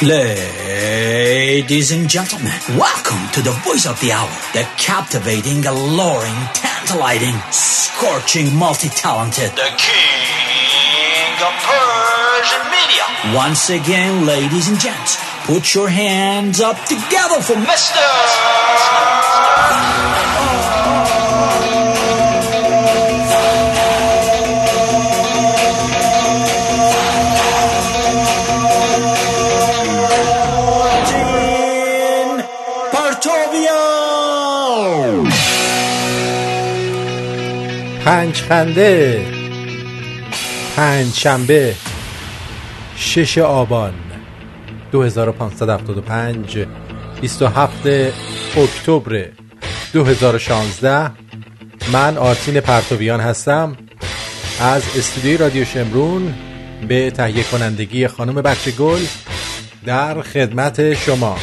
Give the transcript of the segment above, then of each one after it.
Ladies and gentlemen, welcome to the voice of the hour, the captivating, alluring, tantalizing, scorching, multi-talented, the king of Persian media. Once again, ladies and gents, put your hands up together for Mr. پنج خنده. پنج شنبه. شش آبان. 2575 27 اکتبر. 2016 من آرتین پرتویان هستم. از استودیوی رادیو شمرون به تهیه کنندگی خانم بچه گل در خدمت شما.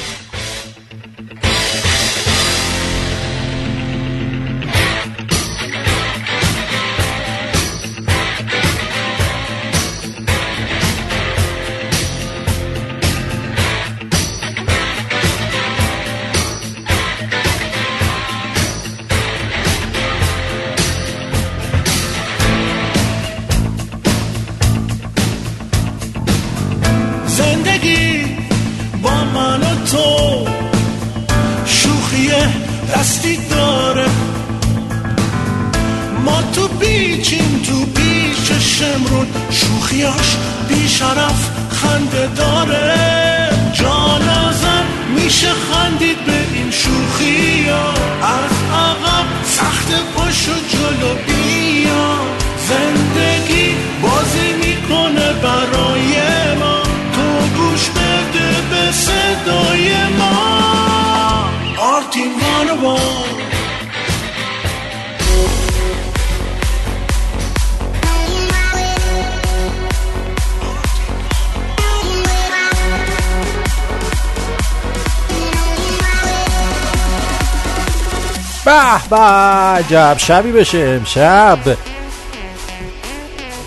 به عجب شبی بشه امشب.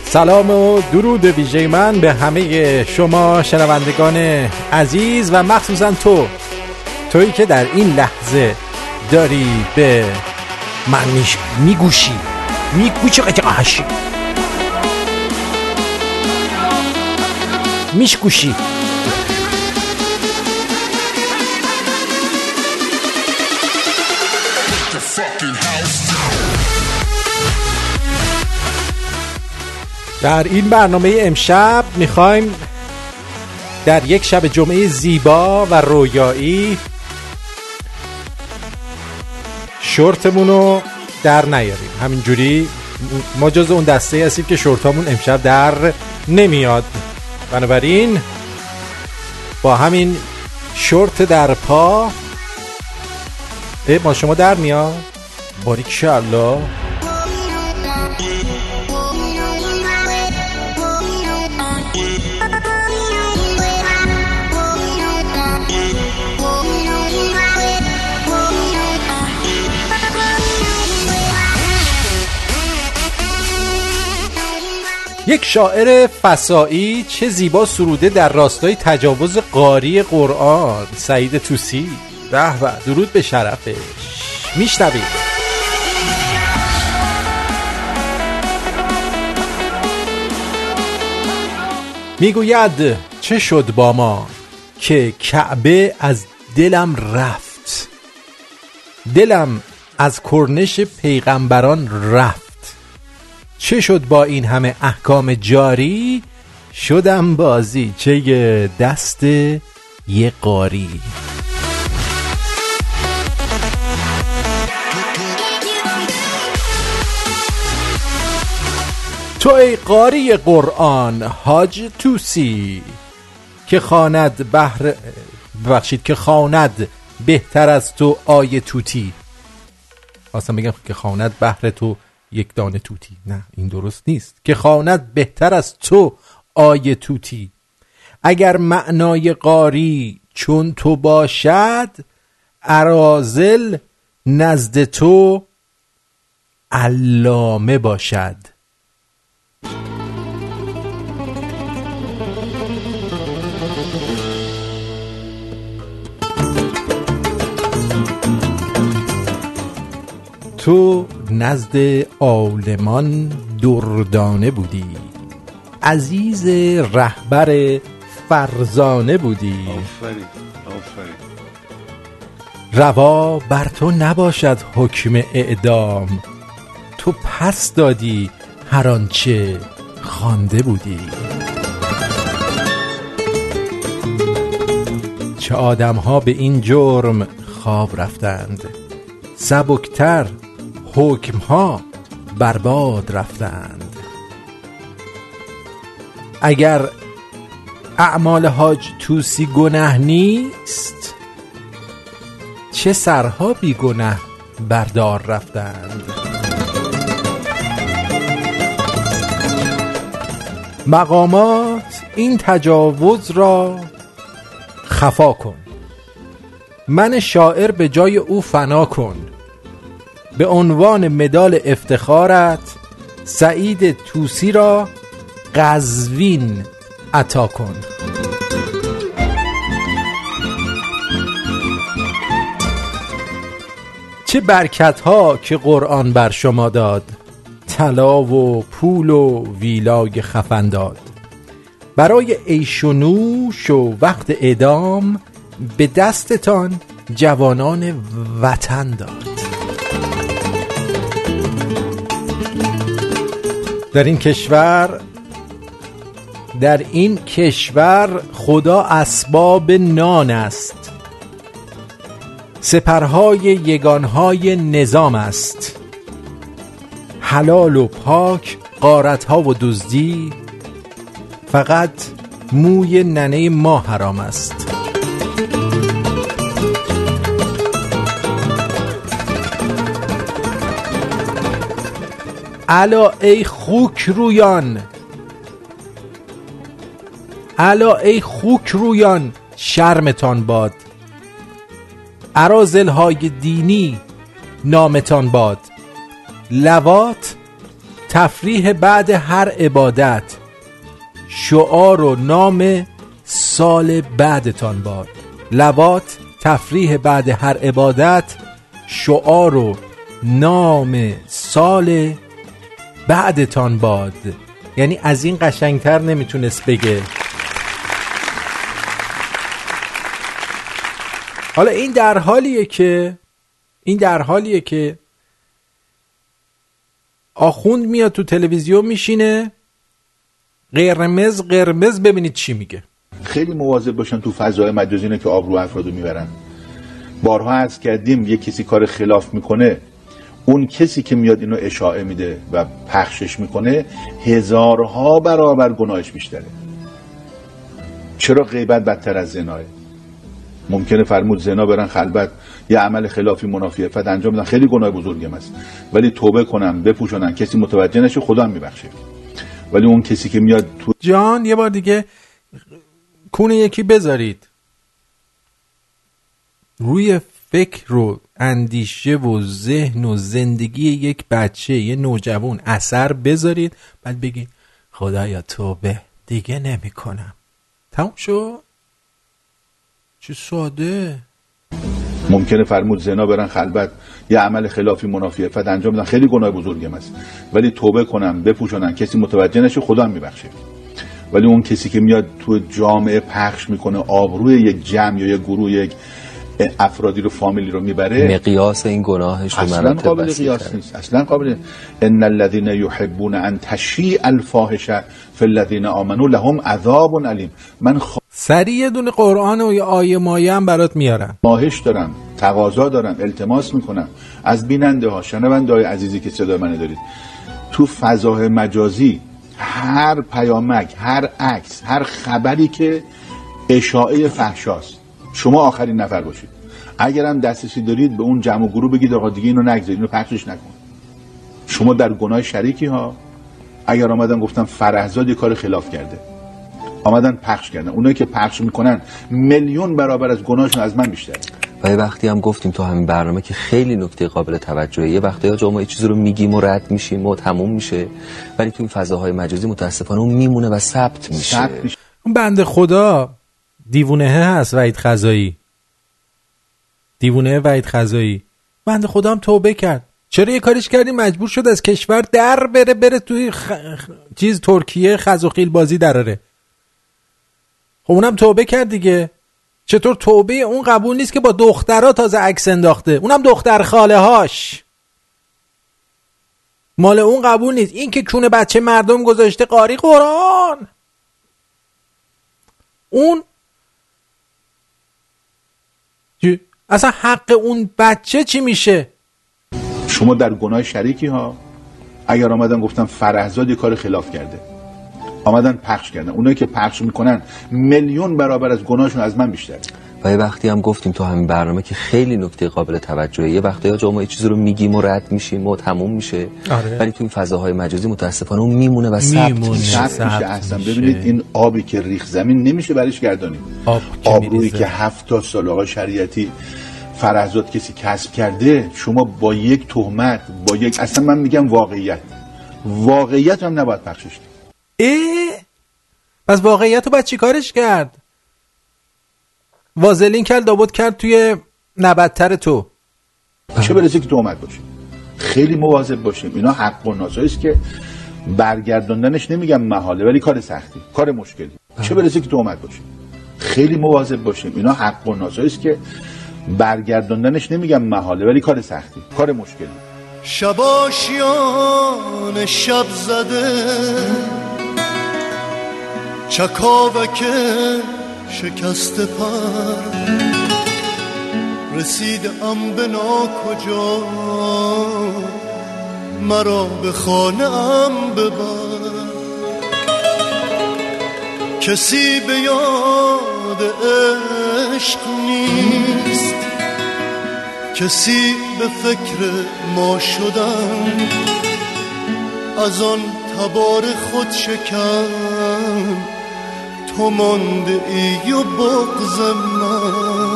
سلام و درود ویژه من به همه شما شنوندگان عزیز و مخصوصا تو. تویی که در این لحظه داری به من میگوشی. میگوشی قطعهشی میشگوشی در این برنامه امشب می‌خوایم در یک شب جمعه زیبا و رویایی شورتمون رو در نیاریم. همینجوری ما جز اون دسته هستیم که شورتامون امشب در نمیاد. بنابراین با همین شورت در پا ما شما در میاد. باریک یک شاعر فسایی چه زیبا سروده در راستای تجاوز قاری قرآن. سعید توسی. به به درود به شرفش. میشنوید. می‌گوید چه شد با ما که کعبه از دلم رفت؟ دلم از کرنش پیغمبران رفت. چه شد با این همه احکام جاری؟ شدم بازی چه دست یه قاری. تو ای قاری قرآن حاج توسی که خواند بهر ببخشید که خواند بهتر از تو آیه توتی. خواستم بگم که خواند بهر تو یک دانه توتی. نه این درست نیست. که خواند بهتر از تو آیه توتی. اگر معنای قاری چون تو باشد ارازل نزد تو علامه باشد. تو نزد عالمان دردانه بودی. عزیز رهبر فرزانه بودی. آفرین آفرین. روا بر تو نباشد حکم اعدام. تو پس دادی هر آنچه خوانده بودی. چه آدم ها به این جرم خواب رفتند. سبکتر حکم ها برباد رفتند. اگر اعمال حاج توسی گنه نیست چه سرها بی گنه بردار رفتند؟ مقامات این تجاوز را خفا کن. من شاعر به جای او فنا کن. به عنوان مدال افتخارت سعید توسی را قزوین عطا کن. چه برکت ها که قرآن بر شما داد طلا و پول و ویلای خفن داد برای عیش و نوش و وقت اعدام به دستتان جوانان وطن داد. در این کشور در این کشور خدا اسباب نان است. سپرهای یگانهای نظام است. حلال و پاک قارتها و دزدی فقط موی ننه ما حرام است. الا ای خوک رویان الا ای خوک رویان شرمتان باد. عرازل های دینی نامتان باد. لوات تفریح بعد هر عبادت. شعار و نام سال بعدتان باد. لوات تفریح بعد هر عبادت. شعار و نام سال بعدتان باد. یعنی از این قشنگتر نمی‌تونست بگه. حالا این در حالیه که این در حالیه که آخوند میاد تو تلویزیون میشینه قرمز قرمز ببینید چی میگه. خیلی مواظب باشن تو فضای مجازی که آبرو افرادو می‌برن. بارها عرض کردیم یه کسی کار خلاف می‌کنه اون کسی که میاد اینو اشاعه میده و پخشش می‌کنه هزارها برابر گناهش بیشتره. چرا غیبت بدتر از زناه؟ ممکنه فرمود زنا برن خلبت یه عمل خلافی منافی فد انجام بدن. خیلی گناه بزرگم است. ولی توبه کنم بپوشونن. کسی متوجه نشه خدا هم میبخشه. ولی اون کسی که میاد تو جان یه بار دیگه کونه یکی بذارید. روی فکر و اندیشه و ذهن و زندگی یک بچه یه نوجوان اثر بذارید. بعد بگید خدایا توبه دیگه نمی کنم تموم شد؟ چه ساده. ممکنه فرمود زنا برن خلبت یه عمل خلافی منافی فد انجام بدن. خیلی گناه بزرگم است. ولی توبه کنم بپوشونن کسی متوجه نشه خدا هم میبخشه ولی اون کسی که میاد تو جامعه پخش می‌کنه آبروی یک جمع یا یک گروه یک افرادی رو فامیلی رو می‌بره. مقیاس این گناهش رو اصلا قابل قیاس. نیست. اصلا قابل ان الذين يحبون ان تشيع الفاحشه في الذين امنوا لهم عذاب علیم. من سریع یه دونه قرآن و یه آیه مایه هم برات میارم. خواهش دارم تقاضا دارم التماس می‌کنم. از بیننده ها شنونده های عزیزی که صدا منو دارید. تو فضای مجازی هر پیامک هر عکس هر خبری که اشاعه فحشاست شما آخرین نفر باشید. اگرم دسترسی دارید به اون جمع و گروه بگید آقا دیگه اینو نگذارید اینو پخشش نکن. شما در گناه شریکی ها اگر آمدن گفتم فرهزاد یه کار خلاف کرده آمدن پخش کردن. اونایی که پخش می‌کنن میلیون برابر از گناهشون از من بیشتره. و یه وقتی هم گفتیم تو همین برنامه که خیلی نکته قابل توجهه. یه وقتی ها ما یه چیزی رو میگیم و رد میشیم و تموم میشه. ولی تو این فضاهای مجازی متاسفانه اون میمونه و ثبت میشه. ثبت میشه. اون بنده خدا دیوونه هست وحید خزایی. دیوونه وحید خزایی. بنده خدا هم توبه کرد. چرا یه کاریش کردی؟ مجبور شد از کشور در بره بره توی خ... چیز ترکیه خزوخیل بازی دراره. خب اونم توبه کرد دیگه. چطور توبه اون قبول نیست که با دخترها تازه عکس انداخته؟ اونم دختر خاله هاش مال اون قبول نیست. این که کونه بچه مردم گذاشته قاری قرآن. اون اصلا حق اون بچه چی میشه؟ شما در گناه شریکی ها؟ اگر آمدن گفتن فرهزاد کار خلاف کرده. آمدن پخش کردن. اونایی که پخش می‌کنن میلیون برابر از گناهشون از من بیشتره. و یه وقتی هم گفتیم تو همین برنامه که خیلی نکته قابل توجهه. یه وقتی ها ما یه چیزی رو میگیم و رد میشیم و تموم میشه. آره. ولی تو این فضاهای مجازی متاسفانه اون میمونه و ثبت. میشه. میشه اصلا. میشه. ببینید این آبی که ریخ زمین نمیشه برش گردانید. آب آبرویی. که هفت سال آقا شریعتی فرهزاد کسی کسب کرده شما با یک تهمت با یک اصلا من میگم واقعیت. واقعیت هم نباید پخشش کرد. اه پس واقعیت رو باید چی کارش کرد؟ وازلین کرد لابد کرد توی نبدتر تو. چه برسه که تهمت باشه؟ خیلی مواظب باشیم. اینا حق و است که برگرداندنش نمیگم محاله ولی کار سختی کار مشکلی. چه برسه که تهمت باشه؟ خیلی مواظب باشیم. اینا حق و است که برگرداندنش نمیگم محاله ولی کار سختی کار مشکلی. شباشیان شب زده چکاوک شکست پر. رسیدم به ناکجا مرا به خانه ام ببر کسی به یاد عشق نیست. کسی به فکر ما شدن از آن تبار خود شکن تو مانده ای و بغز من.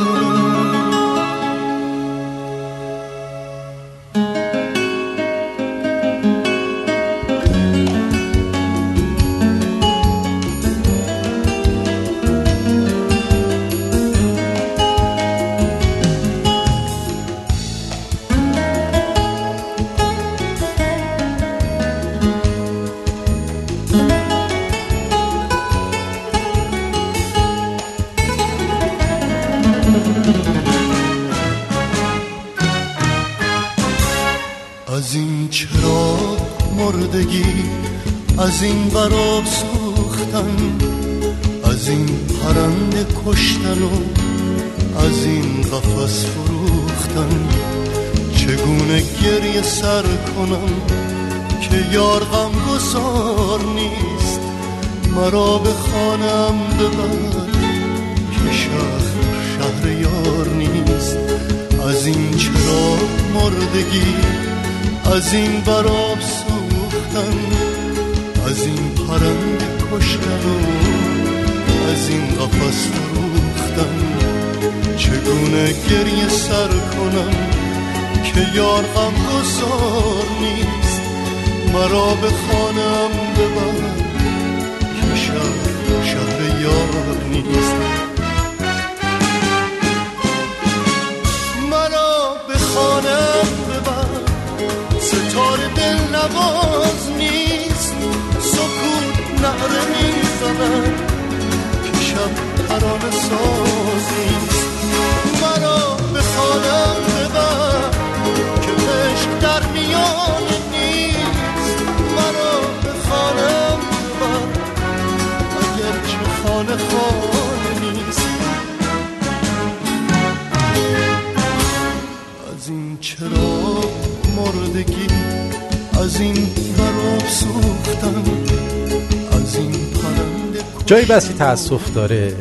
بسی تاسف داره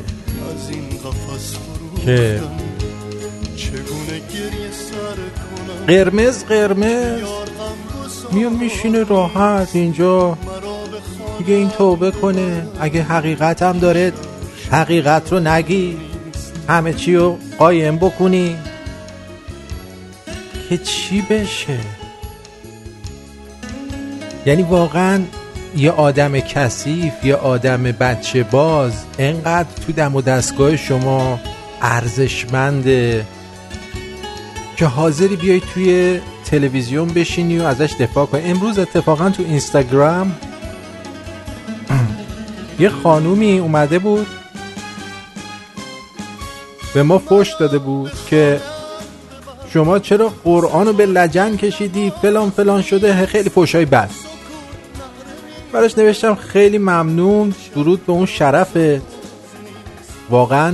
که قرمز قرمز. میاد میشینه راحت اینجا. دیگه این توبه کنه. اگه حقیقت هم داره حقیقت رو نگی. همه چی رو قایم بکنی. که چی بشه؟ یعنی واقعا یه آدم کثیف یه آدم بچه باز. انقدر تو دم و دستگاه شما ارزشمنده که حاضری بیای توی تلویزیون بشینی و ازش دفاع کنی. امروز اتفاقا تو اینستاگرام یه خانومی اومده بود به ما فش داده بود که شما چرا قرآن رو به لجن کشیدی؟ فلان فلان شده خیلی فوشای بد. براش نوشتم خیلی ممنون درود به اون شرفت واقعا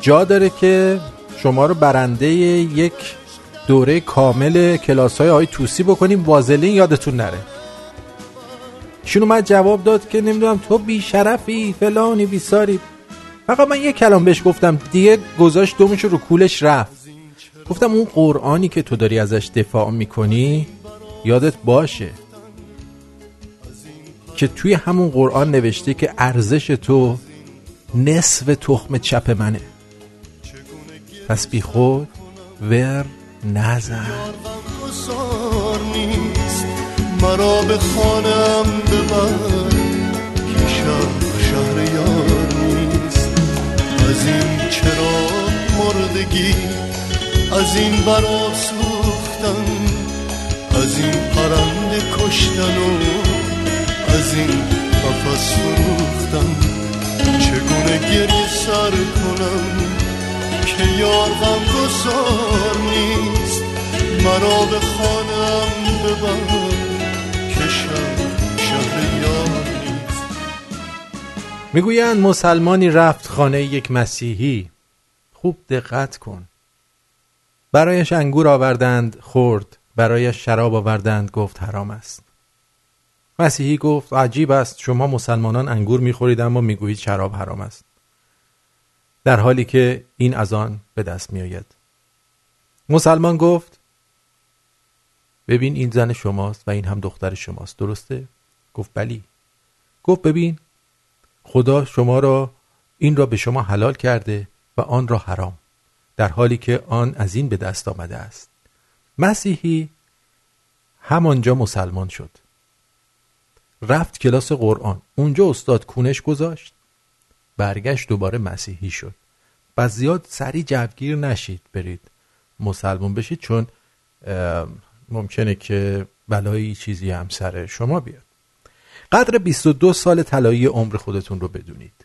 جا داره که شما رو برنده یک دوره کامل کلاس های آی توسی بکنیم. وازلین یادتون نره. ایشون اومد جواب داد که نمی‌دونم تو بی شرفی فلانی بیساری. فقط من یه کلام بهش گفتم دیگه گذاشت دومش رو کولش رفت. گفتم اون قرآنی که تو داری ازش دفاع می‌کنی یادت باشه. که توی همون قرآن نوشته که ارزش تو نصف تخم چپ منه. پس بی خود ور نیست مرا به خانم ببر که شهر شهر یار نیست. از این چرا مردگی از این برا سوختن از این پرنده کشتن و از این قفص فروختن چگونه گریه سر کنم که یار غم گذار نیست؟ مرا به خانم ببر نیست. می‌گویند مسلمانی رفت خانه یک مسیحی. خوب دقت کن. برایش انگور آوردند خورد. برایش شراب آوردند گفت حرام است. مسیحی گفت عجیب است شما مسلمانان انگور می‌خورید اما می‌گویید شراب حرام است. در حالی که این از آن به دست میآید. مسلمان گفت ببین این زن شماست و این هم دختر شماست درسته؟ گفت بلی. گفت ببین خدا شما را این را به شما حلال کرده و آن را حرام در حالی که آن از این به دست آمده است. مسیحی همانجا مسلمان شد. رفت کلاس قرآن. اونجا استاد کونش گذاشت. برگشت دوباره مسیحی شد. پس زیاد سری جوگیر نشید برید. مسلمان بشید چون ممکنه که بلایی چیزی هم سر شما بیاد. قدر 22 سال طلایی عمر خودتون رو بدونید.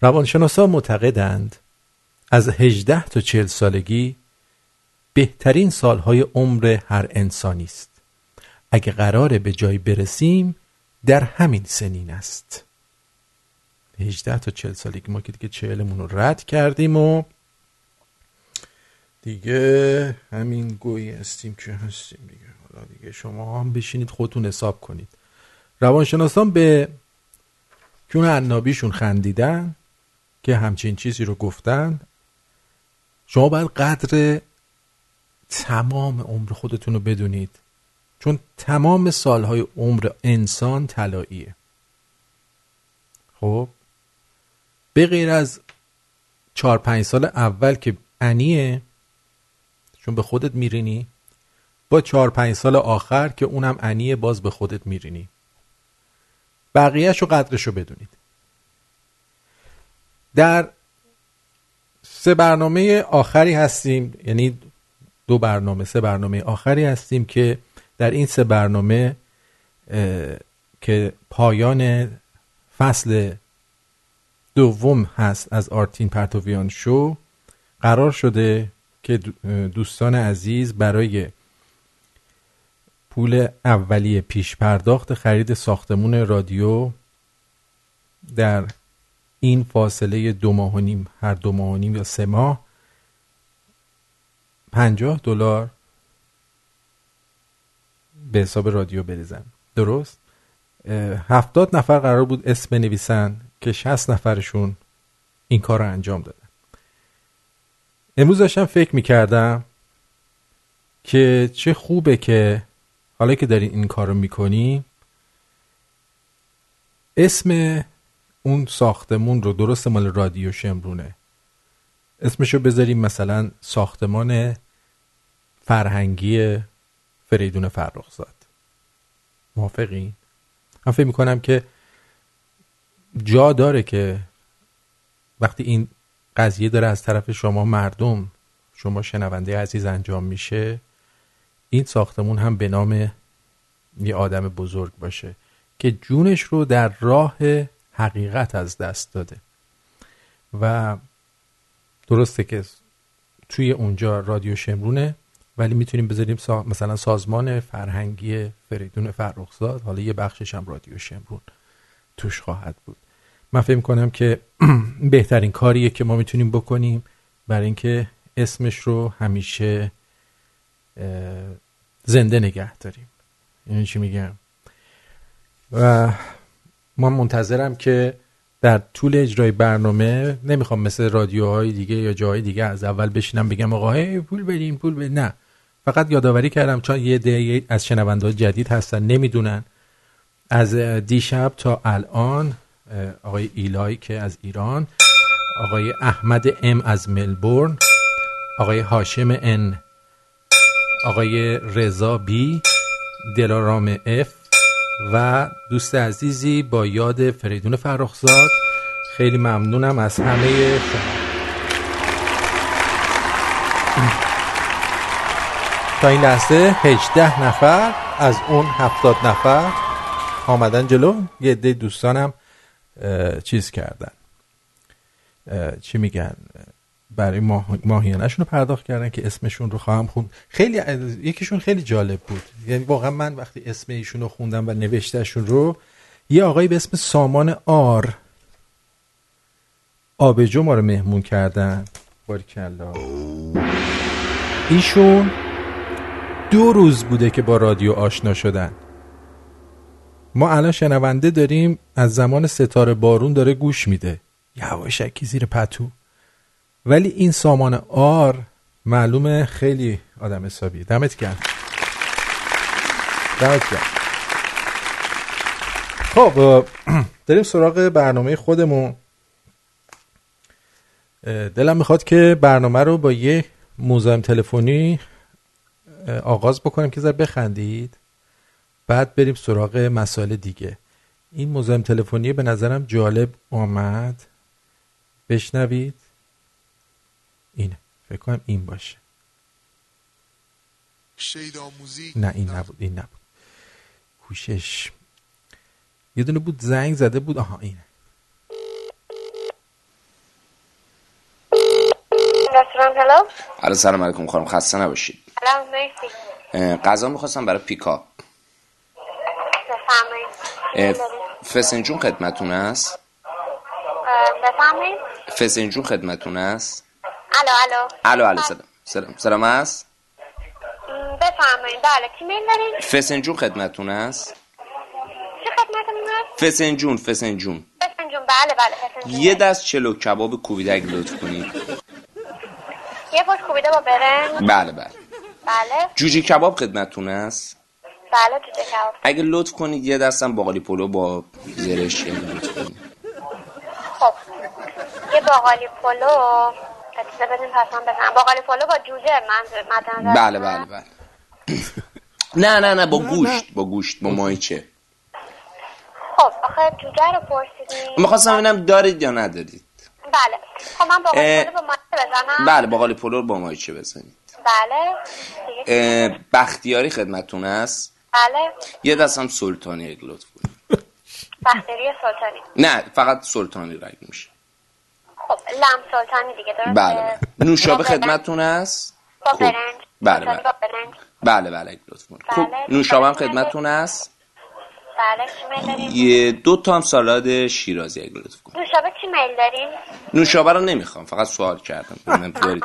روانشناسا معتقدند از 18 تا 40 سالگی بهترین سالهای عمر هر انسانی است. اگه قراره به جای برسیم در همین سنین است. 18 تا 40 سالگی ما که دیگه چهلمون رو رد کردیم و دیگه همین گویی هستیم که هستیم دیگه. حالا دیگه شما هم بشینید خودتون حساب کنید. روانشناسان به کون عنابیشون خندیدن که همچین چیزی رو گفتن؟ شما باید قدر تمام عمر خودتون رو بدونید. چون تمام سالهای عمر انسان طلاییه. خب به غیر از چهار پنج سال اول که انیه چون به خودت میرینی با چهار پنج سال آخر که اونم انیه باز به خودت میرینی. بقیهش رو قدرش رو بدونید. در سه برنامه آخری هستیم یعنی دو برنامه سه برنامه آخری هستیم که در این سه برنامه که پایان فصل دوم هست از آرتین پرتویان شو قرار شده که دوستان عزیز برای پول اولیه پیش پرداخت خرید ساختمون رادیو در این فاصله دو ماه و نیم هر دو ماه و نیم یا سه ماه پنجاه دلار به حساب رادیو بریزن. درست؟ هفتاد نفر قرار بود اسم بنویسن که 60 نفرشون این کار رو انجام دادن. امروز داشتم فکر می‌کردم که چه خوبه که حالا که داری این کار رو می‌کنی اسم اون ساختمون رو درست مال رادیو شمرونه اسمشو بذاریم مثلا ساختمان فرهنگی فریدون فرخزاد موافقی؟ من فکر می‌کنم که جا داره که وقتی این قضیه داره از طرف شما مردم شما شنونده عزیز انجام میشه این ساختمون هم به نام یه آدم بزرگ باشه که جونش رو در راه حقیقت از دست داده و درسته که توی اونجا رادیو شمرونه ولی می‌تونیم بذاریم مثلا سازمان فرهنگی فریدون فرخزاد حالا یه بخشش هم رادیو شمرون توش خواهد بود. من فکر کنم که بهترین کاریه که ما می‌تونیم بکنیم برای اینکه اسمش رو همیشه زنده نگه داریم. یعنی چی میگم؟ و من منتظرم که در طول اجرای برنامه نمی‌خوام مثل رادیوهای دیگه یا جاهای دیگه از اول بشینم بگم آقا هی پول بدین پول بدین. نه. فقط یادآوری کردم چون یه دی از شنونده جدید هستن نمی‌دونن. از دیشب تا الان آقای ایلای که از ایران آقای احمد ام از ملبورن آقای هاشم ان آقای رضا بی دلارام اف و دوست عزیزی با یاد فریدون فرخزاد. خیلی ممنونم از همه شما. تا این لحظه 18 نفر از اون 70 نفر آمدن جلو. یه عده دوستانم چیز کردن. چی میگن؟ برای ماه... ماهیانشون رو پرداخت کردن که اسمشون رو خواهم خوند. خیلی یکیشون خیلی جالب بود. یعنی واقعا من وقتی اسم ایشون رو خوندم و نوشتهشون رو یه آقایی به اسم سامان آر آبجو ما رو مهمون کردن. باریکلا. ایشون دو روز بوده که با رادیو آشنا شدن. ما الان شنونده داریم از زمان ستاره بارون داره گوش میده. یواشکی زیر پتو. ولی این سامان آر معلومه خیلی آدم حسابیه. دمت گرم. دمت گرم. خب داریم سراغ برنامه خودمون. دلم می‌خواد که برنامه رو با یه موزایم تلفنی آغاز بکنیم که ذره بخندید. بعد بریم سراغ مسائل دیگه. این مزاحم تلفنی به نظرم جالب آمد. بشنوید. اینه. فکر کنم این باشه. نه این نبود این نبود. کوشش. یه دونه بود زنگ زده بود. آها اینه. رستوران سلام علیکم خانم خسته نباشید. سلام مرسی. غذا می‌خواستم برای پیکا بفرمایید. فسنجون خدمتون است؟ بفرمایید. فسنجون خدمتون است؟ الو الو. الو الو سلام. سلام. سلام است؟ بفرمایید. بله کی میل دارین؟ فسنجون خدمتون است؟ چه خدمتون است فسنجون فسنجون. فسنجون بله بله فسنجون. یه دست چلو کباب کوبیده اگه لطف کنید. یه پشت کوبیده با برنج. بله بله. بله. جوجه کباب خدمتون است؟ بله جوجه کباب. اگه لطف کنید یه دستم باقالی پلو با زرشک لطف کنید. خب. یه باقالی پلو. اجازه بدین پس من بزنم. باقالی پلو با جوجه من بله بله بله. نه نه نه با گوشت با گوشت با ماهیچه خب آخه جوجه رو پرسیدین. می‌خواستم ببینم دارید یا ندارید. بله. خب من باقالی پلو با ماهیچه بزنم. بله باقالی پلو با ماهیچه بزنید. بله. بختیاری خدمتون است بله. یه دستم سلطانی اگه لطف کنید. بختیاری سلطانی. نه فقط سلطانی رنگ میشه. خب لم سلطانی دیگه درسته؟ بله بله. نوشابه خدمتون است با برنج. بله بله. با برنج. بله بله اگه لطف کنید. خوب. نوشابه هم خدمتون است بله یه دو تا هم سالاد شیرازی اگه لطف کنید. نوشابه چی میل دارین نوشابه رو نمی‌خوام فقط سوال کردم. خیلی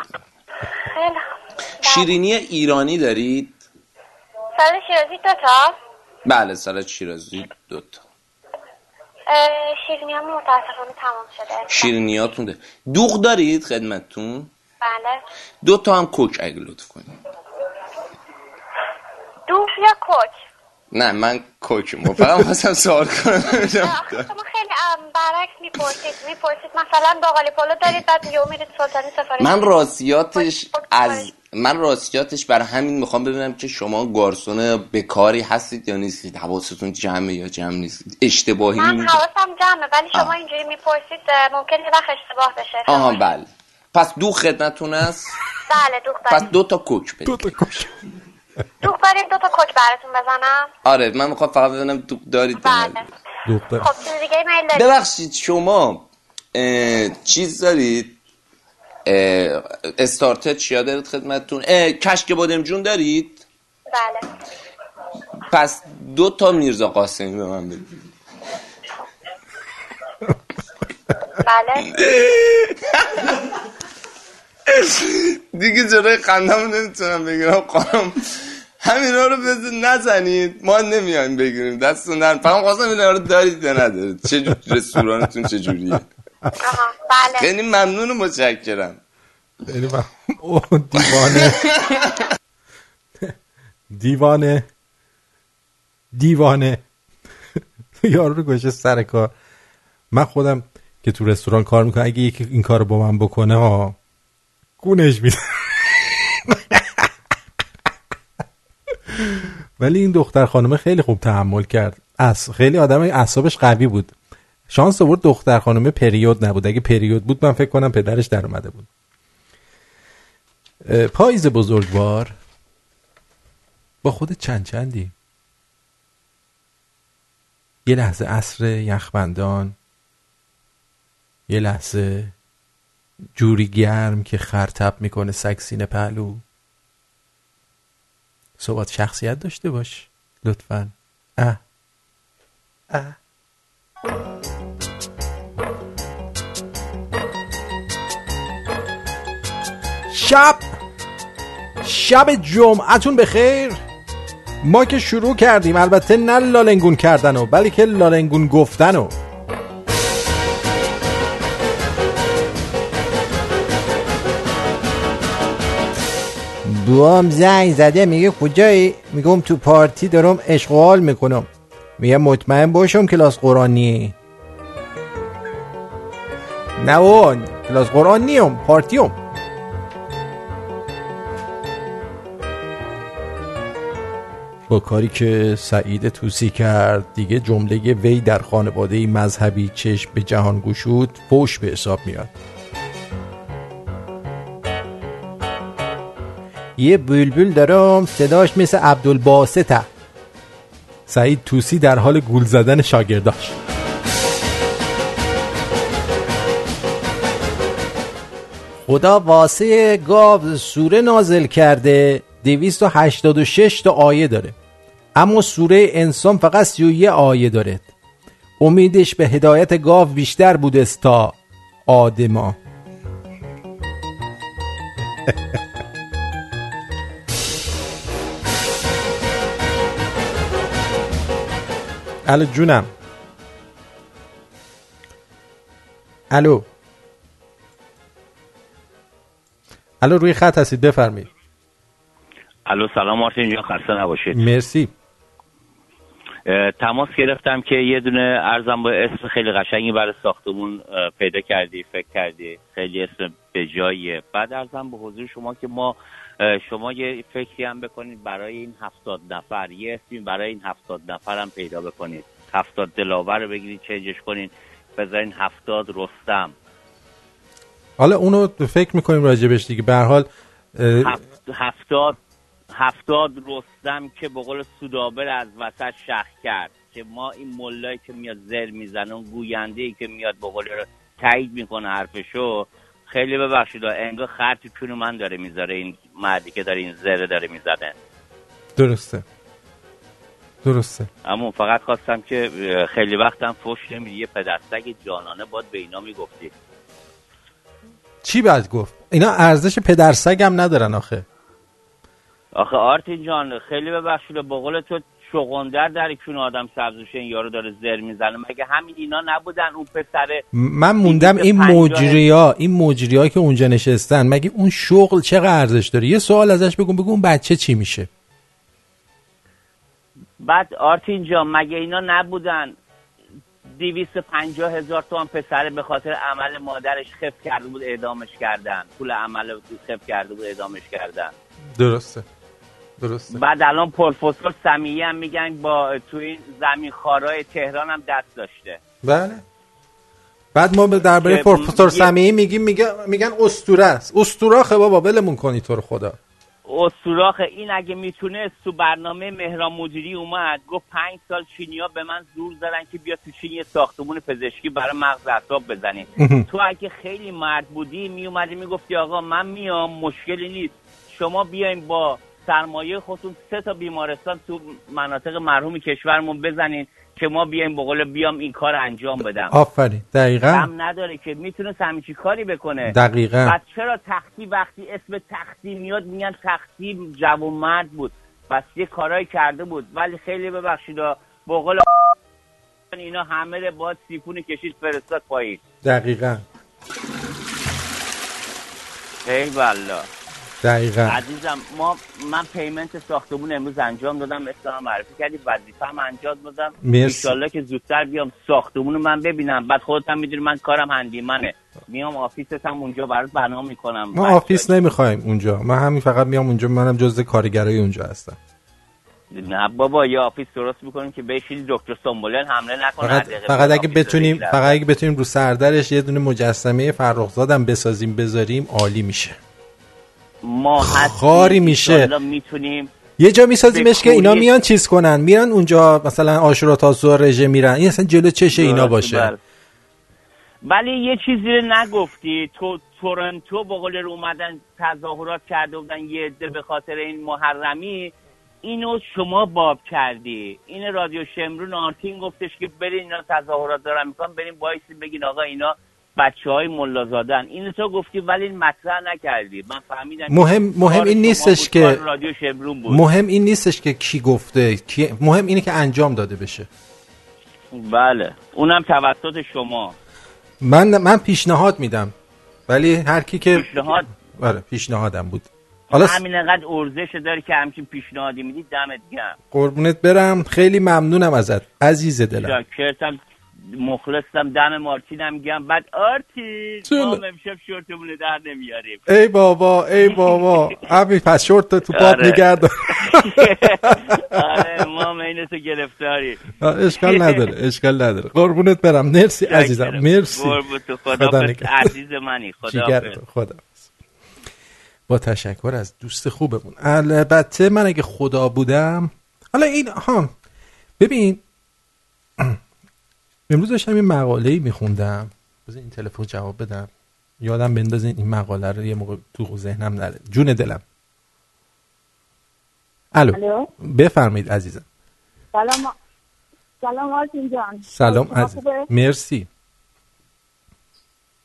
شیرینی ایرانی دارید؟ سالاد شیرازی دو تا. بله سالاد شیرازی دو تا. شیرینی هم متاسفانه تمام شده. شیرینیاتون ده دوغ دارید خدمتتون؟ بله. دو تا هم کوک اگه لطف کنید. دوغ یا کوک؟ نه من کوکم. فقط خواستم سوال کنم. شما خیلی برعکس می‌پرسید. می‌پرسید مثلا باقالی پلو دارید بعد یهو میرید سلطانی سفارش من راستیاتش از من راستیاتش برای همین می‌خوام ببینم که شما گارسون بکاری هستید یا نیستید؟ حواستون جمعه یا جمع نیستید اشتباهی من حواسم جمعه ولی شما اینجوری می‌پرسید ممکن یه وقت اشتباه بشه. آها بله. پس دو خدمتون است؟ بله دو پس دو تا کوک بدید. دو تا کوک. دوغ دارید دو تا کوک براتون بزنم. آره من می‌خوام فقط ببینم دوغ دارید یا بله. دختر خب چیز دیگه میل دارید ببخشید شما چیز دارید؟ اه، استارتر چیا دارید خدمتتون؟ کشک بادمجون دارید؟ بله. پس دو تا میرزا قاسمی به من بدید بله. دیگه جلوی خندم نمی‌تونم بگیرم خانم. همینا رو بزن نزنید. ما نمیایم بگیریم. دستون در فقط خواستم اینا رو دارید یا ندارید؟ چه رستورانتون چه جوریه؟ آها بله. خیلی ممنون و متشکرم. یعنی من- اوه، دیوانه. دیوانه. دیوانه. یارو رو گوشه سر کار. من خودم که تو رستوران کار می‌کنم اگه یکی این کار رو با من بکنه ها گونش میده ولی این دختر خانمه خیلی خوب تحمل کرد. از خیلی آدم اعصابش قوی بود. شانس آورد دختر خانمه پریود نبود. اگه پریود بود من فکر کنم پدرش در اومده بود. پاییز بزرگوار با خود چند چندی. یه لحظه عصر یخبندان یه لحظه جوری گرم که خرتب می‌کنه سکسین پهلو. صحبت شخصیت داشته باش لطفا. اه. اه. شب شب جمعتون بخیر. ما که شروع کردیم البته نه لالنگون کردنو بلکه لالنگون گفتنو. بوام زنگ زده میگه کجایی؟ میگم تو پارتی دارم اشغال می‌کنم. میگه مطمئن باشم کلاس قرآنی نه اون کلاس قرآن نیم پارتیم. با کاری که سعید توسی کرد. دیگه جمله وی در خانواده مذهبی چشم به جهان گشود فوش به حساب میاد. یه بلبل دارم صداش مثل عبدالباسطه سعید توسی در حال گول زدن شاگرداش. خدا واسه گاو سوره نازل کرده. 286 تا آیه داره. اما سوره انسان فقط 31 آیه داره. امیدش به هدایت گاو بیشتر بود تا آدما. الو جونم. الو. الو روی خط هستید بفرمایید. الو سلام مارتین جان خسته نباشید. مرسی. تماس گرفتم که یه دونه ارزم با اسم خیلی قشنگی برای ساختمون پیدا کردی فکر کردی. خیلی اسم به جاییه. بعد ارزم به حضور شما که ما شما یه فکری هم بکنید برای این هفتاد نفر. یه اسمی برای این هفتاد نفر هم پیدا بکنید. هفتاد دلاور رو بگیرید چنجش کنید بذارین هفتاد رستم. حالا اونو فکر می‌کنیم راجبش دیگه. به حال هفتاد هفتاد رستم که به قول سودابر از وسط شخ کرد. که ما این ملایی که میاد زر می‌زنه اون گوینده ای که میاد به قول تایید می‌کنه حرفشو خیلی ببخشید انگار خر تو کون من داره می‌ذاره این مردی که داره این زره داره می‌زنه. درسته. درسته. اما فقط خواستم که خیلی وقتم فوش نمیدی یه پدرسگ جانانه باد به اینا می‌گفتی. چی بعد گفت؟ اینا ارزش پدر سگم ندارن آخه. آخه آرتین جان خیلی ببخشید به قول تو شغندر در کون آدم سبزوشه این یارو داره زر می‌زنه. مگه همین اینا نبودن اون پسر من موندم این مجریا این مجریا که اونجا نشستن مگه اون شغل چقدر ارزش داره؟ یه سوال ازش بگو بگو اون بچه چی میشه؟ بعد آرتین جان مگه اینا نبودن دیویست پنجاه هزار تومن پسر به خاطر عمل مادرش خف کرده بود اعدامش کردن؟ پول عمل خف کرده بود اعدامش کردن. درسته. درسته. بعد الان پروفسور سمیه هم میگن با تو این زمین خارای تهران هم دست داشته. بله. بعد ما به درباره پروفسور یه- سمیعی میگیم میگن میگن اسطوره است. اسطوره بابا ولمون کنی تو رو خدا. سوراخ این اگه می‌تونه تو برنامه مهران مدیری اومد گفت پنج سال چینیا به من زور زدن که بیا تو چین یه ساختمون پزشکی برای مغز اعصاب بزنی تو اگه خیلی مرد بودی میومدی می‌گفتی آقا من میام مشکلی نیست. شما بیاین با سرمایه خودتون سه تا بیمارستان تو مناطق مرحوم کشورمون بزنین که ما بیایم بقول بیام این کار انجام بدم. آفرین. دقیقا. هم نداره که می‌تونه همچی کاری بکنه. دقیقا. پس چرا تختی وقتی اسم تختی میاد میگن تختی جوان مرد بود. پس یه کارایی کرده بود. ولی خیلی ببخشید بقول اینا همه رو باید سیفون کشید فرستاد پایین. دقیقا. ای والله. دقیقا. عزیزم ما من payment ساختمون امروز انجام دادم مثلا معرفی کردی وظیفه هم انجام دادم. انشالله که زودتر بیام ساختمون رو من ببینم. بعد خودت هم می‌دونی من کارم handyman ه. میام office ت هم اونجا برات برنامه می‌کنم. ما office نمی‌خوایم اونجا. من همین فقط میام اونجا منم جزء کارگرای اونجا هستم. نه بابا یه آفیس درست می‌کنیم که بشینی دکتر سنبولن حمله نکنه فقط فقط اگه بتونیم. فقط اگه بتونیم رو سردرش یه دونه مجسمه فرخزادم بسازیم بذاریم عالی میشه. ما خاری میشه. می‌تونیم یه جا میسازیمش که اینا میان چیز کنن؟ میرن اونجا مثلا آشورا تاسوعا رژه میرن. این اصلا جلو چش اینا باشه. بله. ولی یه چیزی رو نگفتی. تو تورنتو به قول رو اومدن تظاهرات کرده بودن یه عده به خاطر این محرمی. اینو شما باب کردی. این رادیو شمرون آرتین گفتش که برین اینا تظاهرات دارن می‌کنن برین بایستی بگین آقا اینا بچه های ملازادن اینو تو گفتی ولی این مطرح نکردی. من فهمیدم مهم- مهم این نیستش که- کار رادیو شمرون بود. مهم این نیستش که کی گفته کی... مهم اینه که انجام داده بشه. بله. اونم توسط شما. من من پیشنهاد میدم. ولی هر کی که پیشنهاد؟ آره پیشنهادم بود. حالا همین انقدر ارزش داری که همچین پیشنهادی میدی دمت گرم. قربونت برم. خیلی ممنونم ازت. عزیز دلم. مخلصم دم مارتینم گم. بعد آرتین چرا؟ ما امشب شورتمون در نمیاریم. ای بابا ای بابا. همین پس شورت تو پات آره. نگردار آره ما تو گرفتاری. اشکال نداره اشکال نداره. قربونت برم. مرسی عزیزم. مرسی. قربون تو. خدا خدا. عزیز منی. خدا خدا با تشکر از دوست خوبمون. البته من اگه خدا بودم حالا این ها ببین امروز داشتم یه مقاله ای میخوندم. بذار این تلفن جواب بدم. یادم بندازین این مقاله رو یه موقع تو ذهنم نره. جون دلم. الو. بفرمایید عزیزم. سلام سلام آرتین جان. سلام عزیز. خوبه؟ مرسی.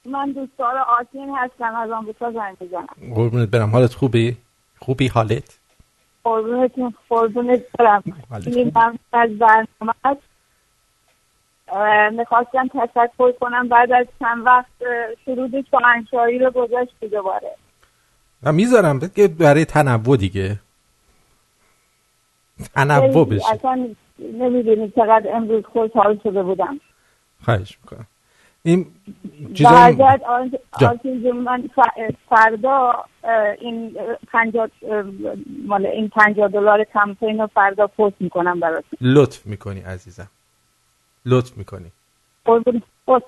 من دوستدار آرتین هستم از آمریکا زنگ می‌زنم. قربونت برم. حالت خوبی؟ خوبی حالت؟ قربونتون قربونت برم. از برنامه می‌خواستم تشکر کنم بعد از چند وقت اه، سرود شاهنشاهی رو گذاشتی دوباره. و می‌ذارم بگه برای تنوع دیگه. تنوع بشه. اصلا نمی‌دونی چقدر امروز خوشحال شده بودم. خواهش می‌کنم. این چیزا جون، من فردا این اه، پنجاه اه، مال این پنجاه دلار کمپین رو فردا پست می‌کنم برات لطف می‌کنی عزیزم. لطف می‌کنی. قربون قربون-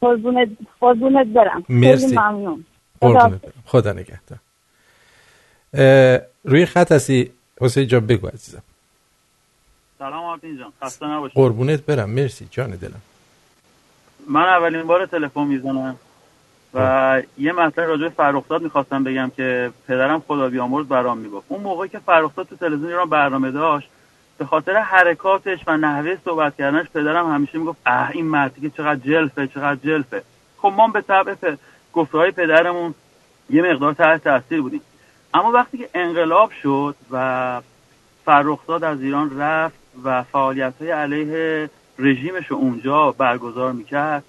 قربونت قربونت برم. مرسی. ممنون. خدا قربونت برم. خدا نگهدار. روی خط هستی؟ حسین جان بگو عزیزم. سلام آرتین جان. خسته نباشی قربونت برم. مرسی. جان دلم. من اولین بار تلفن می‌زنم و یه مطلب راجع به فرخزاد می‌خواستم بگم که پدرم خدا بیامرز برام می‌گفت. اون موقعی که فرخزاد تو تلویزیون ایران برنامه داشت به خاطر حرکاتش و نحوه صحبت کردنش پدرم همیشه می‌گفت اه این مردی که چقدر جلفه چقدر جلفه خب ما به طبع. گفته های پدرمون یه مقدار تحت تاثیر بودیم اما وقتی که انقلاب شد و فرخزاد از ایران رفت و فعالیت های علیه رژیمش اونجا برگزار می‌کرد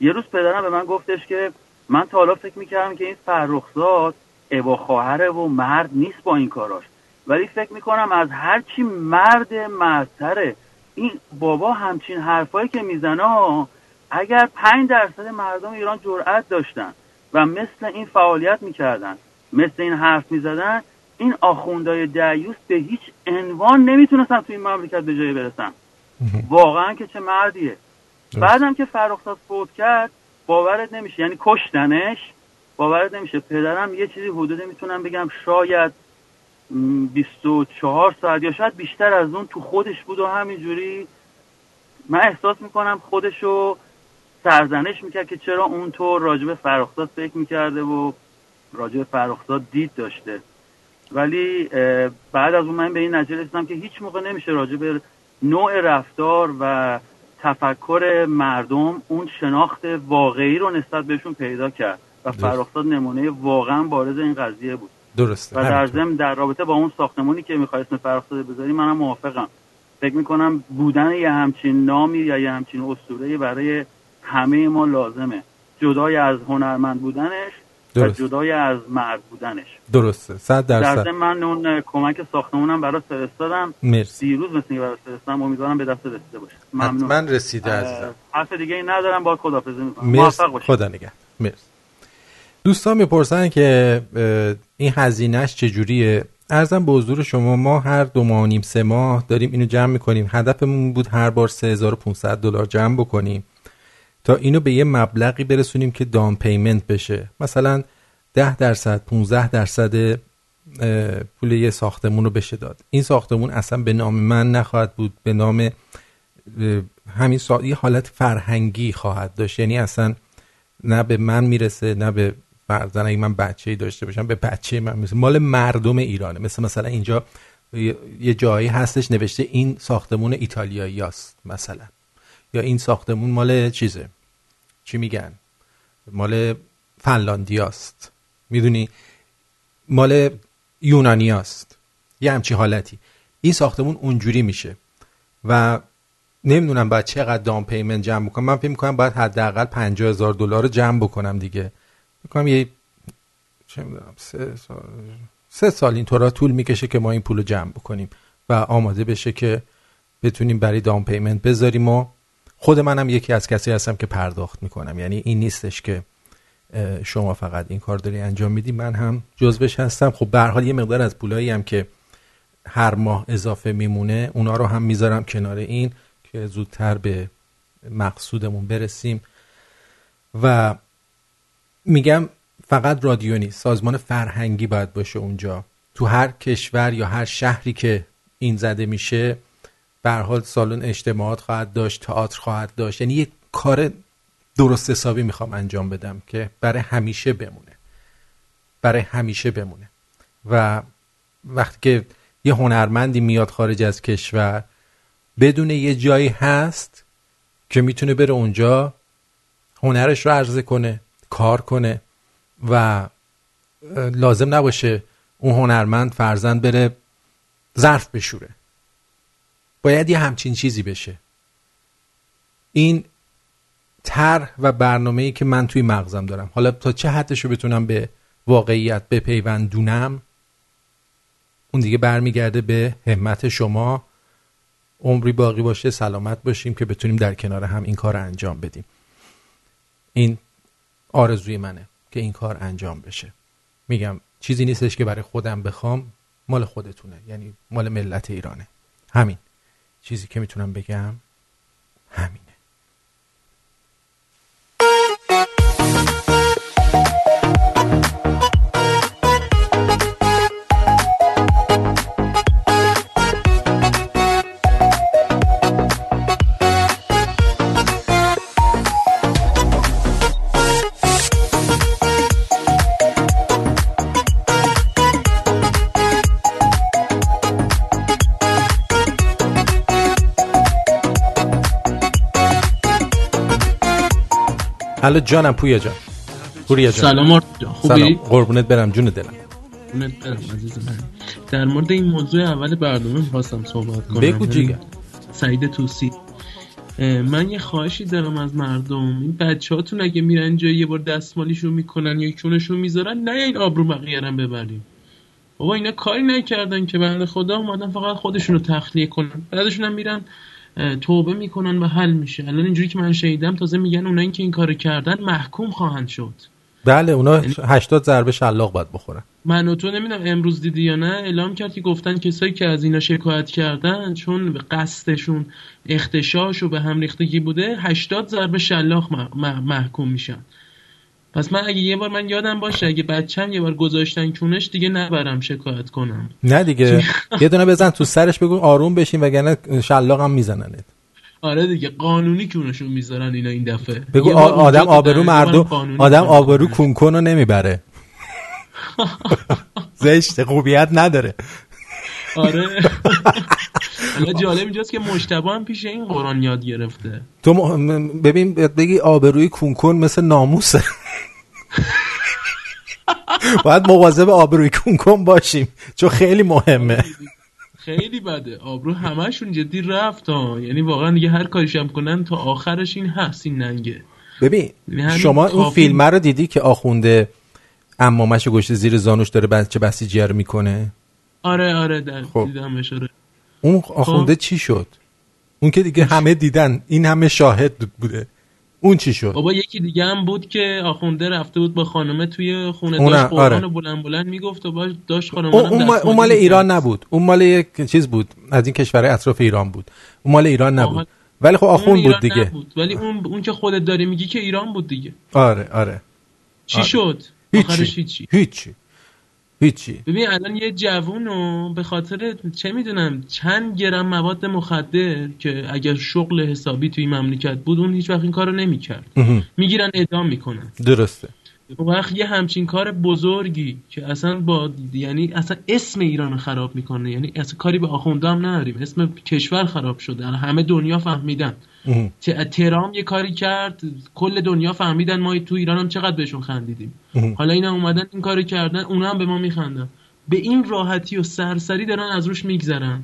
یه روز پدرم به من گفتش که من تا حالا فکر می‌کردم که این فرخزاد ابا خواهره و مرد نیست با این کاراش ولی فکر می‌کنم از هر چی مرد مردتره. این بابا همچین حرفایی که می‌زنه اگر پنج درصد مردم ایران جرأت داشتن و مثل این فعالیت می‌کردن مثل این حرف می‌زدن این آخوندهای دیوس به هیچ عنوان نمی‌تونستن تو این مملکت به جایی برسن. واقعا که چه مردیه. بعدم که فرخزاد فوت کرد باورت نمیشه. یعنی کشتنش باورت نمیشه. پدرم یه چیزی حدود می‌تونم بگم شاید 24 ساعت یا شاید بیشتر از اون تو خودش بود و همینجوری من احساس می‌کنم خودشو سرزنش می‌کرد که چرا اونطور راجب فراختاد فکر می‌کرده و راجب فراختاد دید داشته ولی بعد از اون من به این نتیجه رسیدم که هیچ موقع نمیشه راجب نوع رفتار و تفکر مردم اون شناخت واقعی رو نسبت بهشون پیدا کرد و درست. فراختاد نمونه واقعا بارز این قضیه بود درسته. و در. ضمن در رابطه با اون ساختمانی که می‌خوای اسم فراختاده بذاری منم موافقم. فکر می‌کنم بودن یه همچین نامی یا یه همچین اسطوره برای همه ما لازمه. جدای از هنرمند بودنش و درست. جدای از مرد بودنش. درسته. صد در درصد. ضمن من اون کمک ساختمونم برات فرستادم. مرسی. دیروز مثل برات فرستادم. امیدوارم به دست رسیده باشه. ممنون. من رسیده عزیزم. حرف دیگه ای ندارم. با خدافظی می‌کنم. مرسی. خدا نگهد مرسی. دوستان می‌پرسن که این هزینهش چجوریه؟ ارزم به حضور شما ما هر دو ماه و نیم سه ماه داریم اینو جمع می‌کنیم. هدفمون بود هر بار 3500 دلار جمع بکنیم. تا اینو به یه مبلغی برسونیم که دام پیمنت بشه. مثلا 10 درصد 15 درصد پول یه ساختمون رو بشه داد. این ساختمون اصلا به نام من نخواهد بود به نام همین سا... یه حالت فرهنگی خواهد داشت. یعنی اصلا نه به من می‌رسه نه به فرزن اگه من بچه ای داشته باشم به بچه من می‌رسه مال مردم ایرانه. مثل مثلا اینجا یه- جایی هستش نوشته این ساختمون ایتالیایی است مثلا. یا این ساختمون مال چیزه؟ چی میگن؟ مال فنلاندیاست می‌دونی؟ مال یونانیاست یه همچی حالتی. این ساختمون اونجوری میشه. و نمی‌دونم باید چقدر دام پیمنت جمع بکنم من فکر می‌کنم باید حداقل 50 هزار دلار رو جمع بکنم دیگه. می‌کنم یه چه می‌دونم سه سال سه سال اینطورا طول می‌کشه که ما این پول رو جمع بکنیم و آماده بشه که بتونیم برای دام پیمنت بذاریم و خود منم یکی از کسی هستم که پرداخت می‌کنم. یعنی این نیستش که شما فقط این کار داری انجام میدی من هم جزوش هستم. خب به حال یه مقدار از پولایی هم که هر ماه اضافه میمونه اونا رو هم می‌ذارم کنار این که زودتر به مقصودمون برسیم. و میگم فقط رادیو نیست. سازمان فرهنگی باید باشه اونجا. تو هر کشور یا هر شهری که این زده میشه به حال سالن اجتماعات خواهد داشت تئاتر خواهد داشت. یعنی یک کار درست حسابی می‌خوام انجام بدم که برای همیشه بمونه. برای همیشه بمونه. و وقتی که یه هنرمندی میاد خارج از کشور بدون یه جایی هست که می‌تونه بره اونجا هنرش رو عرضه کنه. کار کنه و لازم نباشه اون هنرمند فرزند بره ظرف بشوره. باید یه همچین چیزی بشه. این طرح و برنامه ای که من توی مغزم دارم. حالا تا چه حدش رو بتونم به واقعیت بپیوندونم اون دیگه برمیگرده به همت شما. عمری باقی باشه سلامت باشیم که بتونیم در کنار هم این کار رو انجام بدیم. این آرزوی منه که این کار انجام بشه. میگم چیزی نیستش که برای خودم بخوام مال خودتونه یعنی مال ملت ایرانه. همین. چیزی که می‌تونم بگم همینه. الو جانم پویا جان. پوریا جان. سلام خوبی؟ سلام. قربونت برم جون دلم. برم. در مورد این موضوع اول برنامه می‌خواستم صحبت کنم. بگو جیگر. سعید توسی. من یه خواهشی دارم از مردم. این بچه هاتون اگه میرن جایی یه بار دستمالیشون می‌کنن یا چونشون می‌ذارن نه این آبرو بقیه رو ببریم. بابا اینا کاری نکردن که بنده خدا اومدن فقط خودشون رو تخلیه کنن. بعدشون هم میرن توبه می‌کنن و حل میشه. الان اینجوری که من شنیدم تازه میگن اونایی که این کارو کردن محکوم خواهند شد. بله اونا 80 ضربه شلاق باید بخورن. من و تو نمی‌دونم امروز دیدی یا نه اعلام کرد که گفتن کسایی که از اینا شکایت کردن چون به قصدشون اختشاش و به هم ریختگی بوده 80 ضربه شلاق مح- مح- محکوم میشن. پس من اگه یه بار من یادم باشه اگه بچم یه بار گذاشتن کونش دیگه نبرم شکایت کنم. نه دیگه. یه دونه بزن تو سرش بگو آروم بشین وگرنه هم میزننت. آره دیگه قانونی کونشون می‌ذارن اینا این دفعه. بگو آدم آبرو مردم قانونی آدم. آبرو کونکن رو نمی‌بره. زشت خوبیت نداره. آره. حالا جالب اینجاست که مجتبی هم پیش این قرآن یاد گرفته. تو ببین بگی آبروی کونکن مثل ناموسه. باید مواظب آبروی کونکن باشیم چون خیلی مهمه. خیلی بده. آبرو همشون جدی رفت ها. یعنی واقعا دیگه هر کاریش هم کنن تا آخرش این هست این ننگه. ببین یعنی شما اون فیلم رو دیدی که آخونده امامش گشته زیر زانوش داره بچه بسیجیه رو می‌کنه؟ آره آره در خب. دیدمش آره. اون آخونده چی شد؟ اون که دیگه همه دیدن این همه شاهد بوده. اون چی شد؟ بابا یکی دیگه هم بود که آخونده رفته بود با خانمه توی خونه داشت قرآن آره. بلند بلند می‌گفت و باش داشت خانمه اون, مال- اون مال ایران نبود. اون مال یک چیز بود. از این کشور اطراف ایران بود. اون مال ایران نبود. ولی خب آخون بود دیگه. بود. ولی اون اون که خودت داری میگی که ایران بود دیگه. آره آره. چی آره. شد؟ هیچی. هیچی هیچی هیچی. ببین الان یه جوونو به خاطر چه می‌دونم چند گرم مواد مخدر که اگر شغل حسابی توی مملکت بود اون هیچ وقت این کارو نمی‌کرد. می‌گیرن اعدام می‌کنن. درسته. اون وقت یه همچین کار بزرگی که اصلا با یعنی اصلا اسم ایران رو خراب می‌کنه. یعنی اصلا کاری به آخونده هم نداریم. اسم کشور خراب شده. الان همه دنیا فهمیدن. ت- ترام یه کاری کرد کل دنیا فهمیدن ما تو ایران هم چقدر بهشون خندیدیم. حالا اینا اومدن این کارو کردن اونا هم به ما میخندن. به این راحتی و سرسری دارن از روش میگذرن.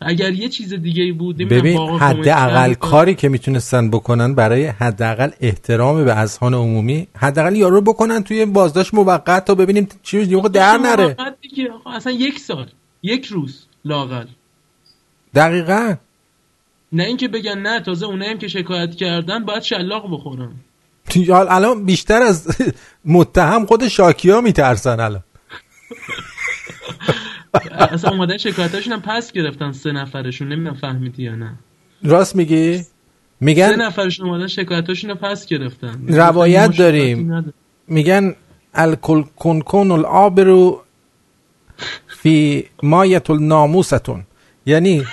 اگر یه چیز دیگه ای بود ببین حداقل کاری که می‌تونستن بکنن برای حداقل احترام به اذهان عمومی حداقل یارو رو بکنن توی بازداشت موقت تا ببینیم چی موقع در نره. دیگه اصلا یک سال یک روز لاقل دقیقا. نه اینکه بگن نه تازه اونایی هم که شکایت کردن باید شلاق بخورن. الان بیشتر از متهم خود شاکیا میترسن الان. اصلا اومدن شکایتاشون هم پس گرفتن سه نفرشون نمی‌دونم فهمیدی یا نه. راست میگی؟ سه میگن نفرشون اومدن شکایتاشون رو پس گرفتن. روایت ما داریم. میگن الکل کنکن العابرو فی مایت الناموستون. یعنی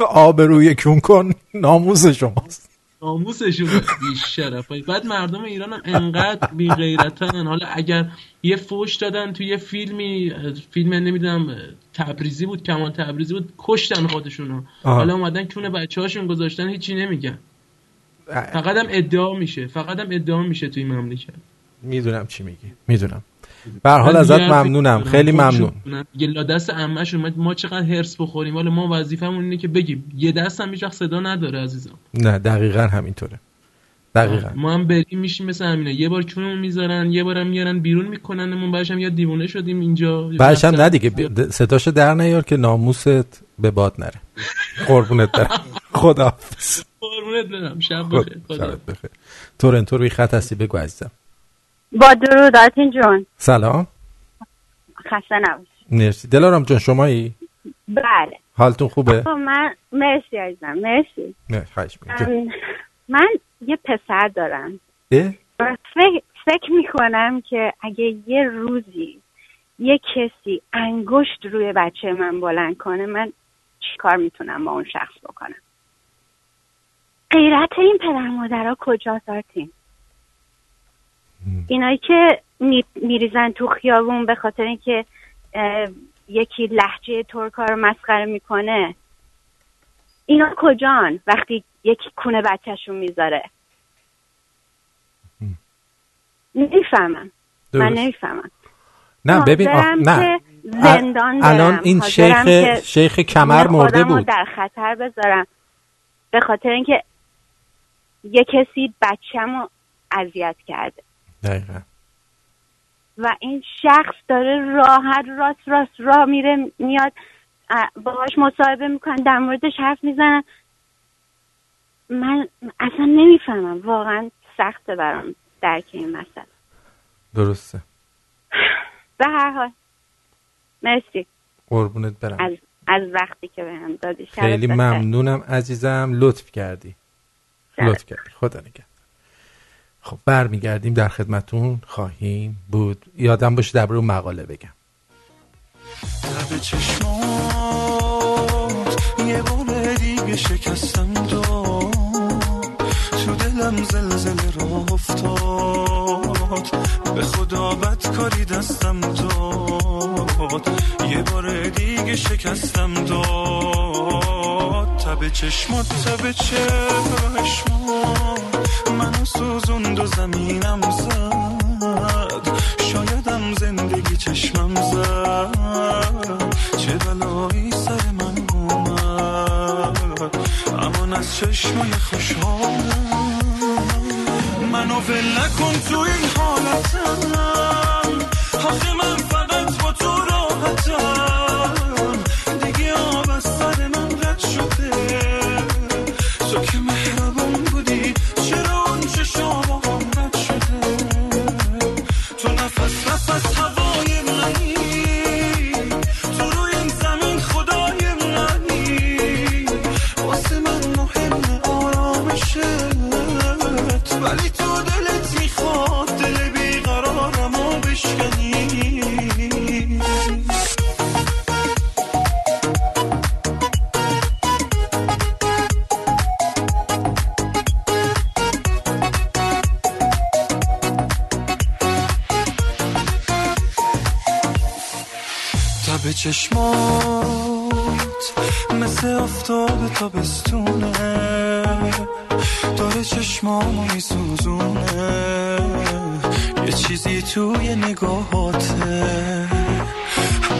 آبروی کنکن ناموس شماست. ناموسشون بی شرف بعد مردم ایران هم انقدر بی غیرتن حالا اگر یه فوش دادن توی یه فیلمی فیلم نمی‌دونم تبریزی بود کمان تبریزی بود کشتن خودشونو. حالا اومدن کونه بچه هاشون گذاشتن هیچی نمیگن. فقط هم ادعا میشه فقط هم ادعا میشه توی مملکت. می‌دونم چی میگی. می‌دونم. به حال ازت ممنونم. خیلی خودشون ممنون. یه لا دست اومد. ما چقدر هرس بخوریم. ولی ما وظیفمون اینه که بگیم. یه دست هم هیچ صدا نداره عزیزم. نه دقیقا همینطوره. دقیقا. ما هم بریم میشیم مثل همینا یه بار کونمون می‌ذارن یه بارم میارن بیرون میکننمون. بعدش هم یا دیوونه شدیم اینجا. بعدش هم نه دیگه. ب- صداشو در نیار که ناموست به باد نره. قربونت برم. خدا قربونت برم. شب خب، بخیر. خدا شبت بخیر. تورنتو روی خط هستی. بگو عزیزم. با درود آرتین جون. سلام. خسته نباش مرسی. دلارام جان شمایی؟ بله. حالتون خوبه؟ آقا من مرسی عزیزم مرسی. خواهش من یه پسر دارم. فکر, فکر می‌کنم که اگه یه روزی یه کسی انگشت روی بچه من بلند کنه من چیکار می‌تونم با اون شخص بکنم؟ غیرت این پدر مادرها کجاست آرتین اینایی که می- میریزن تو خیابون به خاطر اینکه یکی لحجه ترکا رو مسخره می‌کنه. اینا کجان وقتی یکی کونه بچهشون می‌ذاره؟ نمی‌فهمم. من. نمی‌فهمم. نه ببین آخ... حاضرم نه. زندان ال- الان. این شیخ شیخ کمر مرده بود. در خطر بذارم. به خاطر اینکه یه کسی بچم رو اذیت کرده. دقیقا. و این شخص داره راحت راست راست راه میره میاد اه، باهاش مصاحبه می‌کنن در موردش حرف می‌زنن من اصلا نمی‌فهمم. واقعا سخته برام درک این مسئله. درسته. به هر حال. مرسی. قربونت برم. از از وقتی که بهم دادی. خیلی. ممنونم عزیزم. لطف کردی. شبت لطف کردی. خدا نگهدار. خب برمیگردیم در خدمتون خواهیم بود. یادم باشه در اون مقاله بگم. لب چشمات یه بار دیگه شکستم دو تو دلم زلزله را افتاد. به خدا بدکاری دستم داد. یه بار دیگه شکستم داد. تب چشمات تب چشمات منو سوزوند و زمینم زد. شایدم زندگی چشمم زد. چه بلایی سر من اومد. امان از چشمای خوشحالم. منو ول نکن تو این چشمات مثل آفتاب تابستونه داره چشمامو میسوزونه. یه چیزی توی نگاهاته.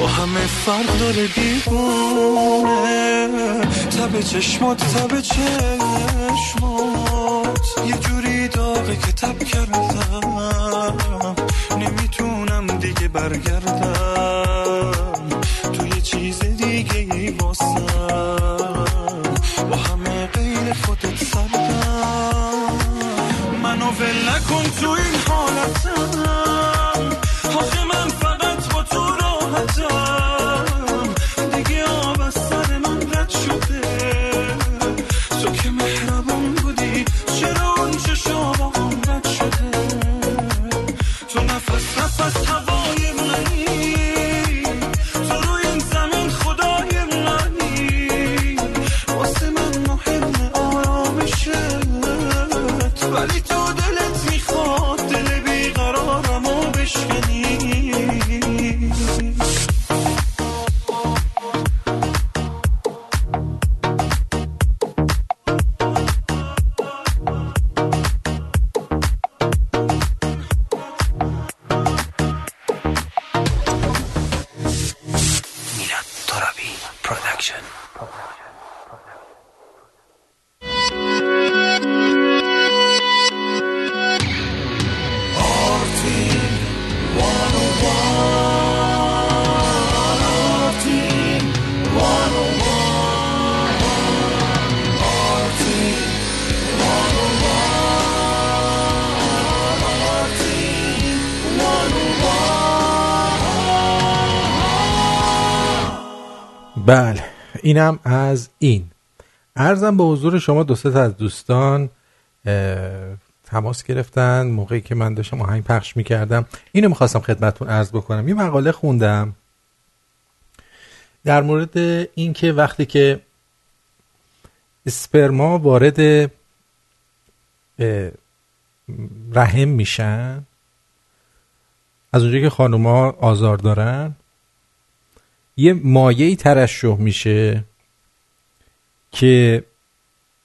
با همه فرق داره دیوونه تب چشمات تب چشمات. یه جوری داغه که تب کردم. نمی‌تونم دیگه برگردم اینم از این. ارزم به حضور شما دو سه از دوستان تماس گرفتن موقعی که من داشتم آهنگ پخش می‌کردم. اینو می‌خواستم خدمتون عرض بکنم. یه مقاله خوندم در مورد اینکه وقتی که اسپرما وارد رحم میشن از اونجایی که خانوما آزار دارن یه مایعی ترشح میشه که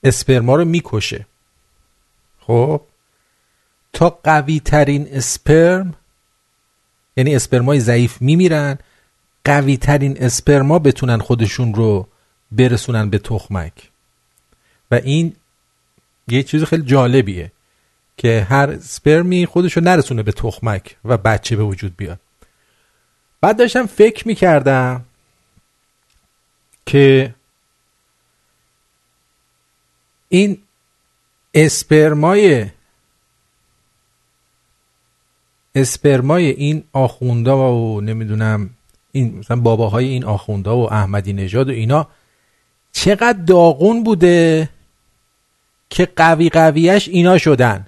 اسپرما رو می‌کشه. خب؟ تا قوی ترین اسپرم یعنی اسپرمای ضعیف میمیرن قوی ترین اسپرما بتونن خودشون رو برسونن به تخمک. و این یه چیز خیلی جالبیه که هر اسپرمی خودش رو نرسونه به تخمک و بچه به وجود بیاد. بعد داشتم فکر می‌کردم که این اسپرمای اسپرمای این آخوندا و نمی‌دونم این مثلا باباهای این آخوندا و احمدی نژاد و اینا چقدر داغون بوده که قوی قویش اینا شدن.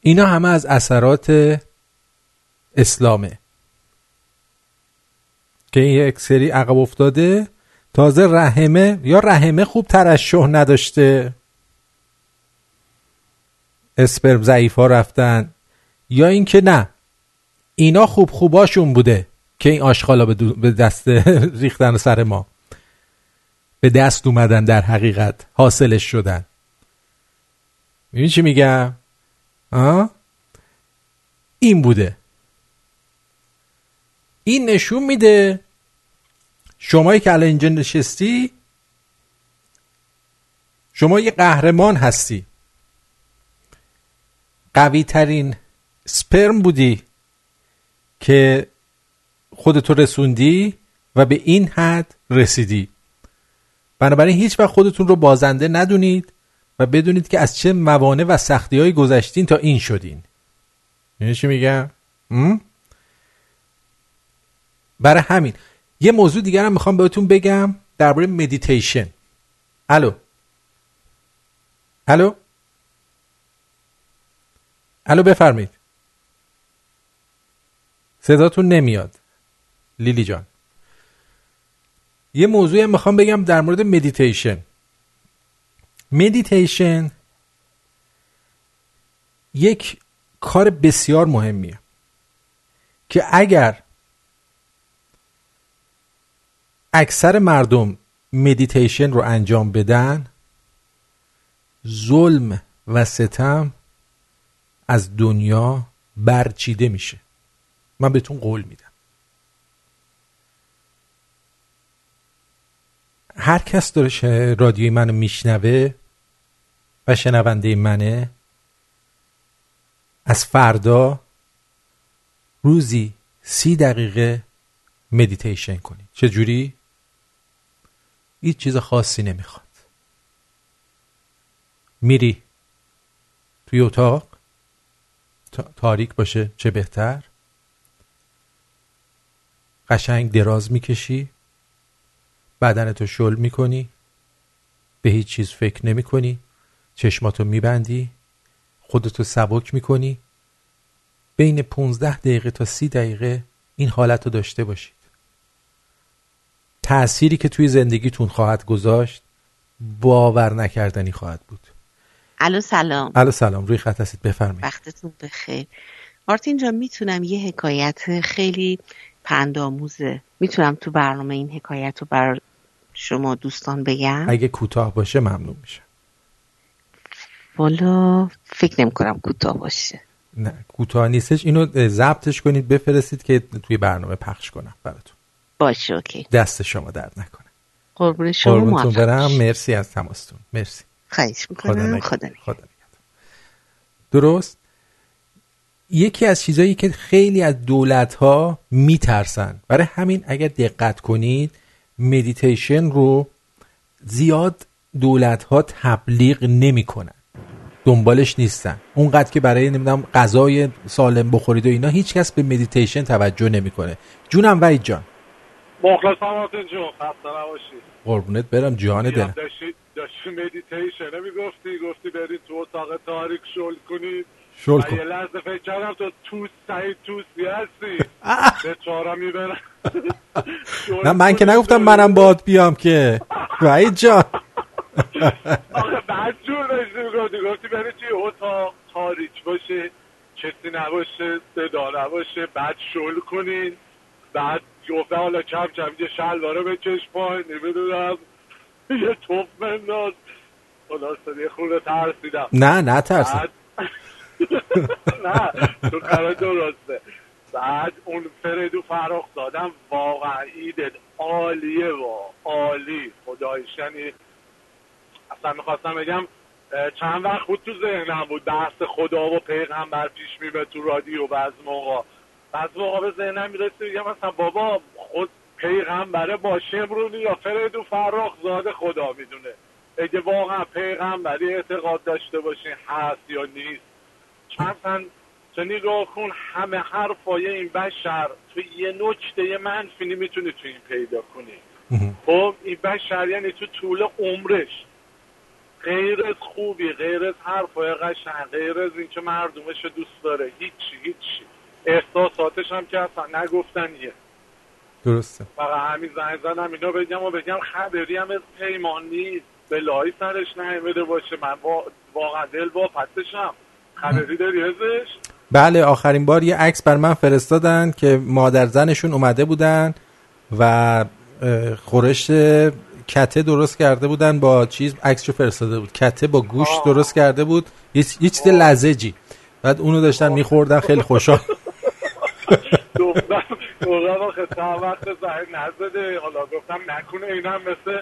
اینا همه از اثرات اسلامه. که این یک سری عقب افتاده تازه رحمه یا رحمه خوب ترشح نداشته. اسپرم ضعیف ها رفتن. یا اینکه نه اینا خوب خوباشون بوده که این آشغالا به دست ریختن سر ما. به دست اومدن در حقیقت حاصلش شدن. می‌بینی چی میگم؟ آه؟ این بوده. این نشون میده شمایی که الان اینجا نشستی شما یه قهرمان هستی. قوی ترین سپرم بودی که خودتو رسوندی و به این حد رسیدی. بنابراین هیچ وقت خودتون رو بازنده ندونید و بدونید که از چه موانع و سختی های گذشتین تا این شدین. یعنی چی میگم؟ برای همین. یه موضوع دیگر هم می‌خوام بهتون بگم درباره مدیتیشن الو. الو. الو بفرمایید. صداتون نمیاد. لیلی جان. یه موضوعی هم می‌خوام بگم در مورد meditation meditation یک کار بسیار مهمیه که اگر اکثر مردم مدیتیشن رو انجام بدن ظلم و ستم از دنیا برچیده میشه. من بهتون قول میدم. هر کس داره رادیوی منو میشنوه و شنونده منه از فردا روزی سی دقیقه مدیتیشن کنید. چجوری؟ هیچ چیز خاصی نمی‌خواد. میری توی اتاق تا- تاریک باشه چه بهتر. قشنگ دراز می‌کشی بدنتو شل می‌کنی به هیچ چیز فکر نمی کنی چشماتو میبندی خودتو سبک می‌کنی. بین 15 دقیقه تا 30 دقیقه این حالت داشته باشید تأثیری که توی زندگیتون خواهد گذاشت باور نکردنی خواهد بود. الو سلام. الو سلام. روی خط هستید بفرمایید. وقتتون بخیر. مارتین جان می‌تونم یه حکایت خیلی پندآموزه می‌تونم تو برنامه این حکایت رو بر شما دوستان بگم؟ اگه کوتاه باشه ممنون میشه والا فکر نمی کنم کوتاه باشه. نه کوتاه نیستش. اینو ضبطش کنید بفرستید که توی برنامه پخش کنم براتون. باشه OK. دست شما درد نکنه. قربون شما قربونتون برم. مرسی از تماستون. مرسی. خواهش خدا می‌کنم. خدا. خدا. درست. یکی از چیزایی که خیلی از دولت ها میترسن. برای همین اگر دقت کنید مدیتیشن رو زیاد دولت ها تبلیغ نمی‌کنن. دنبالش نیستن. اونقدر که برای نمی‌دونم غذای سالم بخورید و اینا هیچکس به مدیتیشن توجه نمی‌کنه. جونم وحید جان. مخلصم آرتین جون خسته نباشی. قربونت برم جان دیدم دلم داشتی داشتی مدیتیشن می‌گفتی گفتی برید تو اتاق تاریک شل کنید شل کن. یه لحظه فکر کردم تو توس سعید توسی هستی. به چهارم می‌برم. نه من که نگفتم منم باد بیام که. وحید جان. آخه بعد جور داشتی می‌گفتی. گفتی برید توی اتاق تاریک باشه کسی نباشه صدا نباشه بعد شل کنین بعد گفته حالا کم کم یه شلواره بکش پایین نمی‌دونم. یه توپ بنداز. خلاصه یه خورده ترسیدم. نه نه بعد نه تو کار درسته. بعد اون فریدو فراخ دادم. واقعا ایدت عالیه وا عالی. خدایشنی اصلا می‌خواستم بگم چند وقت بود تو ذهنم بود بحث خدا و پیغمبر پیش میره تو رادیو بعض موقع. بعض موقع به ذهنم می‌رسه میگم مثلا بابا خود پیغمبره با شمرونی یا فریدو فراخ زاده خدا می‌دونه. اگه واقعا پیغمبری اعتقاد داشته باشین هست یا نیست. چون اصلا تو نگاه کن همه حرفای این بشر تو یه نکته منفی نمی‌تونی تو این پیدا کنی. خب این بشر یعنی تو طول عمرش. غیر از خوبی غیر از حرفای قشنگ غیر از اینکه مردمش رو دوست داره. هیچی هیچی. احساساتش هم که اصلا نگفتن یه. درسته. فقط همین زنگ زدم اینو بگم و بگم خبری هم از پیمان نیست. به لای سرش نیمده باشه. من وا- واقعا دل با پتشم خبری داری ازش؟ بله آخرین بار یه عکس بر من فرستادن که مادر زنشون اومده بودن و خورش کته درست کرده بودن با چیز عکسشو فرستاده بود. کته با گوشت درست کرده بود. یه یه چیز لزجی. بعد اونو داشتن میخوردن خیلی خوشحال. گفتم گفتم آخه تا وقت زنگ نزده. حالا گفتم نکنه اینم مثل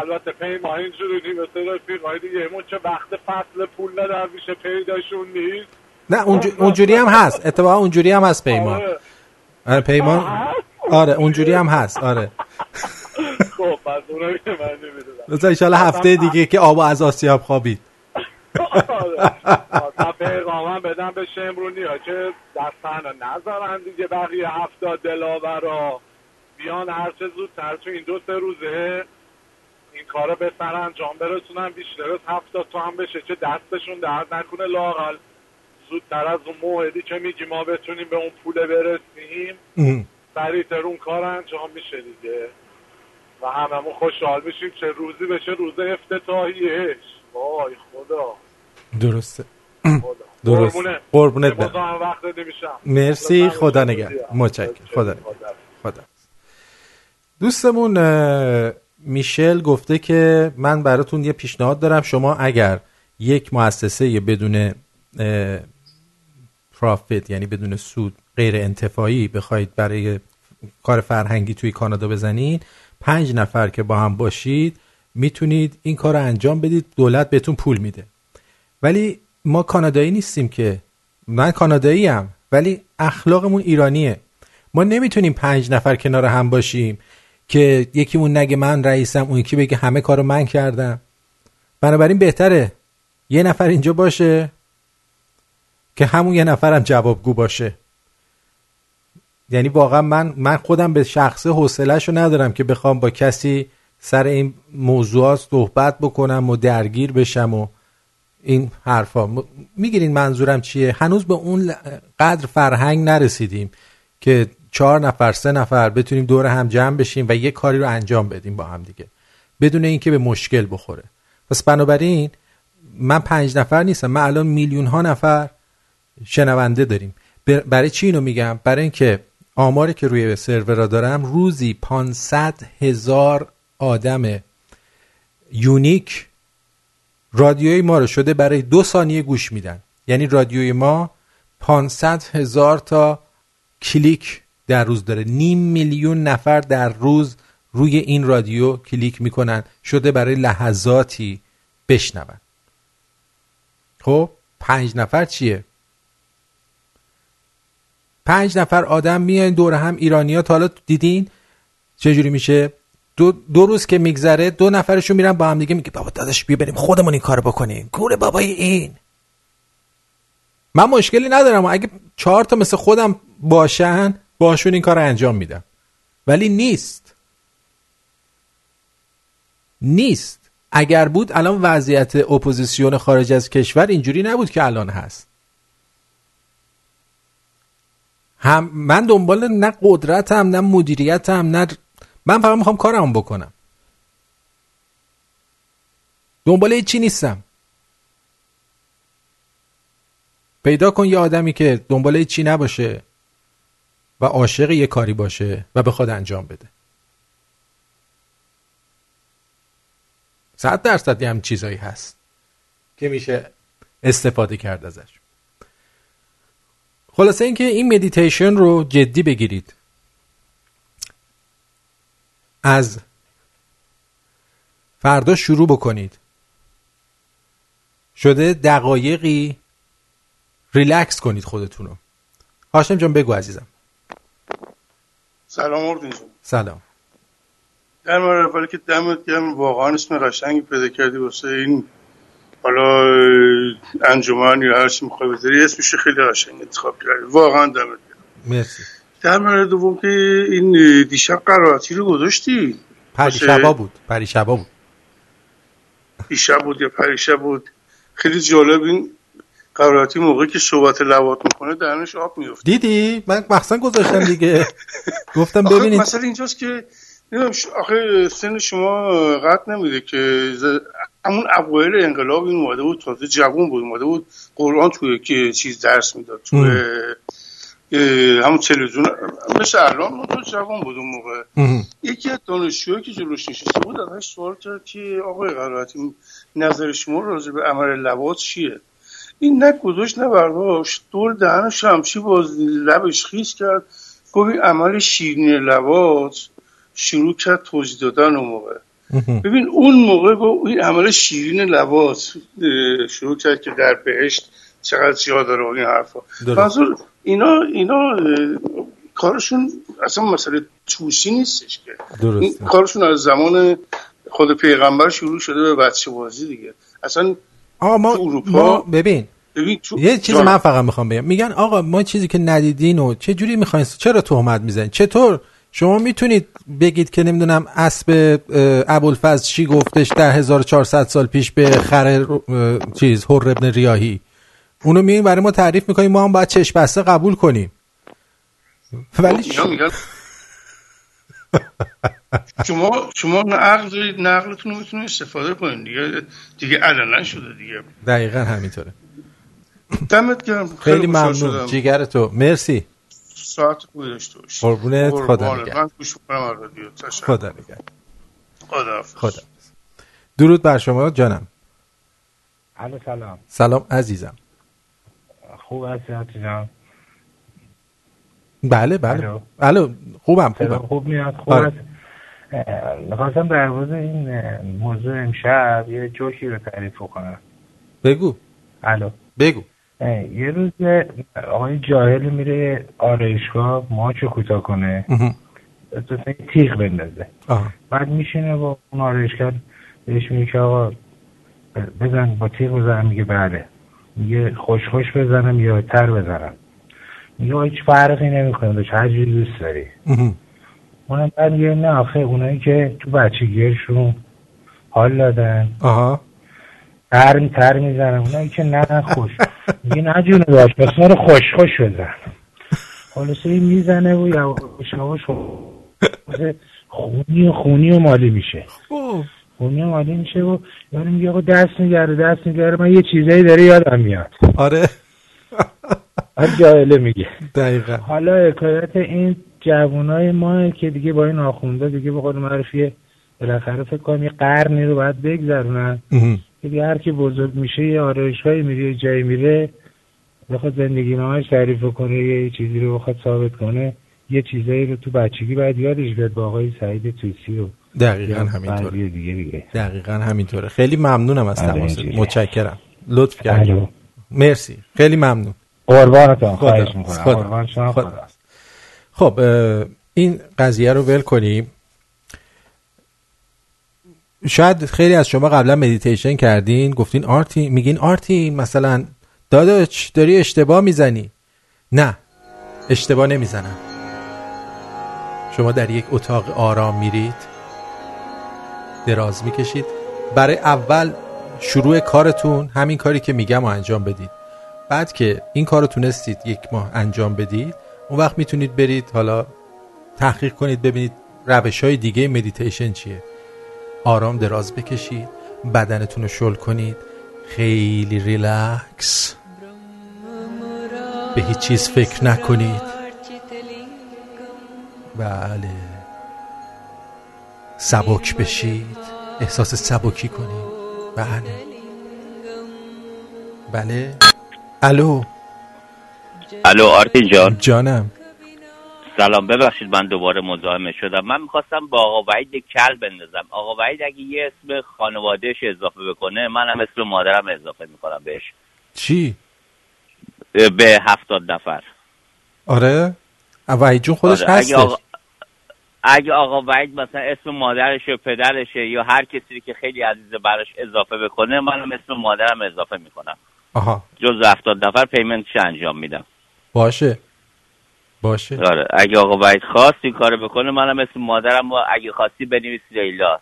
البته پیمان اینجوری نی مثل رفیقای دیگه. همون چه وقت فصل پول ندار میشه پیداشون نیست. نه اونجو- اونجوری هم هست. اتفاقا اونجوری هم هست پیمان آره. پیمان آره اونجوری هم هست. آره. خب پس اونو که من نمی‌دونم. هفته دیگه که آب از آسیاب خوابید. پیغامم بدم به شمرونی ها که دستن نذارن دیگه بقیه هفتاد دلاورا بیان هرچه زودتر تو این دو سه روزه این کارو به سر انجام برسونن بیشتر از هفتاد تا هم بشه چه دستشون درد نکنه لاقل زودتر از اون موعدی که میگی ما بتونیم به اون پول برسیم سریعتر اون کار انجام میشه دیگه و هممون خوشحال میشیم چه روزی بشه روز افتتاحیهش وای خدا. درسته. درست. قربونت. برم. مرسی. خدا نگه. متشکرم. خدا نگه. خدا. دوستمون میشل گفته که من براتون یه پیشنهاد دارم. شما اگر یک مؤسسه بدون پرافیت یعنی بدون سود غیر انتفاعی بخواید برای کار فرهنگی توی کانادا بزنید پنج نفر که با هم باشید می‌تونید این کار رو انجام بدید دولت بهتون پول میده. ولی ما کانادایی نیستیم که من کانادایی هم ولی اخلاقمون ایرانیه. ما نمی‌تونیم پنج نفر کنار هم باشیم که یکیمون نگه من رئیسم اون یکی بگه همه کارو من کردم. بنابراین بهتره یه نفر اینجا باشه که همون یه نفرم جوابگو باشه. یعنی واقعا من من خودم به شخصه حوصله‌شو ندارم که بخوام با کسی سر این موضوعات صحبت بکنم و درگیر بشم و این حرفا. می‌گیرین منظورم چیه؟ هنوز به اون قدر فرهنگ نرسیدیم که چهار نفر سه نفر بتونیم دور هم جمع بشیم و یه کاری رو انجام بدیم با هم دیگه بدون اینکه به مشکل بخوره. پس بنابراین من پنج نفر نیستم من الان میلیون ها نفر شنونده داریم. بر- برای چی اینو میگم؟ برای اینکه آماری که روی سرورا دارم روزی 500 هزار آدم یونیک رادیوی ما رو شده برای دو ثانیه گوش میدن. یعنی رادیوی ما 500 هزار تا کلیک در روز داره. نیم میلیون نفر در روز روی این رادیو کلیک می‌کنن. شده برای لحظاتی بشنون. خب پنج نفر چیه؟ پنج نفر آدم میان دور هم ایرانی ها تا حالا دیدین چجوری میشه؟ دو, دو روز که میگذره دو نفرشون میرن با هم دیگه میگه بابا داداش بیا بریم خودمون این کارو بکنیم. کوره بابای این. من مشکلی ندارم. اگه چهار تا مثل خودم باشن باشون این کار رو انجام میدم. ولی نیست. نیست. اگر بود الان وضعیت اپوزیسیون خارج از کشور اینجوری نبود که الان هست. هم من دنبال نه قدرتم نه مدیریتم نه من فقط می‌خوام کارم بکنم. دنبال چی نیستم. پیدا کن یه آدمی که دنبال چی نباشه و عاشق یه کاری باشه و بخواد انجام بده. صد درصد هم چیزایی هست که میشه استفاده کرد ازش. خلاصه اینکه این مدیتیشن رو جدی بگیرید. از فردا شروع بکنید. شده دقایقی ریلکس کنید خودتون رو. هاشم جان بگو عزیزم. سلام اردین جون. سلام. در مورد اولی که دمت گرم واقعا اسم قشنگی پیدا کردی واسه این حالا انجمن یا هر چی می‌خوای بذاری اسمش خیلی قشنگ انتخاب کردی. واقعا دمت گرم. مرسی. در مورد دوم که این دیشب قرارتی رو گذاشتی. پری واسه- شبا بود. پری شبا بود. دیشب بود یا پریشب بود. خیلی جالب این قراراتی موقعی که صحبت لوات می‌کنه درنش آب میفته دیدی؟ من مخصوصا گذاشتم دیگه. گفتم ببینید. مثلا اینجاست که آخه سن شما قد نمیده که همون اوایل انقلاب این اومده بود تازه جوون بود اومده بود قرآن توی که چیز درس می‌داد توی همون تلویزیون مثل الان بود تو جوان بود اون موقع یکی از دانشجوهایی که جلوش نشسته بود ازش سوال کرد که آقای قرائتی نظر شما راجع به عمل لواط چیه؟ این نه گذاشت نه برداشت دور دهنش همچی باز لبش خیس کرد. گفت عمل شیرین لواط شروع کرد توضیح دادن اون موقع. ببین اون موقع گفت این عمل شیرین لواط شروع کرد که در بهشت چقدر جا داره و این حرفا. منظور اینا اینا کارشون اصلا مسئله توسی نیستش که. درسته. این کارشون از زمان خود پیغمبر شروع شده به بچه بازی دیگه. اصلا آقا ما, تو اروپا ما ببین ببین تو یه چیز. من فقط می‌خوام بگم. میگن آقا ما چیزی که ندیدین و چه جوری می‌خواین چرا تهمت می‌زنید چطور؟ شما می‌تونید بگید که نمی‌دونم اسب ابوالفضل چی گفتش در 1400 سال پیش به خر چیز هر ابن ریاهی. اونو میگین برای ما تعریف می‌کنیم ما هم باید چشم بسته قبول کنیم. ولی میگن شما شما نه عقل دارید نه عقلتون رو می‌تونید استفاده کنید دیگه. دیگه علنا شده دیگه. دقیقا همینطوره. دمت گرم. خیلی خوشحال ممنون. جیگر تو مرسی. ساعت خوبی داشته باشی. قربونت، خدا. نگهدار. من گوش می‌کنم رادیو. تشکر. خدا نگهدار. خدا خدا درود بر شما جانم. سلام. سلام عزیزم. خوب هستی جان بله بله. الو. خوبم خوبم. خوب میاد؟ خوب آره. می‌خواستم در مورد این موضوع امشب یه جوکی رو تعریف کنم بگو. الو. بگو. یه روز آقای جاهل میره آرایشگاه ماچو کوتاه کنه. مثلا تیغ بندازه. آها. بعد میشینه با اون آرایشگر بهش میگه که آقا بزن با تیغ بزنم میگه بله. میگه خوش خوش بزنم یا تر بزنم. میگه هیچ فرقی نمی‌کنه داشت هر جوری دوست داری. اونم بعد میگه نه آخه اونایی که تو بچگیشون حال دادن. آها. تر تر می‌زنم اونایی که نه خوش. میگه نه جونه داشت پس ما رو خوش خوش بزن. خلاصه این می‌زنه و یواش یواش خونی و خونی و مالی میشه. خونی و مالی میشه و یارو میگه آقا دست میگره دست میگره. من یه چیزایی داره یادم میاد. آره. هر جاهله میگه. دقیقا. حالا حکایت این جوانای ما که دیگه با این آخونده دیگه به قول معروف یه بالاخره فکر کنم یه قرنی رو باید بگذرونن. که دیگه هر کی بزرگ میشه یه آرایشگاهی میره یه جایی میره بخواد زندگی نامش تعریف کنه یه چیزی رو بخواد ثابت کنه یه چیزایی رو تو بچگی باید یادش بیاد با آقای سعید توسی و دقیقا همینطوره. بعضی دیگه دیگه دقیقا همینطوره. خیلی ممنونم از آره، اینجوریه. متشکرم. لطف کردی. مرسی. خیلی ممنون. قربانتون. خواهش می‌کنم. قربان شما. خدا. خدا. خب این قضیه رو ول کنیم شاید خیلی از شما قبلا مدیتیشن کردین گفتین آرتی میگین آرتی مثلا داداش داری اشتباه می‌زنی. نه اشتباه نمی‌زنم. شما در یک اتاق آرام میرید. دراز می‌کشید. برای اول شروع کارتون همین کاری که میگم رو انجام بدید. بعد که این کار رو تونستید یک ماه انجام بدید اون وقت می‌تونید برید حالا تحقیق کنید ببینید روش های دیگه مدیتیشن چیه. آرام دراز بکشید بدنتون رو شل کنید. خیلی ریلکس. به هیچ چیز فکر نکنید. بله. سبک بشید. احساس سبکی کنید. بله. بله. الو. الو آرتین جان. جانم. سلام ببخشید من دوباره مزاحم شدم. من می‌خواستم با آقا وحید کل بندازم. آقا وحید اگه یه اسم خانوادهش اضافه بکنه منم اسم مادرم اضافه می‌کنم بهش. چی؟ به هفتاد نفر. آره؟ وحید جون خودش آره، هستش. آقا, اگه آقا وحید مثلا اسم مادرش و پدرشه یا هر کسی که خیلی عزیزه براش اضافه بکنه منم اسم مادرم اضافه می‌کنم. آها. جز هفتاد نفر پیمنتش انجام میدم؟ باشه. باشه. آره. اگه آقا وحید خواست این کارو بکنه منم اسم مادرم و اگه خواستی بنویس لیلا.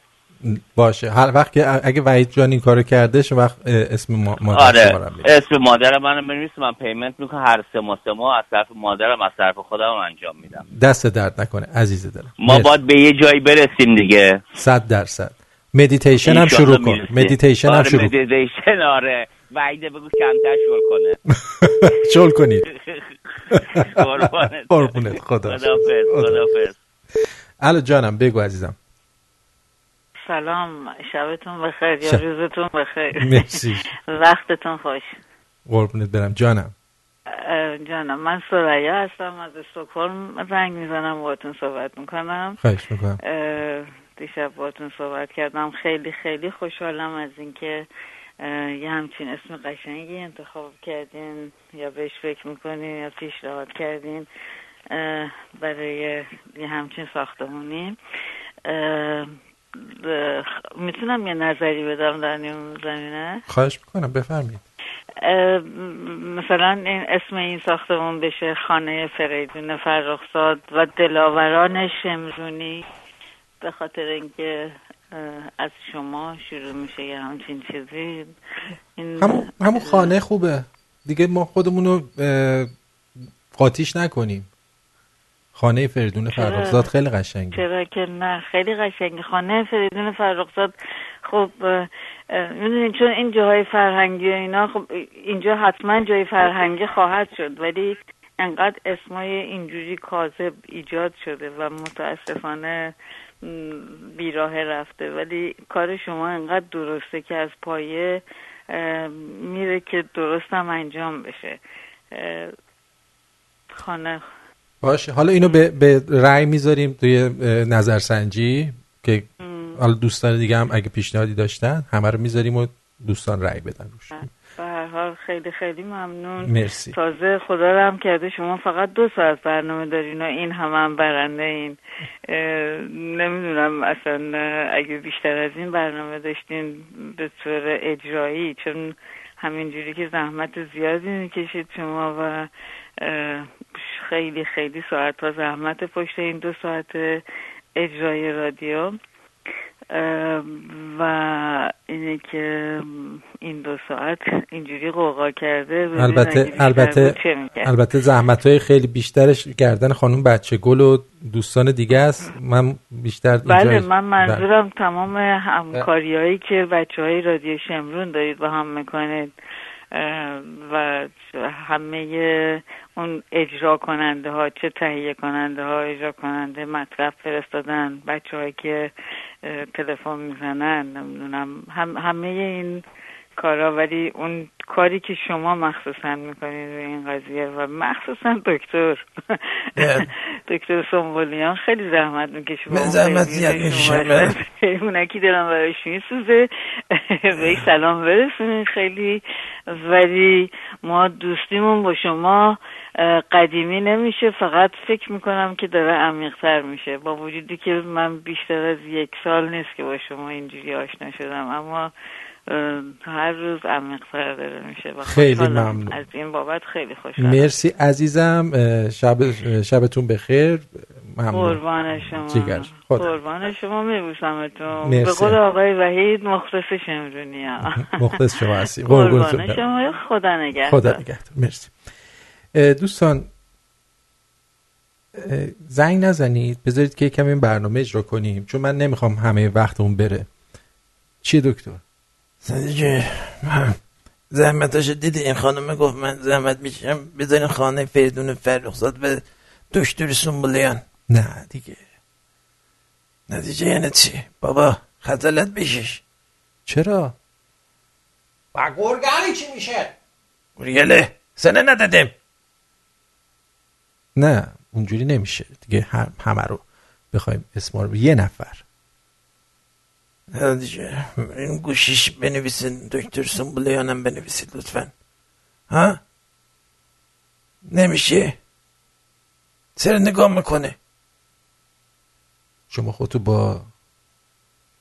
باشه. هر وقت که اگه وحید جان این کارو کرده شما وقت اسم ما مادر آره. هم. اسم مادر منو بنویس من payment می‌کنم هر سه ماه سه ماه از طرف مادرم از طرف خودم انجام میدم. دست درد نکنه عزیز دلم. ما مرسی. باید به یه جایی برسیم دیگه. صد درصد. مدیتیشن هم شروع کن. مدیتیشن هم آره شروع کن. مدیتیشن آره. وحیدو بگو کمتر شل کنه. شل کنید قربونت. خدا خدافظ الو جانم بگو عزیزم. سلام شبتون بخیر یا شب. روزتون بخیر. مرسی. وقتتون خوش. قربونت برم. جانم. جانم من سریا هستم از استکهلم رنگ می‌زنم باهاتون صحبت می‌کنم. خواهش می‌کنم. دیشب باهاتون صحبت کردم. خیلی خیلی خوشحالم از اینکه یه همچین اسم قشنگی انتخاب کردین یا بهش فکر می‌کنین یا پیشنهاد کردین برای یه همچین ساختمونی. می‌تونم یه نظری بدم در این زمینه؟ خواهش می‌کنم بفرمایید. مثلا این اسم این ساختمون بشه خانه فریدون فرخزاد و دلاوران شمرونی. به خاطر اینکه از شما شروع میشه یه همچین چیزی. این همون همون خانه خوبه. دیگه ما خودمون رو قاطیش نکنیم. خانه فریدون؟ فرخزاد خیلی قشنگه. چرا که نه خیلی قشنگه. خانه فریدون فرخزاد خب می‌دونین چون این جاهای فرهنگی و اینا خب اینجا حتما جای فرهنگی خواهد شد ولی انقدر اسمای اینجوری کاذب ایجاد شده و متاسفانه بیراه رفته. ولی کار شما انقدر درسته که از پایه میره که درست هم انجام بشه. خانه باشه. حالا اینو به, به رأی می‌ذاریم توی نظرسنجی که حالا دوستان دیگه هم اگه پیشنهادی داشتن همه رو می‌ذاریم و دوستان رأی بدن روش. به هر حال خیلی خیلی ممنون. مرسی. تازه خدا رو هم کرده شما فقط دو ساعت برنامه دارین و این همه هم برنده این. نمی‌دونم اصلا اگه بیشتر از این برنامه داشتین به طور اجرایی چون همینجوری که زحمت زیادی می‌کشید شما و خیلی خیلی ساعت ها زحمت پشت این دو ساعت اجرای رادیو و اینه که این دو ساعت اینجوری قوقا کرده البته البته؟ البته زحمت های خیلی بیشترش گردن خانم بچه گل و دوستان دیگه است من بیشتر بله من بله. منظورم تمام همکاری هایی که بچه های رادیو شمرون دارید با هم می‌کنید و همه اون اجرا کننده ها چه تهیه کننده ها اجرا کننده مطلب فرستادن بچه که تلفن می‌زنن نمی‌دونم هم همه این کارا ولی اون کاری که شما مخصوصا می‌کنید روی این قضیه و مخصوصا دکتر. دکتر سنبولیان خیلی زحمت می‌کشه. من زحمت زیاد می‌کشم. اونکی دارم براش میسوزه. بهش سلام برسونین خیلی. ولی ما دوستیمون با شما قدیمی نمیشه. فقط فکر می‌کنم که داره عمیقتر میشه. با وجودی که من بیشتر از یک سال نیست که با شما اینجوری آشنا شدم. اما هر روز عمیقتر داره میشه. و خیلی. ممنون. از این بابت خیلی خوشحالم. مرسی عزیزم شب شبتون بخیر. ممنون. قربان شما. جگر خدا. قربان شما میبوسمتون. به قول آقای وحید مختص شمرونی ها شما هستی قربان. شما. خدا نگهدار. خدا نگهدار. مرسی. دوستان زنگ نزنید. بذارید که کمی برنامه اجرا کنیم. چون من نمی‌خوام همه وقتمون بره. چیه دکتر؟ صدیقه زحمتاشو دیدی؟ این خانم گفت من زحمت میشم بذارین خانه فریدون فرخزاد به دکتر سنبولیان نه. دیگه. نتیجه یعنی چی؟ بابا خجالت بشش چرا؟ و گرگلی چی میشه؟ گرگله سنه ندادیم. نه اونجوری نمیشه. دیگه هم همه رو بخوایم اسما رو یه نفر. این گوشیش بنویسین دکتر سنبولیانم بنویسید لطفا ها نمیشه چرا نگاه می‌کنه شما خودتو با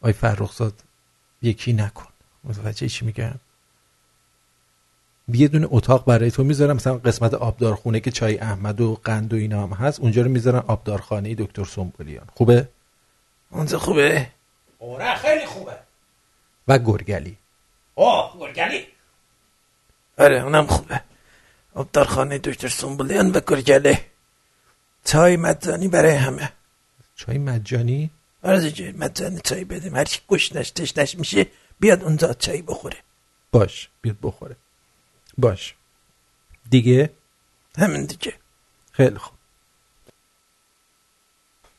آی فرخزاد یکی نکن متوجه چی میگم یه دونه اتاق برای تو می‌ذارم مثلا قسمت آبدارخونه که چای احمد و قند و اینا هم هست اونجا رو می‌ذارن آبدارخانه دکتر سنبولیان خوبه اونجا خوبه آره خیلی خوبه. و گرگلی. اوه گرگلی. آره اونم خوبه. ابدارخانه دکتر سنبولیان و گرگله چای مجانی برای همه. چای مجانی؟ آره دیگه مجانی چای بدیم. هر کی گشنش تشنش میشه بیاد اونجا چای بخوره. باش بیاد بخوره. باش. دیگه؟ همین دیگه. خیلی خوب.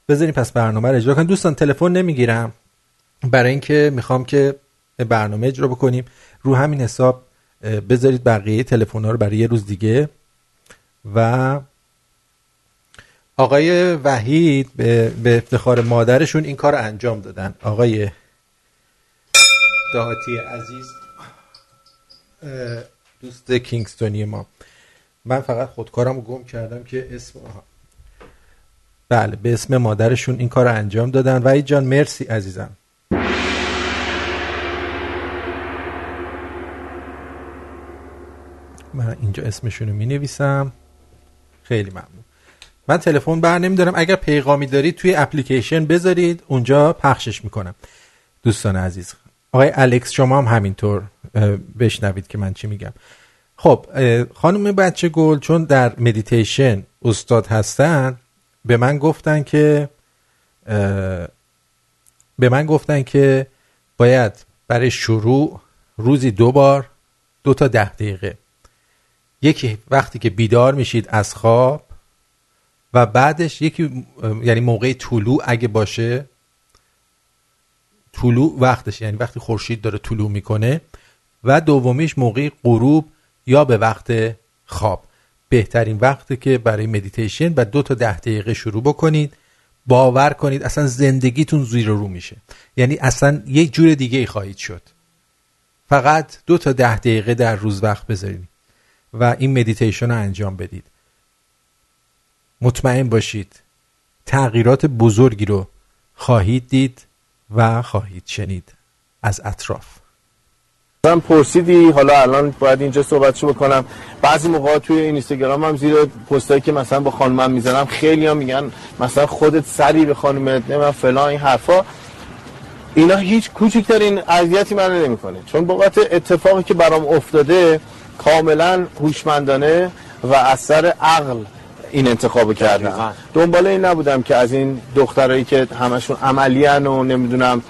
بذاریم پس برنامه رو اجرا کنیم دوستان تلفن نمی‌گیرم. برای اینکه می‌خوام که برنامه اجرا بکنیم رو همین حساب بذارید بقیه تلفن رو برای یه روز دیگه. و آقای وحید به, به افتخار مادرشون این کار انجام دادن. آقای دهاتی عزیز دوست کینگستونی ما. من فقط خودکارم رو گم کردم که اسم آها. بله به اسم مادرشون این کار انجام دادن. وحید جان مرسی عزیزم. من اینجا اسمشون رو می نویسم خیلی ممنون. من تلفن بر نمیدارم. اگر پیغامی دارید توی اپلیکیشن بذارید. اونجا پخشش می‌کنم. دوستان عزیز. آقای الکس شما هم همینطور بشنوید که من چی میگم. خب خانم بچه گل چون در مدیتیشن استاد هستن به من گفتن که به من گفتن که باید برای شروع روزی دو بار دو تا ده دقیقه. یکی وقتی که بیدار میشید از خواب و بعدش یکی یعنی موقع طلوع اگه باشه طلوع وقتش یعنی وقتی خورشید داره طلوع می‌کنه و دومیش موقع غروب یا به وقت خواب. بهترین وقتی که برای مدیتیشن و دو تا ده دقیقه شروع بکنید باور کنید اصلا زندگیتون زیر رو میشه. یعنی اصلا یک جور دیگه ای خواهید شد. فقط دو تا ده دقیقه در روز وقت بذارید و این مدیتیشن رو انجام بدید. مطمئن باشید تغییرات بزرگی رو خواهید دید و خواهید شنید از اطراف. من پرسیدی حالا الان باید اینجا صحبتشو بکنم. بعضی موقع توی اینستاگرام هم زیر پستایی که مثلا با خانمم می‌زنم خیلی ها میگن مثلا خودت سری به خانومت نمی‌دونم فلان این حرفا. اینا هیچ کوچکترین اذیتی من نمی‌کنه. چون بابت اتفاقی که برام افتاده کاملا هوشمندانه و از سر عقل این انتخاب کردم. دنبال این نبودم که از این دخترایی که همشون عملیان و نمی‌دونم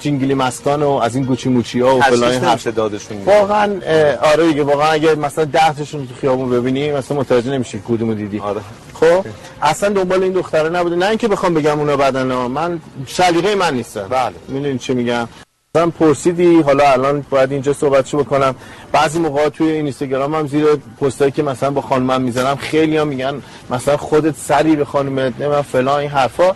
جینگلی مستان و از این گوچی موچی ها و فلان این حرف دادشون. واقعا آره دیگه واقعا اگه مثلا ده تاشون تو خیابون ببینی مثلا متوجه نمیشی کدومو دیدی. آره. خب؟ اصلا دنبال این دختره نبوده. نه اینکه بخوام بگم اونا بدن ها. من شلیقه من نیستم. بله. می‌دونی چی میگم؟ من پرسیدی حالا الان باید اینجا صحبتشو بکنم. بعضی موقع توی اینستاگرام هم زیر پستایی که مثلا با خانمم می‌زنم خیلی ها میگن مثلا خودت سری به خانومت نمی‌دونم فلان این حرفا.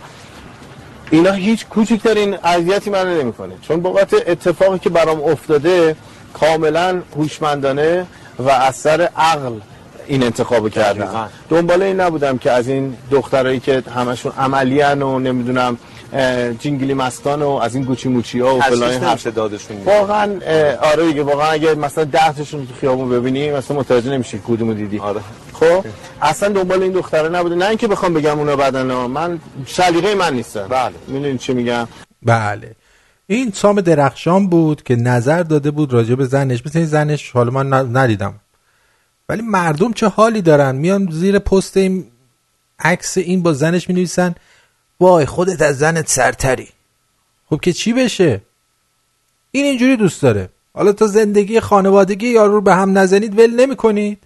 اینا هیچ کوچکترین اذیتی من نمی‌کنه. چون بابت اتفاقی که برام افتاده کاملا هوشمندانه و از سر عقل این انتخاب کردم. دنبال این نبودم که از این دخترایی که همشون عملیان و نمی‌دونم جینگلی مستان و از این گوچی موچی ها و فلان حرف. دادشون واقعا آره دیگه واقعا اگه مثلا ده تاشون تو خیابون ببینی مثلا متوجه نمیشی کدومو دیدی. آره. خب؟ اصلا دنبال این دختره نبوده. نه اینکه بخوام بگم اونا بدن ها. من شلیقه من نیستم. بله. می‌دونی چی میگم؟ بله. این سام درخشان بود که نظر داده بود راجع به زنش. مثل این زنش حالا من ندیدم. ولی مردم چه حالی دارن؟ میان زیر پست این عکس این با زنش می نویسن وای خودت از زنت سرتری. خب که چی بشه؟ این اینجوری دوست داره. حالا تا زندگی خانوادگی یارو رو به هم نزنید ول نمی کنید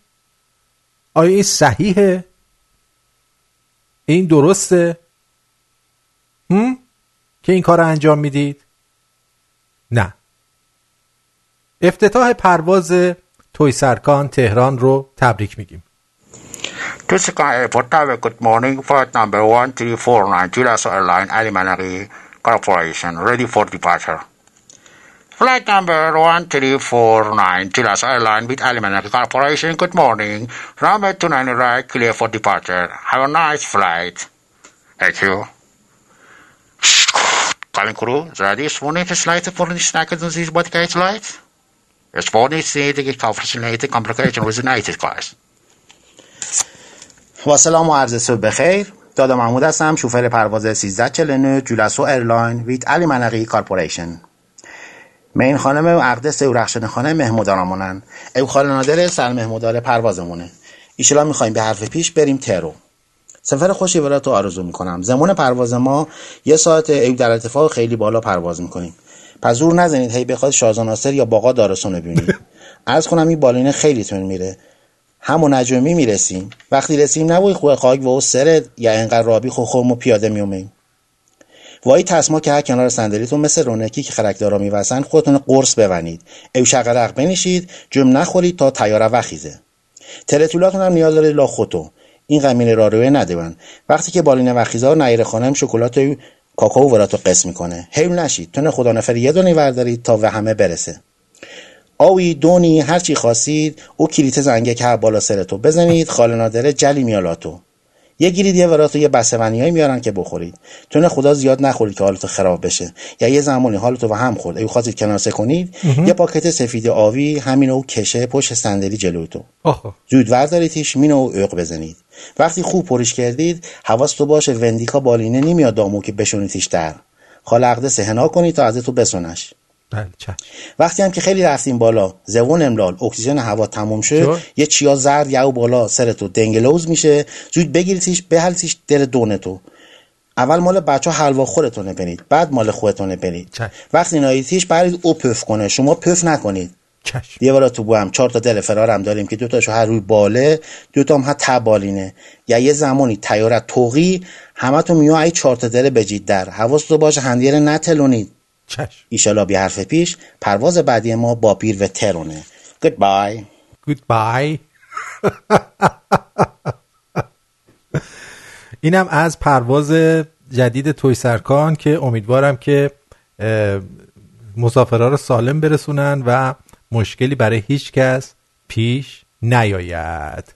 آیا این صحیحه این درسته هم؟ که این کار رو انجام می‌دید نه افتتاح پرواز توی سرکان تهران رو تبریک میگیم To Sky Airport Tower, good morning. Flight number 1349, Julius Airline Alimanari Corporation, ready for departure. Flight number 1349, Julius Airline with Alimanari Corporation, good morning. Runway 29 right, clear for departure. Have a nice flight. Thank you. Calling crew, ready, spawning to slide for the snack and this body gate light. Spawning to the complication with United class. با سلام و عرض صبح بخیر دادا محمود هستم شوفر پرواز 1349 جولاسو ایرلاین ویت علی منقی کارپوریشن مین خانم و اقدس و رخشن خانه مهمودارمونن. او خال نادر سر مهمودار پروازمونه. ایشالا می‌خوایم به حرف پیش بریم ترو سفر خوشی برات آرزو می‌کنم. زمان پرواز ما یه ساعت ای در ارتفاع خیلی بالا پرواز می‌کنیم. پس زور نزنید. هی بخواد شازان ناصر یا باقا دارستان رو ببینید عرض کنم این بالینه خیلی تون میره. همون نجومی می‌رسیم. وقتی رسیم نبوی خواه خاک و او سرد یا انقدر رابی خو خودمو پیاده میومیم. وای تسما که هر کنار صندلیتون مثل رونکی که خرکدارا میوسن خودتون قرص بونید او شقرق بنشید جم نخورید تا تیاره وخیزه. تلتولاتون هم نیاز داره لا این غمین راروه ندون وقتی که بالین وخیزا نیر خانم شکلات و کاکائو وراتو قسم می‌کنه. حیل نشید. تون خدا نفر یه دونه وردارید تا به همه برسه. آوی دونی هر چی خواستید او کلیت زنگه که بالا سرتو بزنید خال نادره جلی میالاتو. یه گیرید یه وراتو یه بسته میارن که بخورید. تون خدا زیاد نخورید که حالتو خراب بشه. یا یه زمانی حالتو و هم خورد. اگه خواستید کناسه کنید. یه پاکت سفید آوی همین او کشه پشت صندلی جلوتو زود ورداریدش مینو و عق بزنید. وقتی خوب پرش کردید حواستو باشه وندیکا بالینه نمیاد دامو که بشونیدش در. خال عقده سهنا کنید تا از تو بسونش. بله وقتی هم که خیلی رفتیم بالا زبون املال اکسیژن هوا تموم جا. یه چیا زرد یهو بالا سرتو دنگلوز میشه زود بگیریدش بهلتیش در دونتو اول مال بچه ها حلوا خورتونه برید بعد مال خودتونه برید وقتی نایتیش برید او پف کنه شما پف نکنید. چشم. یه برا تو بو هم چهار تا دل فرارم داریم که دو تاشو هر روی باله دو تا هم هر تبالینه یا یه زمانی تیاره توقی همه تو میو ای چهار تا دل بجید در. حواستو باشه هندیره نتلونید. چشم. ایشالا بی حرف پیش پرواز بعدی ما با پیر و ترونه. Goodbye. Goodbye. اینم از پرواز جدید توی سرکان که امیدوارم که مسافرها رو سالم برسونن و مشکلی برای هیچ کس پیش نیاید.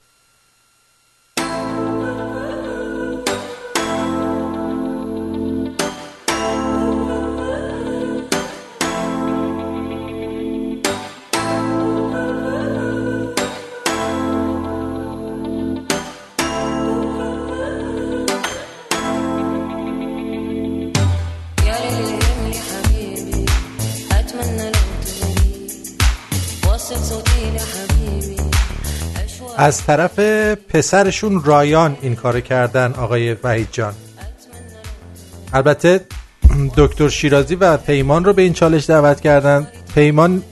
از طرف پسرشون رایان این کار کردن آقای وحید جان. البته دکتر شیرازی و پیمان رو به این چالش دعوت کردن. پیمان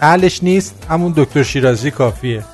اهلش نیست همون دکتر شیرازی کافیه.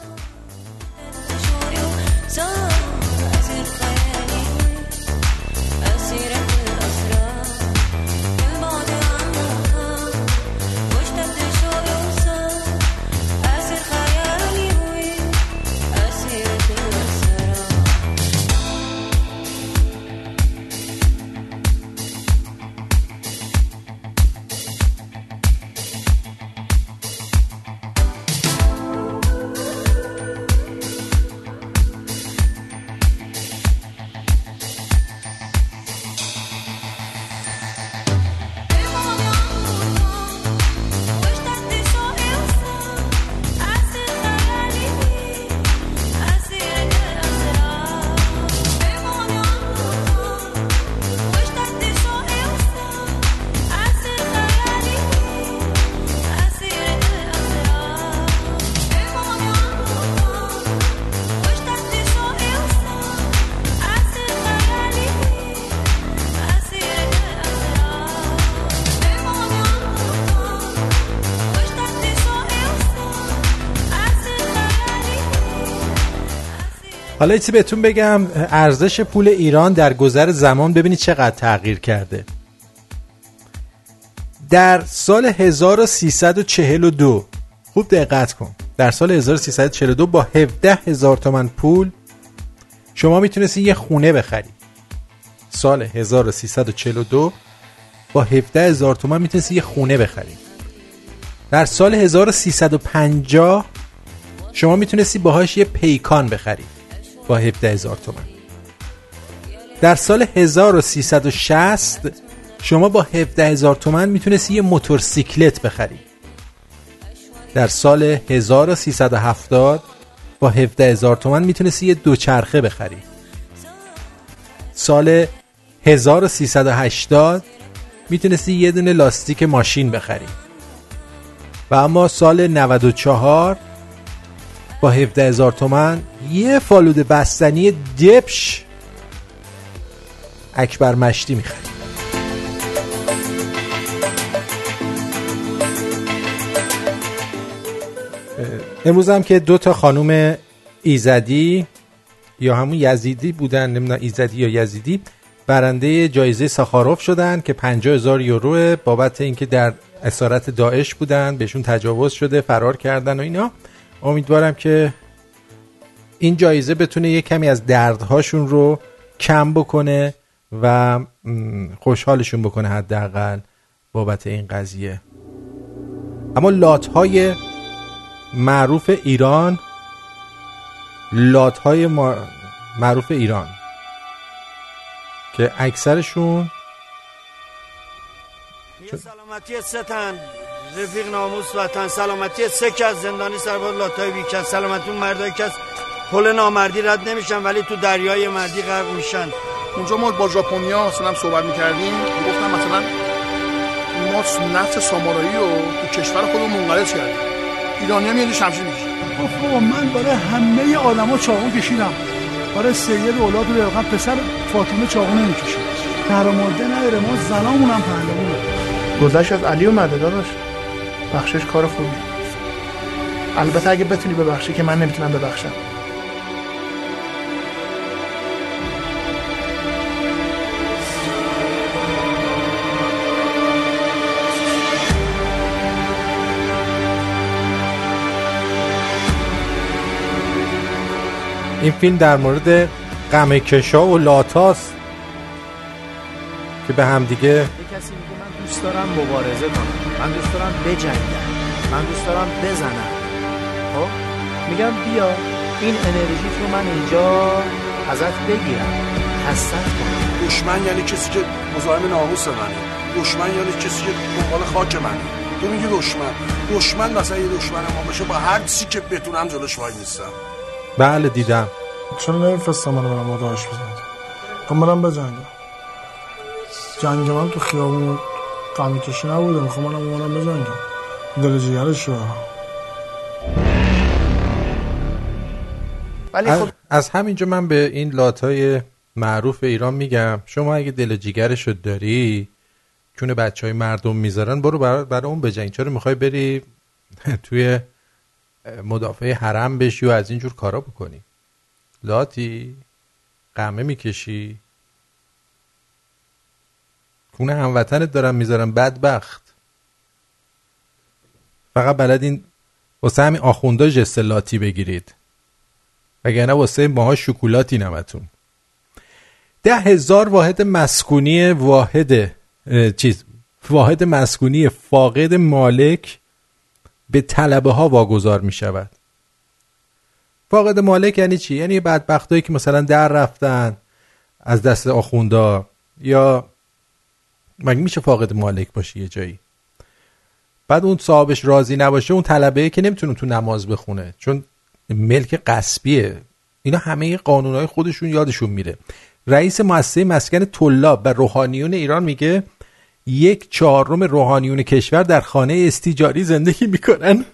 حالا چیزی بهتون بگم ارزش پول ایران در گذر زمان ببینید چقدر تغییر کرده. در سال 1342 خوب دقت کن. در سال 1342 با 17 هزار تومن پول شما می‌تونستی یه خونه بخری سال 1342 با 17 هزار تومن می‌تونستی یه خونه بخری در سال 1350 شما می‌تونستی باهاش یه پیکان بخری با 17 هزار تومن. در سال 1360 شما با 17 هزار تومن می‌تونستی یه موتورسیکلت بخری. در سال 1370 با 17 هزار تومن می‌تونستی یه دوچرخه بخری. سال 1380 می‌تونستی یه دونه لاستیک ماشین بخری. و اما سال 94 با 17 هزار تومن. یه فالوده بستنی دپش اکبر مشتی می‌خری امروز هم که دو تا خانوم ایزدی یا همون یزیدی بودن نمی‌دونم ایزدی یا یزیدی برنده جایزه سخاروف شدن که 50 هزار یورو بابت اینکه در اسارت داعش بودن بهشون تجاوز شده فرار کردن و اینا. امیدوارم که این جایزه بتونه یه کمی از دردهاشون رو کم بکنه و خوشحالشون بکنه حداقل بابت این قضیه. اما لات های معروف ایران لات های ما- معروف ایران که اکثرشون سلامتی ستن. رفیق ناموس وطن سلامتی سه کس زندانی سرباز لاتای اون مردایی که از پل نامردی رد نمیشن ولی تو دریای مردی غرق میشن. اونجا ما با ژاپنیا مثلا صحبت می‌کردیم. گفتم مثلا ما نفت سامورایی رو تو کشور خودمون منقرض کردیم. ایرانی هم یه شمشیر می‌کشن. بابا من برای همه آدما چاقو کشیدم. برای سید اولاد رو پسر فاطمه چاقو نمی‌کشید. در ماده نداره ما زنامون هم پهلوونه گذشت از علی داداش. بخشش کار خوبی. البته اگه بتونی ببخشی که من نمی‌تونم ببخشم. این فیلم در مورد غم کشا و لاتاست که به هم دوست دارم مبارزه کنم. من دوست دارم بجنگم. من دوست دارم بزنم. خب؟ میگم بیا این انرژی رو من اینجا ازت بگیرم. حسن کن. دشمن یعنی کسی که مزاحم ناموس منه. دشمن یعنی کسی که دنبال خاک منه. تو میگی دشمن. دشمن مثلا یه دشمن ما باشه با هر چی که بتونم جلوش وای نیستم بله دیدم. چرا نمیفرستم منو برم آداش بزنم خب برم بجنگم. جنگ من تو خیابون غمی کشی نبوده. می‌خوام منم اومدم بجنگم دل شو ولی از, خب از همینجا من به این لاتای معروف ایران میگم. شما اگه دل جیگرشو داری چون بچه های مردم می‌ذارن برو برای, برای اون بجنگ. چرا می‌خوای بری توی مدافع حرم بشی و از اینجور کارا بکنی؟ لاتی قمه می‌کشی. کونه هموطنت دارن می‌ذارن بدبخت. فقط بلد این واسه همین آخوندا جست لاتی بگیرید. وگرنه واسه ماها شکلاتی نمتون. ده هزار واحد مسکونی واحد چیز واحد مسکونی فاقد مالک به طلبه ها واگذار می شود فاقد مالک یعنی چی؟ یعنی بدبختایی که مثلا در رفتن از دست آخوندا یا مگه میشه فاقد مالک باشی یه جایی؟ بعد اون صاحبش راضی نباشه اون طلبه که نمی‌تونه تو نماز بخونه چون ملک قصبیه. اینا همه قانونهای خودشون یادشون میره. رئیس مؤسسه مسکن طلاب و روحانیون ایران میگه یک چهارم روحانیون کشور در خانه استیجاری زندگی می‌کنن.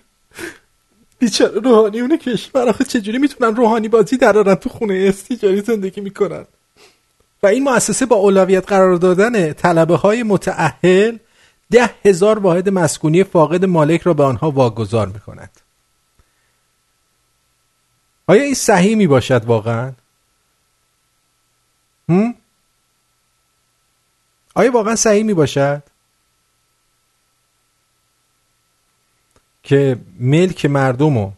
بیچاره روحانیون کشور آخه چجوری می‌تونن روحانی بازی درارن تو خونه استیجاری زندگی می‌کنن؟ و این مؤسسه با اولویت قرار دادن طلبه های متعهل ده هزار واحد مسکونی فاقد مالک را به آنها واگذار می‌کند آیا این صحیح می باشد واقعا؟ هم؟ آیا واقعا صحیح می باشد؟ که ملک مردمو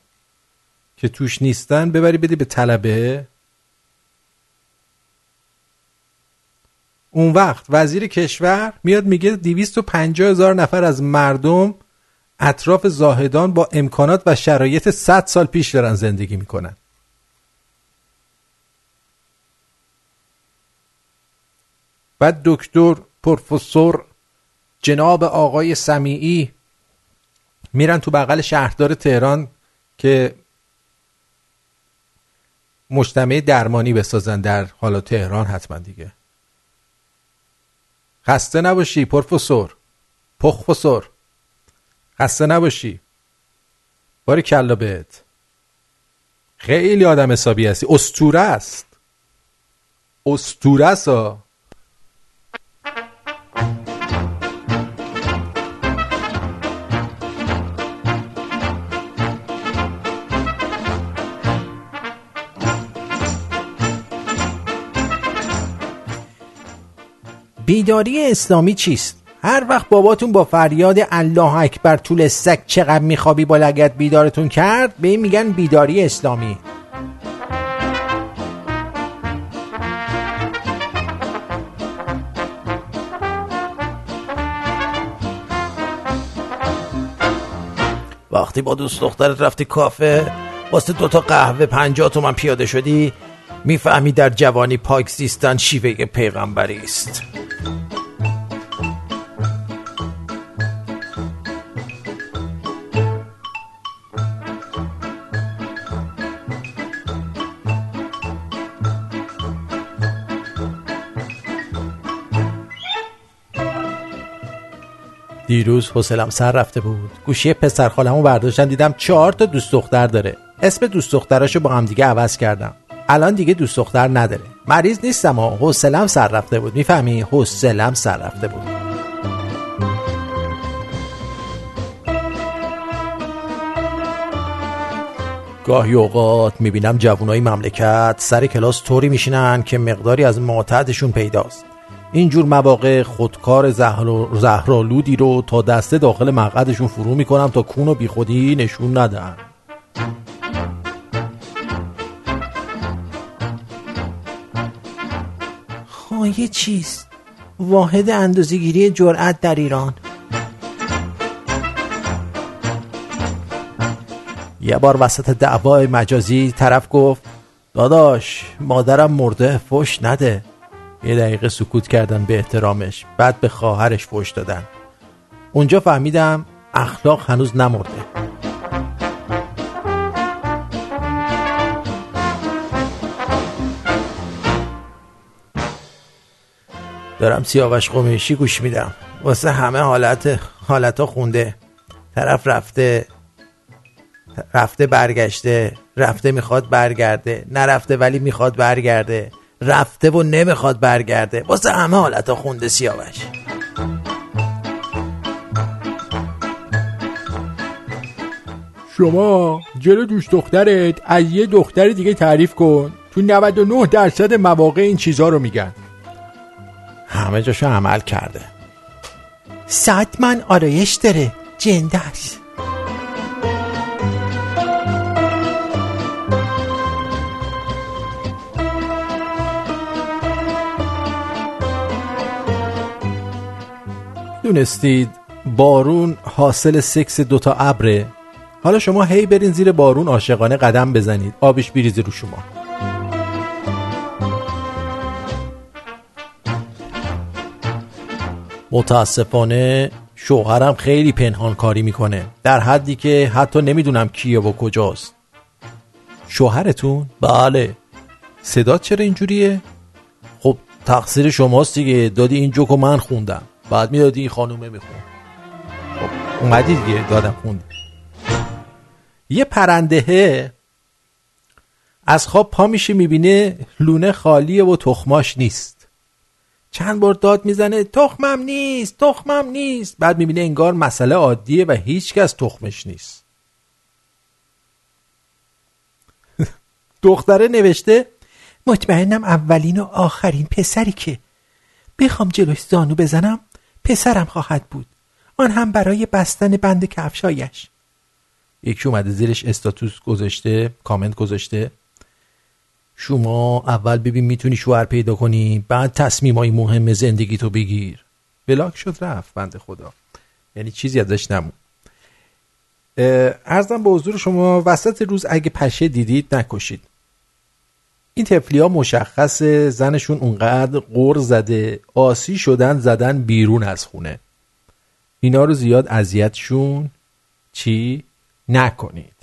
که توش نیستن ببری بدی به طلبه اون وقت وزیر کشور میاد میگه 250 هزار نفر از مردم اطراف زاهدان با امکانات و شرایط 100 سال پیش دارن زندگی می‌کنن. بعد دکتر پروفسور جناب آقای سمیعی میرن تو بغل شهردار تهران که مجتمع درمانی بسازن در حالا تهران حتما دیگه. خسته نباشی پروفسور پخفسور خسته نباشی. باری کلا بهت. خیلی آدم حسابی هستی. استوره است. استوره است. بیداری اسلامی چیست؟ هر وقت باباتون با فریاد الله اکبر طول سگ چقدر میخوابی با لگت بیدارتون کرد به این میگن بیداری اسلامی وقتی با دوست دخترت رفتی کافه واسه دوتا قهوه پنجاه تومن پیاده شدی می‌فهمی در جوانی پاک زیستن شیوه پیغمبری است دیروز حوصلم سر رفته بود. گوشی پسر خالمو برداشتم دیدم چهار تا دوست دختر داره. اسم دوست دختراشو با هم دیگه عوض کردم. الان دیگه دوست دختر نداره. مریض نیستم و حوصلم سر رفته بود. می‌فهمی؟ حوصلم سر رفته بود. گاهی اوقات می‌بینم جوانای مملکت سر کلاس طوری میشینن که مقداری از معتادشون پیداست. اینجور مواقع خودکار زهر- زهرالودی رو تا دسته داخل مقعدشون فرو می‌کنم تا کون و بیخودی نشون ندن. خواهی چیست؟ واحد اندازگیری جرأت در ایران. یه بار وسط دعوای مجازی طرف گفت داداش مادرم مرده فش نده. یه دقیقه سکوت کردن به احترامش بعد به خواهرش فش دادن. اونجا فهمیدم اخلاق هنوز نمرده. دارم سیاوش قمیشی گوش میدم. واسه همه حالت حالتا خونده. طرف رفته رفته برگشته رفته می‌خواد برگرده. نرفته ولی می‌خواد برگرده. رفته و نمی‌خواد برگرده. واسه همه حالتا خونده سیاوش. شما جلو دوست دخترت از یه دختر دیگه تعریف کن. تو 99 درصد مواقع این چیزا رو میگن. همه جاشو عمل کرده. ساعت من آرایش داره جنده است دونستید بارون حاصل سکس دوتا ابره. حالا شما هی برین زیر بارون عاشقانه قدم بزنید. آبش بریزه رو شما. متاسفانه شوهرم خیلی پنهان کاری می‌کنه. در حدی که حتی نمی‌دونم کیه و کجاست. شوهرتون؟ بله. صدات چرا اینجوریه؟ خب تقصیر شماست دیگه. دادی این جوکو من خوندم. بعد می‌دادی این خانومه میخون خب اومدی دیگه. دادم خوندی یه پرنده از خواب پا میشه می‌بینه لونه خالیه و تخماش نیست. چند بار داد می‌زنه تخمم نیست تخمم نیست. بعد می‌بینه انگار مسئله عادیه و هیچکس تخمش نیست. دختره نوشته مطمئنم اولین و آخرین پسری که بخوام جلوش زانو بزنم پسرم خواهد بود. آن هم برای بستن بند کفشایش یکی اومده زیرش استاتوس گذاشته کامنت گذاشته. شما اول ببین می‌تونی شوهر پیدا کنی بعد تصمیمای مهم زندگی تو بگیر. بلاک شد رفت بنده خدا. یعنی چیزی ازش نمون. ارزم به حضور شما وسط روز اگه پشه دیدید نکشید. این تفلی ها مشخص زنشون اونقدر قر زده آسی شدن زدن بیرون از خونه. اینا رو زیاد اذیتشون چی؟ نکنید.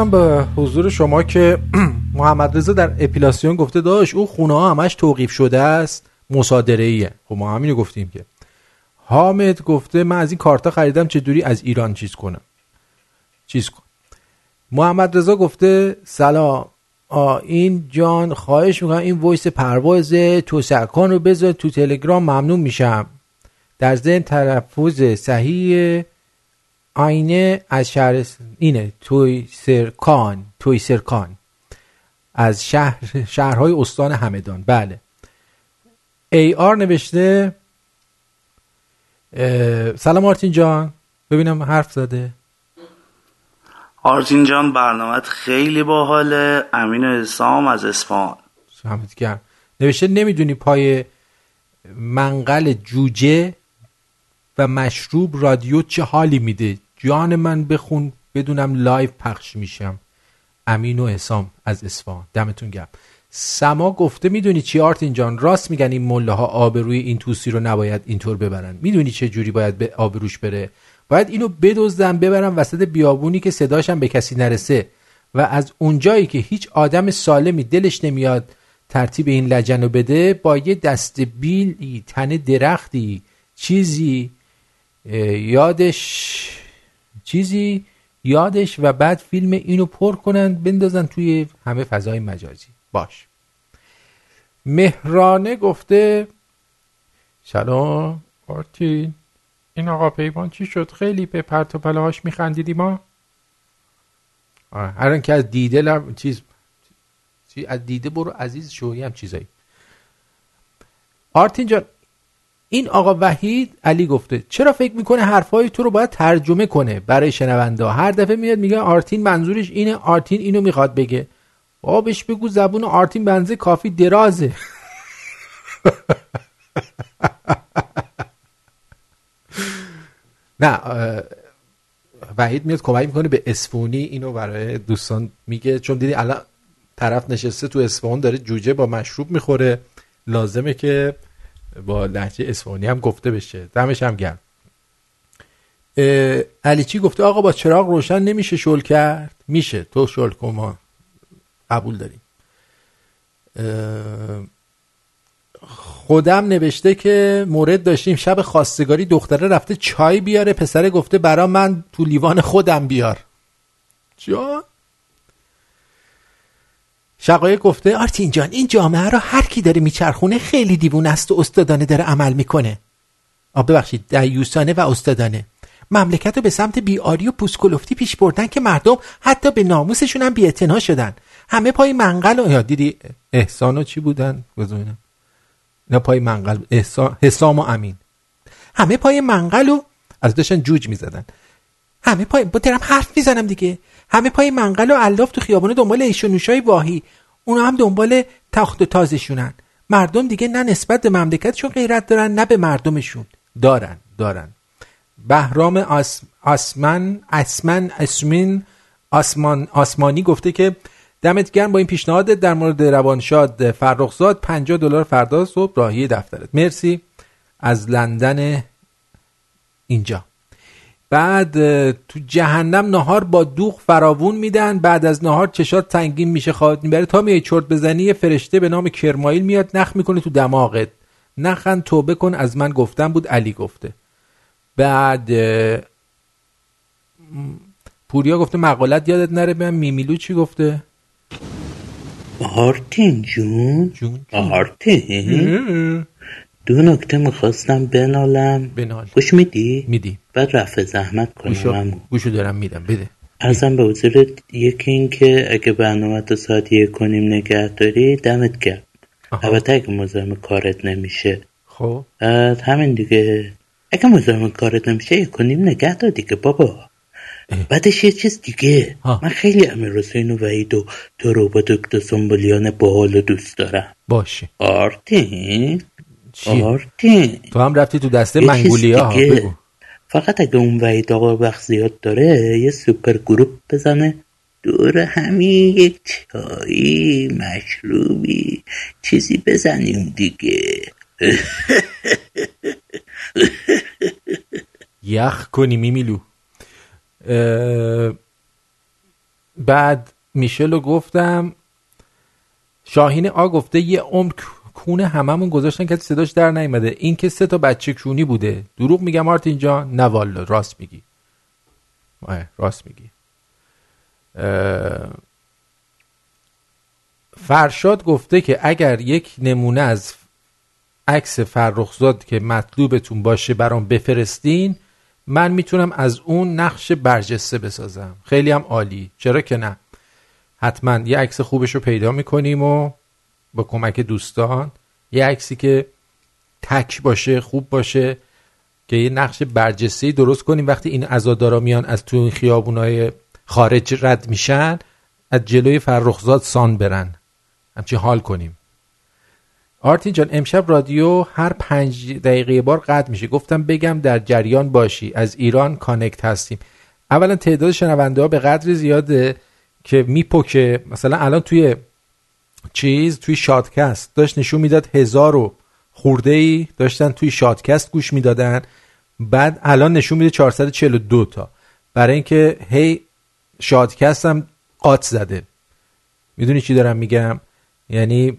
ارزم به حضور شما که محمد رضا در اپیلاسیون گفته داشت او خونه ها همش توقیف شده است مصادره ایه. خب ما همینو گفتیم که. حامد گفته من از این کارتا خریدم چجوری از ایران چیز کنم؟ چیز کن. محمد رضا گفته سلام این جان خواهش می‌کنم این وایس پرواز توسکان رو بذار تو تلگرام ممنون میشم. در ذهن تلفظ صحیح آینه از شهر اینه توی سرکان توی سرکان. از شهر شهرهای استان همدان. بله. ای آر نوشته سلام آرتین جان. ببینم حرف زده. آرتین جان برنامه خیلی باحاله. امین حسام از اصفهان. همت گرم. نوشته نمی‌دونی پای منقل جوجه و مشروب رادیو چه حالی میده؟ جان من بخون بدونم live پخش میشم. امین و حسام از اصفهان. دمتون گرم. سما گفته می‌دونی چی آرتین جان؟ راست میگن این مله ها آبروی این توسی رو نباید اینطور ببرن. می‌دونی چه جوری باید به آبروش بره؟ باید اینو بدزدن ببرن وسط بیابونی که صداشم به کسی نرسه. و از اونجایی که هیچ آدم سالمی دلش نمیاد ترتیب این لجن رو بده با یه دست بیلی تن درختی چیزی یادش چیزی؟ یادش و بعد فیلم اینو پر کنن بندازن توی همه فضای مجازی. باش. مهرانه گفته سلام آرتین. این آقا پیمان چی شد؟ خیلی به پرت و پلاهاش میخندیدی ما؟ هر که از دیده لب... چیز چی از دیده برو عزیز شوی هم چیزایی. آرتین جان این آقا وحید علی گفته چرا فکر می‌کنه حرفهای تو رو باید ترجمه کنه؟ برای شنونده؟ هر دفعه میاد میگه آرتین منظورش اینه آرتین اینو می‌خواد بگه. بهش بگو زبون آرتین بنزه کافی درازه. نه وحید میاد کمک می‌کنه به اسفونی اینو برای دوستان میگه چون دیدی الان طرف نشسته تو اصفهان داره جوجه با مشروب می‌خوره. لازمه که با لحجه اصفهانی هم گفته بشه. دمش هم گرم. اه، علی چی گفته؟ آقا با چراغ روشن نمیشه شل کرد؟ میشه. تو شل کن قبول داریم. خودم نوشته که مورد داشتیم شب خواستگاری. دختره رفته چای بیاره. پسره گفته برا من تو لیوان خودم بیار. جان شقایق گفته آرتین جان این جامعه رو هر کی داره میچرخونه خیلی دیوونه است و استادانه داره عمل می‌کنه. آ ببخشید دیوسانه و استادانه. مملکت رو به سمت بیاری و پوسکلفتی پیش بردن که مردم حتی به ناموسشون هم بی‌اعتنا شدن. همه پای منقل و دیدی احسان و چی بودن؟ نه پای منقل احسان... حسام و امین. همه پای منقل و از داشتن جوج می‌زدن. همه پای با درم حرف می‌زنم دیگه. همه پای منقل و الاف تو خیابونه دنبال ایش نوشای واهی. اونا هم دنبال تخت و تازشونن. مردم دیگه نه نسبت به مملکتشون غیرت دارن نه به مردمشون. دارن دارن. بهرام آس... آسمن اسمن اسمین آسمان آسمانی گفته که دمت گرم با این پیشنهادت در مورد روانشاد فرخزاد 50 دلار فردا صبح راهی دفترت. مرسی. از لندن اینجا. بعد تو جهنم نهار با دوغ فراوون میدن بعد از نهار چشات تنگین میشه خواهد می‌بره. تا میای چرت بزنی یه فرشته به نام کرمایل میاد نخ می‌کنه تو دماغت. نخن توبه کن از من گفتم بود علی گفته. بعد پوریا گفته مقالت یادت نره به میمیلو چی گفته؟ آرتین جون. آرتین دو نکته می‌خواستم بنالم. بنال. گوش میدی؟ میدی. بعد رفع زحمت کنم. گوشو. گوشو دارم میدم. بده. ارزم به حضورت یکی این که اگه برنامه تا ساعت یک کنیم نگه داری دمت گرم. البته اگه مزاحم کارت نمیشه. خب. بعد همین دیگه. اگه مزاحم کارت نمیشه یک کنیم نگه دار دیگه بابا. بعدش یه چیز دیگه. من خیلی امیر حسین و وحید و تو رو با دکتر سنبولیان باحال دوست دارم. باشه. آرتین. آرتین تو هم رفتی تو دسته منگولیا ها. بگو. فقط اگه اون وحید آقا وقت زیاد داره یه super group بزنه. دور همین یک چایی مشروبی. چیزی بزنیم دیگه. یخ کنی میمیلو. بعد میشلو گفتم شاهین آ گفته یه عمر کونه هممون گذاشتن که صداش در نیومده. این که سه تا بچه کونی بوده. دروغ میگم مارتین جان. نه والا راست میگی. راست میگی. فرشاد گفته که اگر یک نمونه از عکس فرخزاد که مطلوبتون باشه برام بفرستین من می‌تونم از اون نقش برجسته بسازم. خیلی هم عالی. چرا که نه؟ حتما یه عکس خوبش رو پیدا می‌کنیم و با کمک دوستان یه عکسی که تک باشه خوب باشه که یه نقش برجسته درست کنیم. وقتی این عزادارا میان از تو این خیابونای خارج رد میشن از جلوی فرخزاد سان برن. همچی حال کنیم. آرتین جان امشب رادیو هر پنج دقیقه بار قطع میشه. گفتم بگم در جریان باشی. از ایران کانکت هستیم. اولا تعداد شنونده ها به قدر زیاده که میپکه. مثلا الان توی چیز توی شادکست. داشت نشون می‌داد هزار و خورده ای داشتن توی شادکست گوش می‌دادن. بعد الان نشون میده 442 تا. برای اینکه هی شادکست هم قات زده. می‌دونی چی دارم میگم؟ یعنی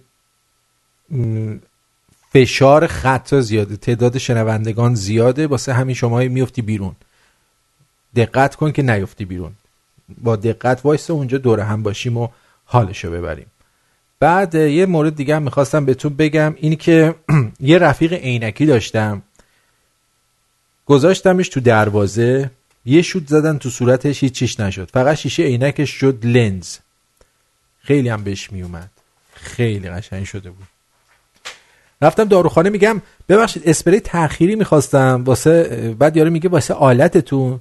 فشار خطا زیاده. تعداد شنوندگان زیاده. واسه همین شما میفتی بیرون. دقت کن که نیفتی بیرون. با دقت وایس اونجا دور هم باشیم و حالشو ببریم. بعد یه مورد دیگه هم می‌خواستم بهتون بگم این که یه رفیق عینکی داشتم. گذاشتمش تو دروازه یه شوت زدن تو صورتش هیچ چیش نشد. فقط شیشه عینکش شد لنز. خیلی هم بهش میومد خیلی قشنگ شده بود. رفتم داروخانه میگم ببخشید اسپری تأخیری می‌خواستم واسه بعد یارو میگه واسه آلتتون.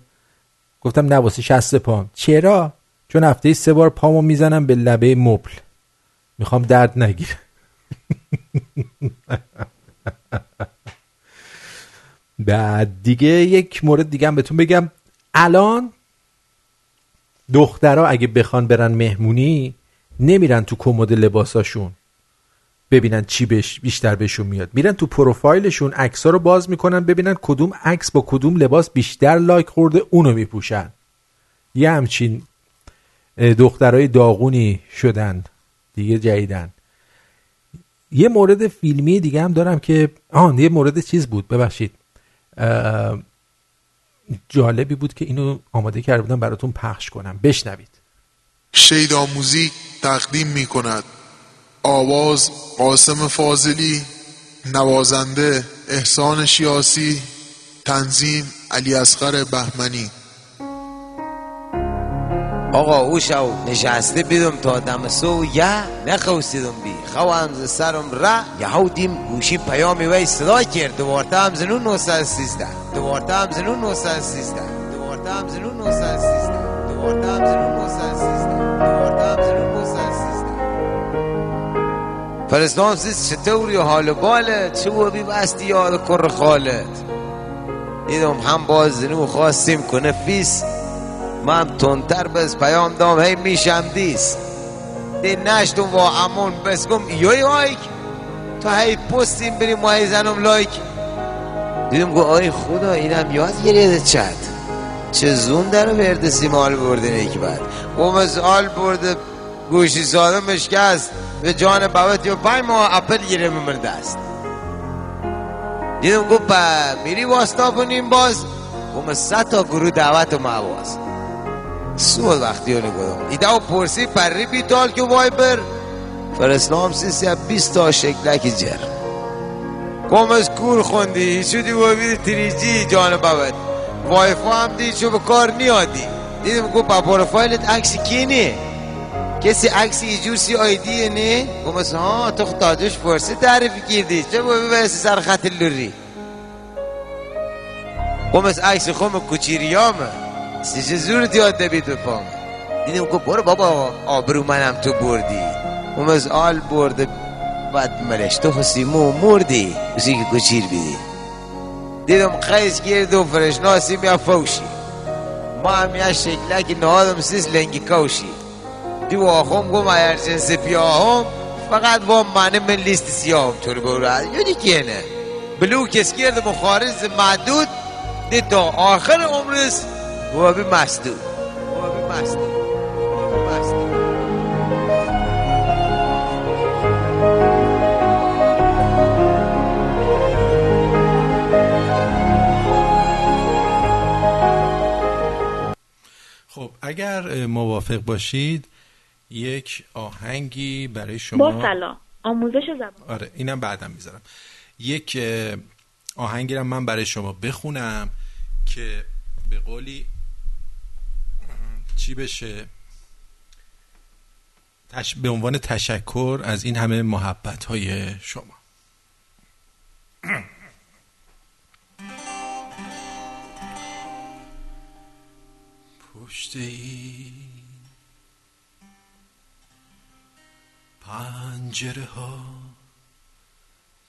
گفتم نه واسه شست پام. چرا؟ چون هفته سه بار پامو می‌زنم به لبه مبل. می‌خوام درد نگیره بعد دیگه یک مورد دیگه هم بهتون بگم. الان دخترها اگه بخوان برن مهمونی نمیرن تو کمد لباساشون. ببینن چی بش بیشتر بهشون میاد. میرن تو پروفایلشون عکس‌ها رو باز می‌کنن ببینن کدوم عکس با کدوم لباس بیشتر لایک خورده اونو میپوشن. یه همچین دخترای داغونی شدن. دیگه جدیدن. یه مورد فیلمی دیگه هم دارم که آن یه مورد چیز بود ببخشید. جالبی بود که اینو آماده کرده بودم براتون پخش کنم. بشنوید. شید آموزی تقدیم می کند آواز قاسم فاضلی نوازنده احسان شیاسی تنظیم علی اصغر بهمنی. آقا او شو نشسته بیدم تا دم سو یه نخوستیدم بی. خوام ز سرم را یه هاو دیم گوشی پیامی وی صدا کرد. دوارتا هم زنون 913 دوارتا هم زنون 913 دوارتا هم زنون 913 دوارتا هم زنون 913 دوارتا هم زنون 913 فرستان سیز چطوری حال و بالت چه بی بستی یاد کر خالت؟ دیدم هم باز زنو خواستیم کنه فیس. من تندتر بس پیام دام هی میشم دیس دی نشتم و امون بس گم یوی آیک تا هی پستیم بریم ما هی زنم لایک. دیدم گو آی خدا اینم یاد گریده چد چه زون در ورد سیمال برده نیک بعد. گم از آل برده گوشی ساده مشکست. به جان بابت یا پای ما اپل گیره ممرده است. دیدم گو پا میری واسطا کنیم باز. گم صد تا گروه دعوت و مواز سوال وقتی رو نگاه ایده و پرسی پری بیتال که وایبر فرسلام سیسی هم بیست تا شکلک جر. کم از کور خوندی شدی و بیدی تریجی جان بابت. وایفا هم دی چو به کار نیادی. دیدم گو پا پروفایلت عکسی کی نه کسی عکسی ایجور سی آیدیه نه گم از ها تو خدادوش پرسی تعریفی کردی. چه بو ببرسی سر خط لوری؟ گم از عکس خوم کچیریامه سیچه زورت یاد نبید به پام. دیدم که برو بابا. آبرو منم تو بردی. اون از آل برده بعد ملش تو خسیمو مردی. اسی که کچیر بیدی. دیدم قیس گرد و فرشناسی میا فوشی. ما هم یه شکلکی نهادم سیز لنگی کوشی دیو آخم گم ایر جنس پیاهم فقط با منه من لیست سیاهم تو رو برو. یونی که نه بلو کس گرد مخارج معدود دید تا آخر و بی مسدود و بی مسدود خب اگر موافق باشید یک آهنگی برای شما با سلام. آموزش زبان. آره اینم بعدم می‌ذارم. یک آهنگی رو من برای شما بخونم که به قولی چی بشه؟ تش... به عنوان تشکر از این همه محبت های شما. پشت این پنجره ها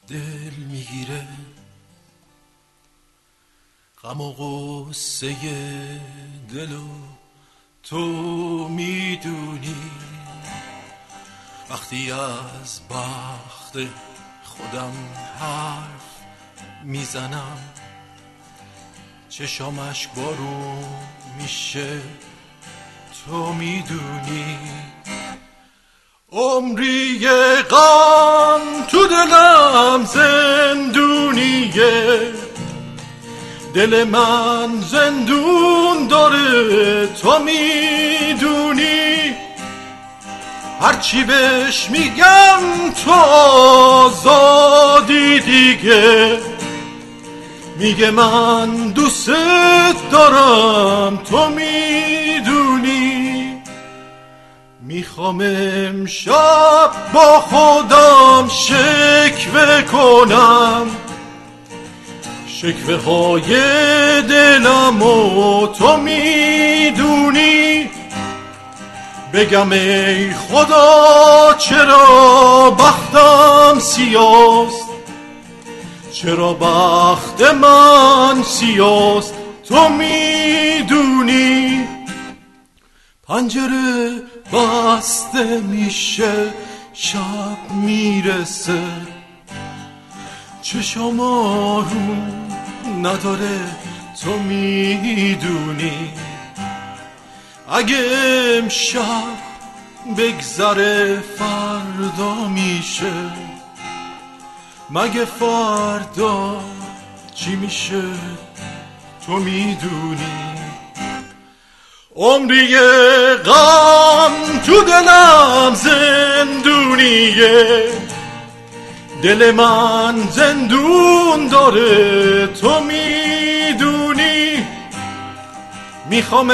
دل می‌گیره. غم و غصه دل و تو می‌دونی وقتی از بخت خودم حرف می‌زنم چشامش بارون میشه. تو می‌دونی عمری غم تو دلم زندونیه. دل من زندون داره تو می‌دونی؟ هرچی بهش میگم تو آزادی دیگه. میگه من دوست دارم تو می‌دونی؟ می‌خوام امشب با خودم شکوه کنم. شکوه های دلم و تو می‌دونی؟ بگم ای خدا چرا بختم سیاست؟ چرا بخت من سیاست؟ تو می‌دونی؟ پنجره بسته میشه شب می‌رسه. چشم آروم نداره تو می‌دونی. اگه امشب بگذره فردا میشه مگه فردا چی میشه؟ تو می‌دونی. عمری غم تو دلم زندونیه. دل من زندون داره تو می‌دونی. می‌خوام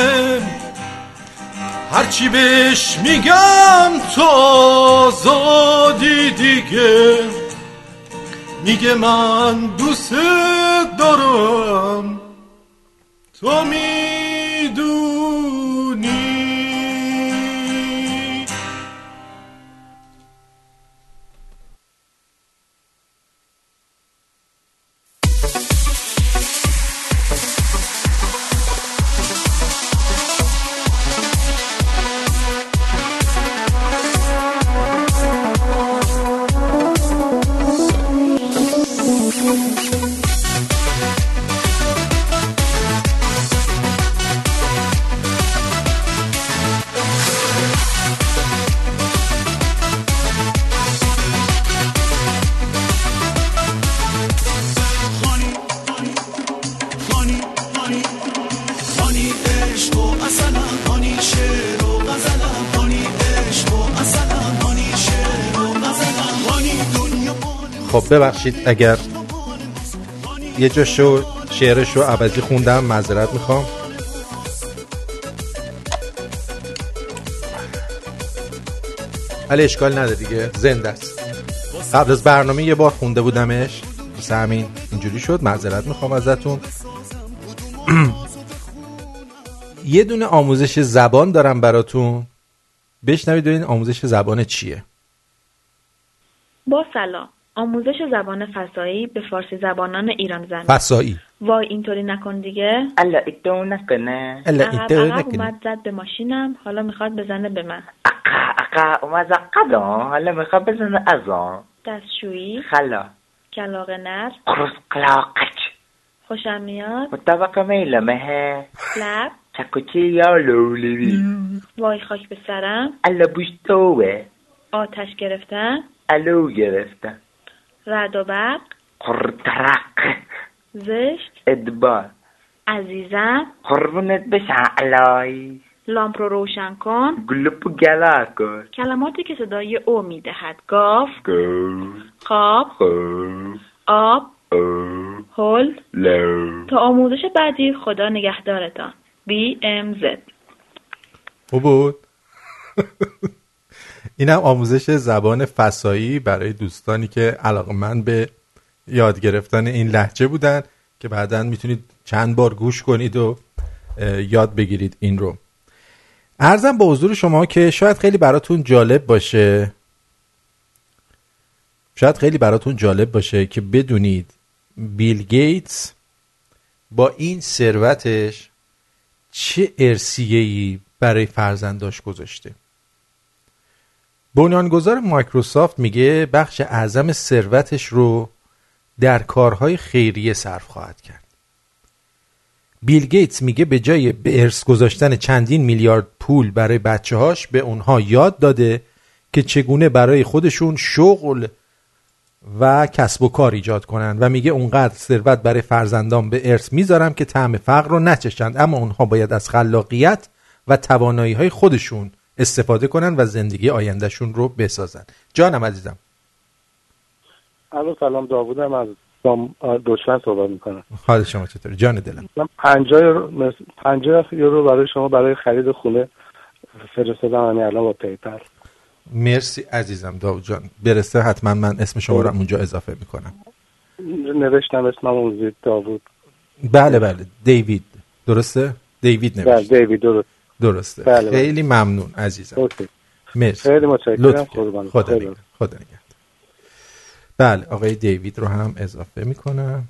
هرچی بهش میگم تو آزادی دیگه. میگه من دوست دارم. تو می‌دونی خب ببخشید اگر یه جاشو شعرشو عوضی خوندم معذرت می‌خوام. ولی اشکال نداره دیگه زنده است. قبل از برنامه یه بار خونده بودمش. واسه همین اینجوری شد معذرت می‌خوام ازتون. یه دونه آموزش زبان دارم براتون. بشنوید ببینید آموزش زبان چیه. با سلام. آموزش زبان فسایی به فارسی زبانان ایران زمین فسایی وای اینطوری نکن دیگه. الا ایتو نکنه. الا ایتو نکنه. اومد زد به ماشینم. حالا می‌خواد بزنه به من. اقا اومد قدم حالا می‌خواد بزنه از آن دستشویی. خلا. کلاق نر. قرص قلاقک خوشم میاد. مطابق میلمه لب. چکوچه یا لولوی. وای خاک به سرم. الا بوشتوه آتش گرفتن. الو گرفتن. رد و برق. قرطرق زشت. ادبار. عزیزم. قربونت بشن علای. لامپ رو روشن کن. گلوپ و گلا کن. کلماتی که صدای او می‌دهد. گاف. گو خواب خو آب. هل لو. تا آموزش بعدی خدا نگهدارتان. بی ام زد. بود اینم آموزش زبان فسایی برای دوستانی که علاقه من به یاد گرفتن این لحجه بودن که بعدا می‌تونید چند بار گوش کنید و یاد بگیرید این رو. ارزم به حضور شما که شاید خیلی براتون جالب باشه. شاید خیلی براتون جالب باشه که بدونید بیل گیتس با این ثروتش چه ارسیه‌ای برای فرزنداش گذاشته. بنیانگذار مایکروسافت میگه بخش اعظم ثروتش رو در کارهای خیریه صرف خواهد کرد. بیل گیتس میگه به جای به ارث گذاشتن چندین میلیارد پول برای بچه هاش به اونها یاد داده که چگونه برای خودشون شغل و کسب و کار ایجاد کنن و میگه اونقدر ثروت برای فرزندان به ارث می‌ذارم که طعم فقر رو نچشند اما اونها باید از خلاقیت و توانایی های خودشون استفاده کنن و زندگی آیندهشون رو بسازن. جانم عزیزم. الو سلام داوودم از دشمن صحبت می‌کنم. حال شما چطوره جان دلم. من 50 یورو مس- 50 یورو برای شما برای خرید خونه فرستادم. همین الان با PayPal. مرسی عزیزم. داود جان برسه حتما من اسم شما رو اونجا اضافه می‌کنم. نوشتم اسمم اون داوود. بله بله. دیوید. درسته؟ دیوید بله نوشت. دیوید درست. درسته بله، بله. خیلی ممنون عزیزم OK. مرسی خیلی متشکرم. قربان. خدا نگهدار. خدا نگهدار. بله آقای دیوید رو هم اضافه می‌کنم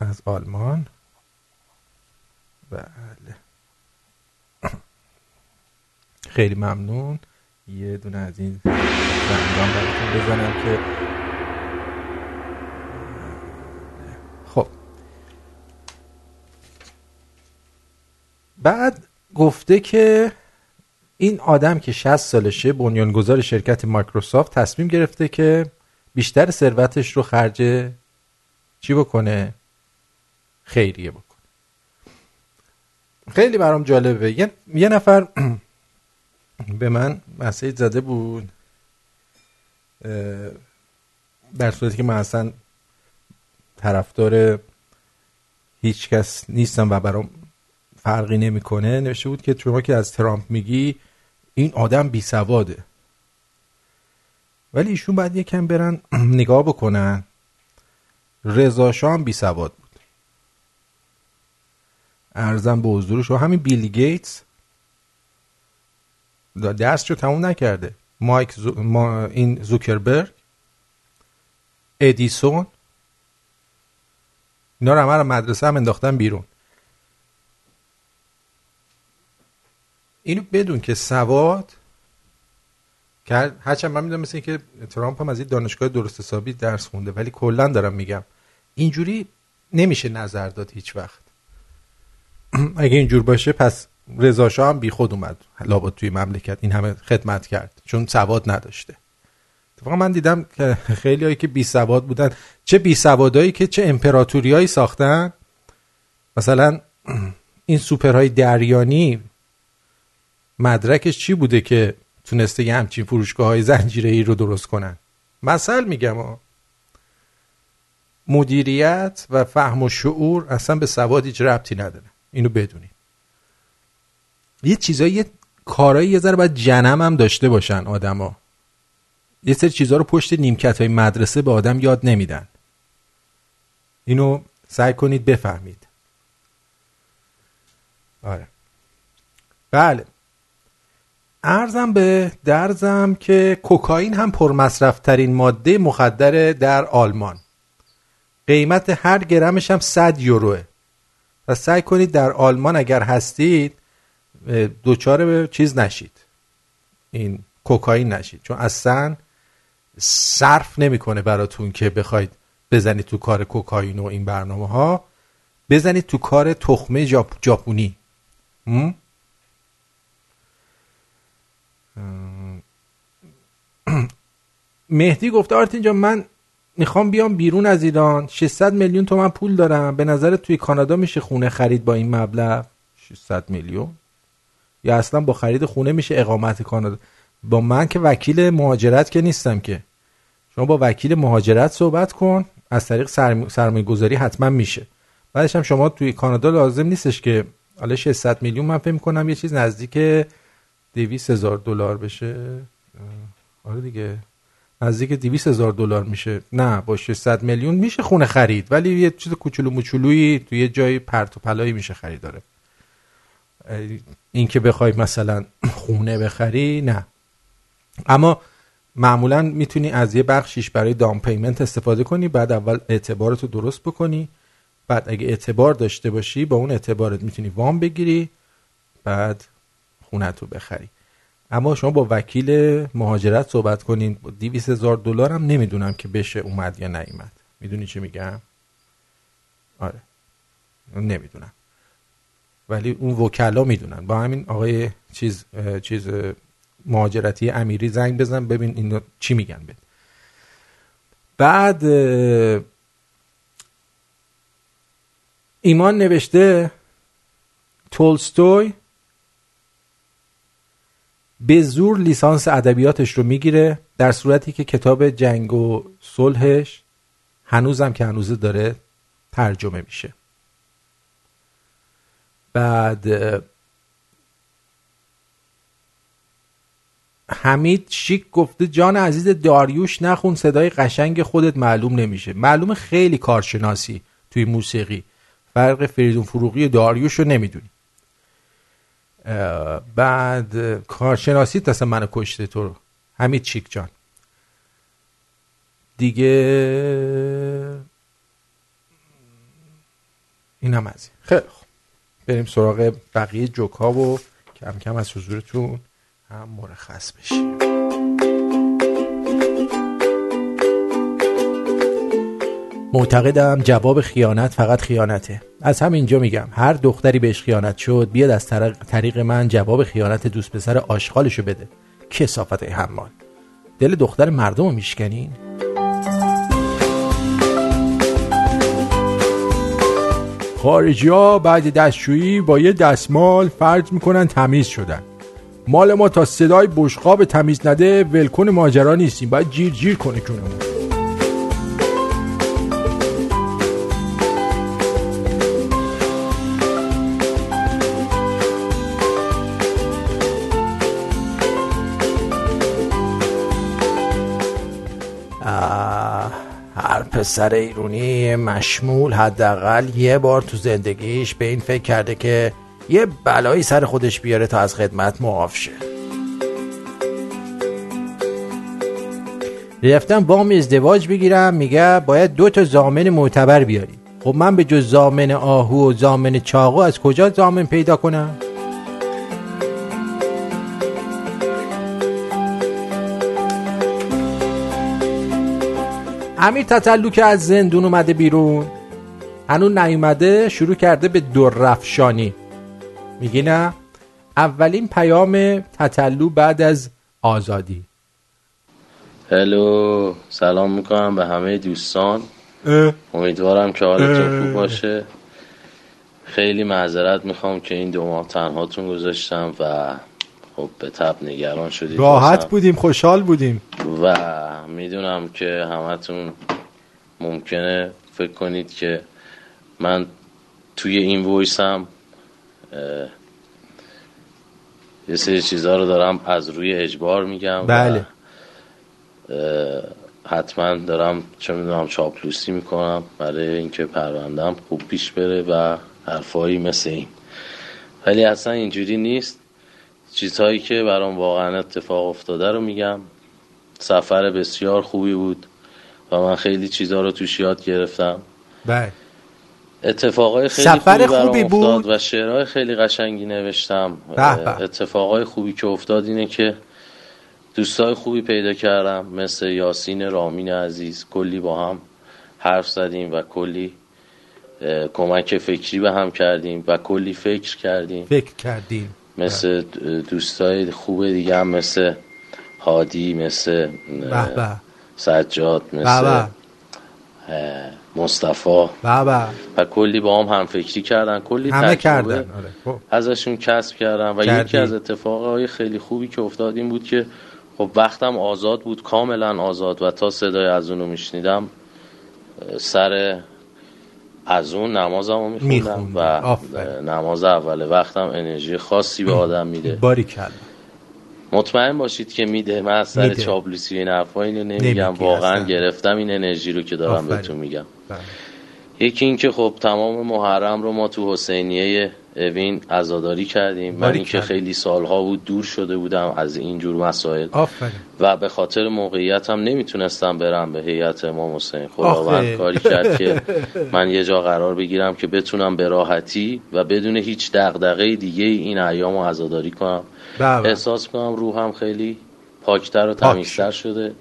از آلمان بله خیلی ممنون یه دونه از این زنگان براتون بزنم که خب بعد گفته که این آدم که 60 سالشه بنیانگذار شرکت مایکروسافت تصمیم گرفته که بیشتر ثروتش رو خرج چی بکنه؟ خیریه بکنه. خیلی برام جالبه. یه, نفر به من مسیج زده بود در صورتی که من اصلا طرفدار هیچ کس نیستم و برام فرقی نمی‌کنه. نوشته بود که شما که از ترامپ میگی این آدم بی سواده ولی ایشون باید یکم برن نگاه بکنن. رضا هم بی سواد بود. ارزم به حضور شما همین بیل گیتس درس رو تموم نکرده. مایک زو... ما... این زوکربرگ ادیسون اینا رو مدرسه هم انداختن بیرون. اینو بدون که سواد که هرچند من می‌دونم مثل این که ترامپ هم از این دانشگاه درست حسابی درس خونده ولی کلا دارم میگم اینجوری نمیشه نظر داد هیچ وقت. اگه اینجور باشه پس رضا هم بی خود اومد لابد توی مملکت این همه خدمت کرد چون سواد نداشته. اتفاقا من دیدم که خیلی هایی که بی سواد بودن چه بی سوادایی که چه امپراتوریایی ساختن. مثلا این سوپرهای دریانی مدرکش چی بوده که تونسته یه همچین فروشگاه های زنجیره ای رو درست کنن؟ مثل میگم ها مدیریت و فهم و شعور اصلا به سواد هیچ ربطی نداره. اینو بدونید. یه چیزایی یه کارایی یه ذره باید جنم هم داشته باشن آدما. یه سری چیزها رو پشت نیمکت های مدرسه به آدم یاد نمیدن. اینو سعی کنید بفهمید. آره. بله. ارزم به درزم که کوکائین هم پرمصرف ترین ماده مخدر در آلمان. قیمت هر گرمش هم 100 یوروه. و سعی کنید در آلمان اگر هستید دوچار چیز نشید. این کوکائین نشید. چون اصلا صرف نمی‌کنه براتون که بخواید بزنید تو کار کوکائین و این برنامه ها بزنید تو کار تخمه جاپ... مهدی گفته آرتین جان من می‌خوام بیام بیرون از ایران. 600 میلیون تومن پول دارم. به نظر توی کانادا میشه خونه خرید با این مبلغ. 600 میلیون؟ یا اصلا با خرید خونه میشه اقامت کانادا. با من که وکیل مهاجرت که نیستم که. شما با وکیل مهاجرت صحبت کن. از طریق سرمایه گذاری حتما میشه. بعدش هم شما توی کانادا لازم نیستش که حالا 600 میلیون من فکر کنم یه چیز نزدیک 200 هزار دلار بشه؟ آره دیگه. نزدیک 200 هزار دلار میشه. نه با 600 میلیون میشه خونه خرید ولی یه چیز کوچولو موچولویی توی یه جای پرت و پلایی میشه خرید داره این که بخوای مثلا خونه بخری نه. اما معمولا می‌تونی از یه بخشیش برای دام پیمنت استفاده کنی بعد اول اعتبارتو درست بکنی. بعد اگه اعتبار داشته باشی با اون اعتبارت می‌تونی وام بگیری. بعد خونتو بخری. اما شما با وکیل مهاجرت صحبت کنین 200 هزار دلار هم نمی‌دونم که بشه اومد یا نیومد. می‌دونی چی میگم؟ آره. نمی‌دونم. ولی اون وکلا می‌دونن. با همین آقای چیز چیز مهاجرتی امیری زنگ بزن ببین اینو چی میگن بد بعد ایمان نوشته تولستوی به زور لیسانس ادبیاتش رو می‌گیره در صورتی که کتاب جنگ و صلحش هنوزم که هنوزه داره ترجمه میشه. بعد حمید شیک گفته جان عزیز داریوش نخون صدای قشنگ خودت معلوم نمیشه. معلوم خیلی کارشناسی توی موسیقی. فرق فریدون فروغی و داریوش رو نمی‌دونی. بعد کارشناسی اصلا منو کشته تو رو. حمید چیک جان. دیگه اینم از این. خیلی خوب. بریم سراغ بقیه جوک ها و کم کم از حضورتون هم مرخص بشیم. معتقدم جواب خیانت فقط خیانته. از همینجا میگم هر دختری بهش خیانت شد بیاد از طریق من جواب خیانت دوست پسر آشغالشو بده. کسافت حمال. دل دختر مردم رو میشکنین؟ خارجی ها بعد دستشویی با یه دستمال فرض می‌کنن تمیز شدن. مال ما تا صدای بشقاب تمیز نده ولکن ماجرا نیستیم. باید جیر جیر کنه کنمون پسر ایرونی مشمول حداقل یه بار تو زندگیش به این فکر کرده که یه بلایی سر خودش بیاره تا از خدمت معاف شه. رفتم وام ازدواج بگیرم میگه باید دو تا زامن معتبر بیاری. خب من به جز زامن آهو و زامن چاقو از کجا زامن پیدا کنم؟ امیر تطلو که از زندون اومده بیرون هنون نیومده شروع کرده به رفشانی میگی نه؟ اولین پیام تطلو بعد از آزادی. هلو سلام می‌کنم به همه دوستان. امیدوارم که حالتون خوب باشه. خیلی معذرت می‌خوام که این دو ماه تنهاتون گذاشتم و خب به تب نگران شدید راحت بودیم خوشحال بودیم. و می‌دونم که همتون ممکنه فکر کنید که من توی این ویسم یه سری چیزها رو دارم از روی اجبار میگم بله. حتما دارم چه می‌دونم چاپلوسی می‌کنم برای اینکه پروندم خوب پیش بره و حرفایی مثل این. ولی اصلا اینجوری نیست. چیزهایی که برام واقعا اتفاق افتاده رو میگم. سفر بسیار خوبی بود و من خیلی چیزها رو توش یاد گرفتم. بله. اتفاقای خیلی سفر خوبی, خوبی بود. و شعرهای خیلی قشنگی نوشتم. به به. اتفاقای خوبی که افتاد اینه که دوستای خوبی پیدا کردم مثل یاسین رامین عزیز. کلی با هم حرف زدیم و کلی کمک فکری به هم کردیم و کلی فکر کردیم. فکر کردیم. مثل دوستای خوب دیگه هم مثل هادی مثل سجاد مثل به. اه، مصطفی به به. و کلی با هم هم فکری کردن کلی همه کردن آره خب. ازشون کسب کردم و کردی. یکی از اتفاقهای خیلی خوبی که افتاد این بود که خب وقتم آزاد بود کاملا آزاد و تا صدای از اونو میشنیدم سر از اون نمازم رو میخوندم می‌خوندی. و. نماز اول وقتم انرژی خاصی به آدم میده باریکلا مطمئن باشید که میده من از سر. چاپلوسی این حرفا اینو نمیگم واقعا اصلا. گرفتم این انرژی رو که دارم آفرین. بهتون میگم بله. یکی این که خب تمام محرم رو ما تو حسینیه اوین عزاداری کردیم من این که باریکلا. خیلی سالها بود دور شده بودم از اینجور مسائل آفرین و به خاطر موقعیتم نمی‌تونستم برم به هیئت امام حسین خداوند. کاری کرد که من یه جا قرار بگیرم که بتونم به راحتی و بدون هیچ دغدغه دیگه این ایام رو عزاداری کنم بله. احساس کنم روحم خیلی پاکتر و تمیزتر شده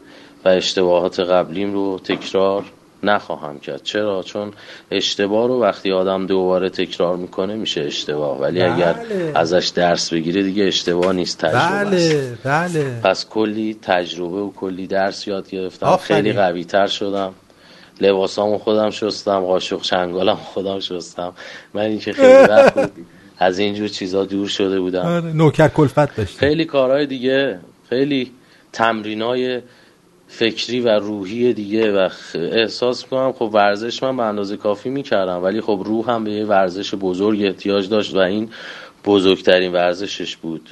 و اشتباهات قبلیم رو تکرار نخواهم کرد. چرا؟ چون اشتباه رو وقتی آدم دوباره تکرار می‌کنه میشه اشتباه. ولی بله. اگر ازش درس بگیره دیگه اشتباه نیست تجربه است. بله بله. پس کلی تجربه و کلی درس یاد گرفتم. آفرین. خیلی قوی تر شدم. لباسامو خودم شستم قاشق چنگالم خودم شستم. من اینکه خیلی وقت بود از اینجور چیزا دور شده بودم. آره، نوکر کلفت داشتی خیلی کارهای دیگه خیلی تمرینای فکری و روحی دیگه و احساس می‌کنم خب ورزش من به اندازه کافی می‌کردم ولی خب روح هم به یه ورزش بزرگ احتیاج داشت و این بزرگترین ورزشش بود.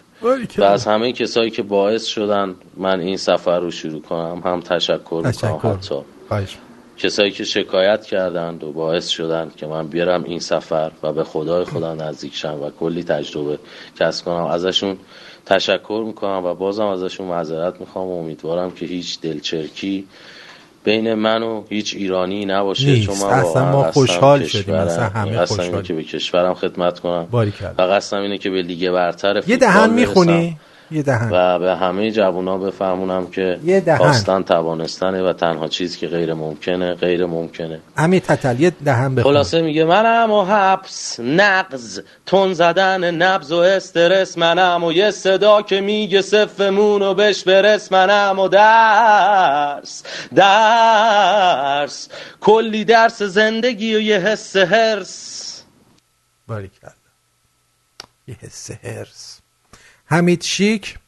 و از همه کسایی که باعث شدن من این سفر رو شروع کنم هم تشکر می‌کنم تشکر. حتی. خواهش. کسایی که شکایت کردند و باعث شدن که من بیارم این سفر و به خدای خودم نزدیک شم و کلی تجربه کسب کنم. ازشون تشکر می‌کنم و بازم ازشون معذرت می‌خوام و امیدوارم که هیچ دلچرکی بین من و هیچ ایرانی نباشه نیست. چون من اصلا ما خوشحال. شدیم. اصلا همه خوشحال. که به کشورم خدمت کنم. و قصدم اینه که به لیگ برتر یه دهن می‌خونی یه دهن. و به همه جوونا بفهمونم که یه دهن. خواستن توانستنه و تنها چیزی که غیر ممکنه غیر ممکنه. امی تتل یه دهن بخون خلاصه میگه منم و حبس نقض تون زدن نبز و استرس منم و یه صدا که میگه صفمون و بش برس منم و درس درس. کلی درس زندگی و یه حس هرس باریکلا. یه حس هرس حمید شیک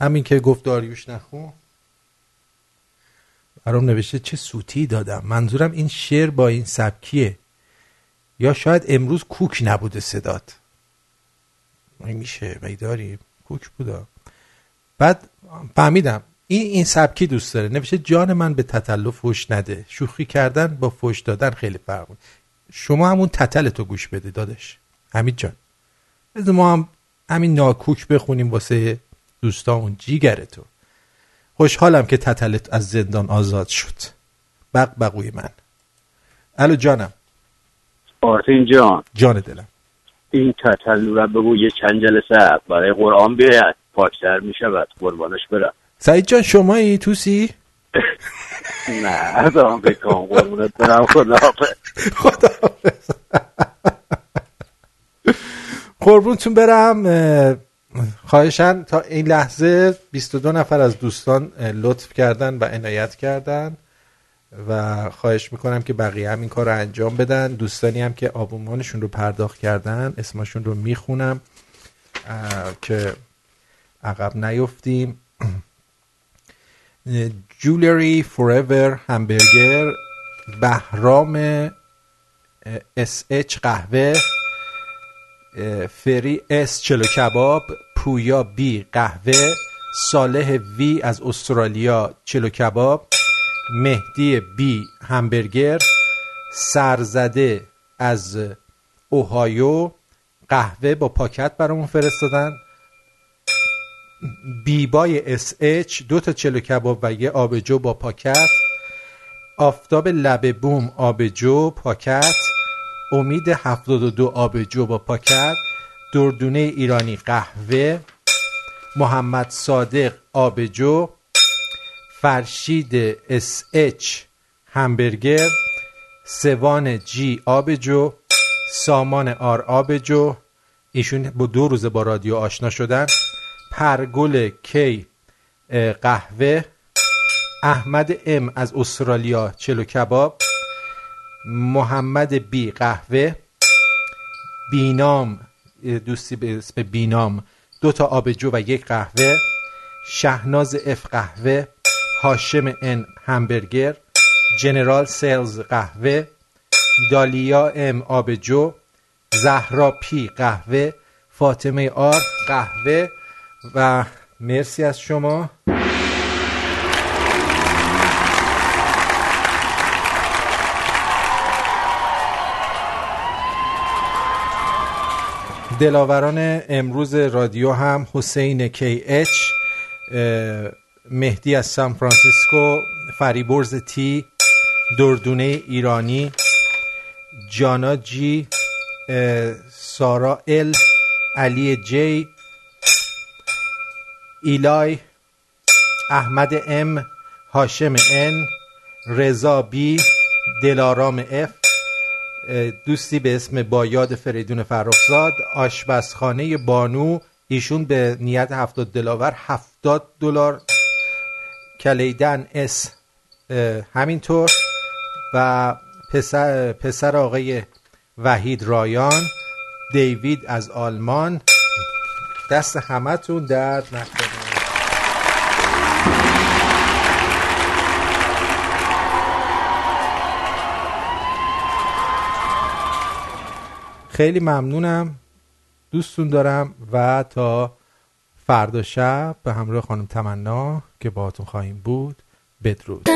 همین که گفت داریوش نخون. برام نوشته چه سوتی دادم. منظورم این شعر با این سبکیه. یا شاید امروز کوک نبوده صدات. میشه مگه داری کوک بودا. بعد فهمیدم. این این سبکی دوست داره. نوشته جان من به تتلو فوش نده. شوخی کردن با فوش دادن خیلی فرق. شما همون تتل تو گوش بده داداش. حمید جان. ما هم همین ناکوک بخونیم واسه دوستامون. جیگر تو. خوشحالم که تتلت از زندان آزاد شد. بق بقوی من. الو جانم. آرتین جان. جان دلم. این تتلو را بگو یه چند جلسه برای قرآن بیاید. پاکتر می شود قربانش برم. سعید جان شمایی؟ توسی؟ نه دارم بکنم قربونت برم. خدا قربونتون برم اه، خواهشن تا این لحظه 22 نفر از دوستان لطف کردن و عنایت کردن و خواهش می‌کنم که بقیه هم این کار رو انجام بدن. دوستانی هم که آبومانشون رو پرداخت کردن اسمشون رو می‌خونم که عقب نیفتیم. Jewelry Forever همبرگر بهرام SH قهوه. فری S چلو کباب پویا B قهوه صالح V از استرالیا چلو کباب مهدی B همبرگر سرزده از اوهایو قهوه با پاکت برامون فرستادن. بیبای SH دو تا چلو کباب و یه آبجو با پاکت. آفتاب لب بوم آبجو پاکت. امید 72 آبجو با پاکت دردونه ایرانی قهوه محمد صادق آبجو فرشید SH همبرگر سوان جی آبجو سامان آر آبجو ایشون با دو روزه با رادیو آشنا شدن. پرگل کی قهوه. احمد ام از استرالیا چلو کباب. محمد بی قهوه بینام دوستی به اسم بینام دو تا آبجو و یک قهوه شهناز F قهوه هاشم N همبرگر General Sales قهوه دالیا M آبجو زهرا P قهوه فاطمه R قهوه و مرسی از شما. دلاوران امروز رادیو هم حسین KH مهدی از سان فرانسیسکو فریبرز T دردونه ایرانی جانا J سارا L علی J ایلای احمد M هاشم N رضا B دلارام F. دوستی به اسم بایاد فریدون فرخزاد آشپزخانه بانو ایشون به نیت هفتاد دلاور هفتاد دلار کلیدن اس. همینطور. و پسر, پسر آقای وحید رایان دیوید از آلمان. دست همتون درد نکنه. خیلی ممنونم. دوستون دارم و تا فردا شب به همراه خانم تمنا که باهاتون خواهیم بود. بدرود.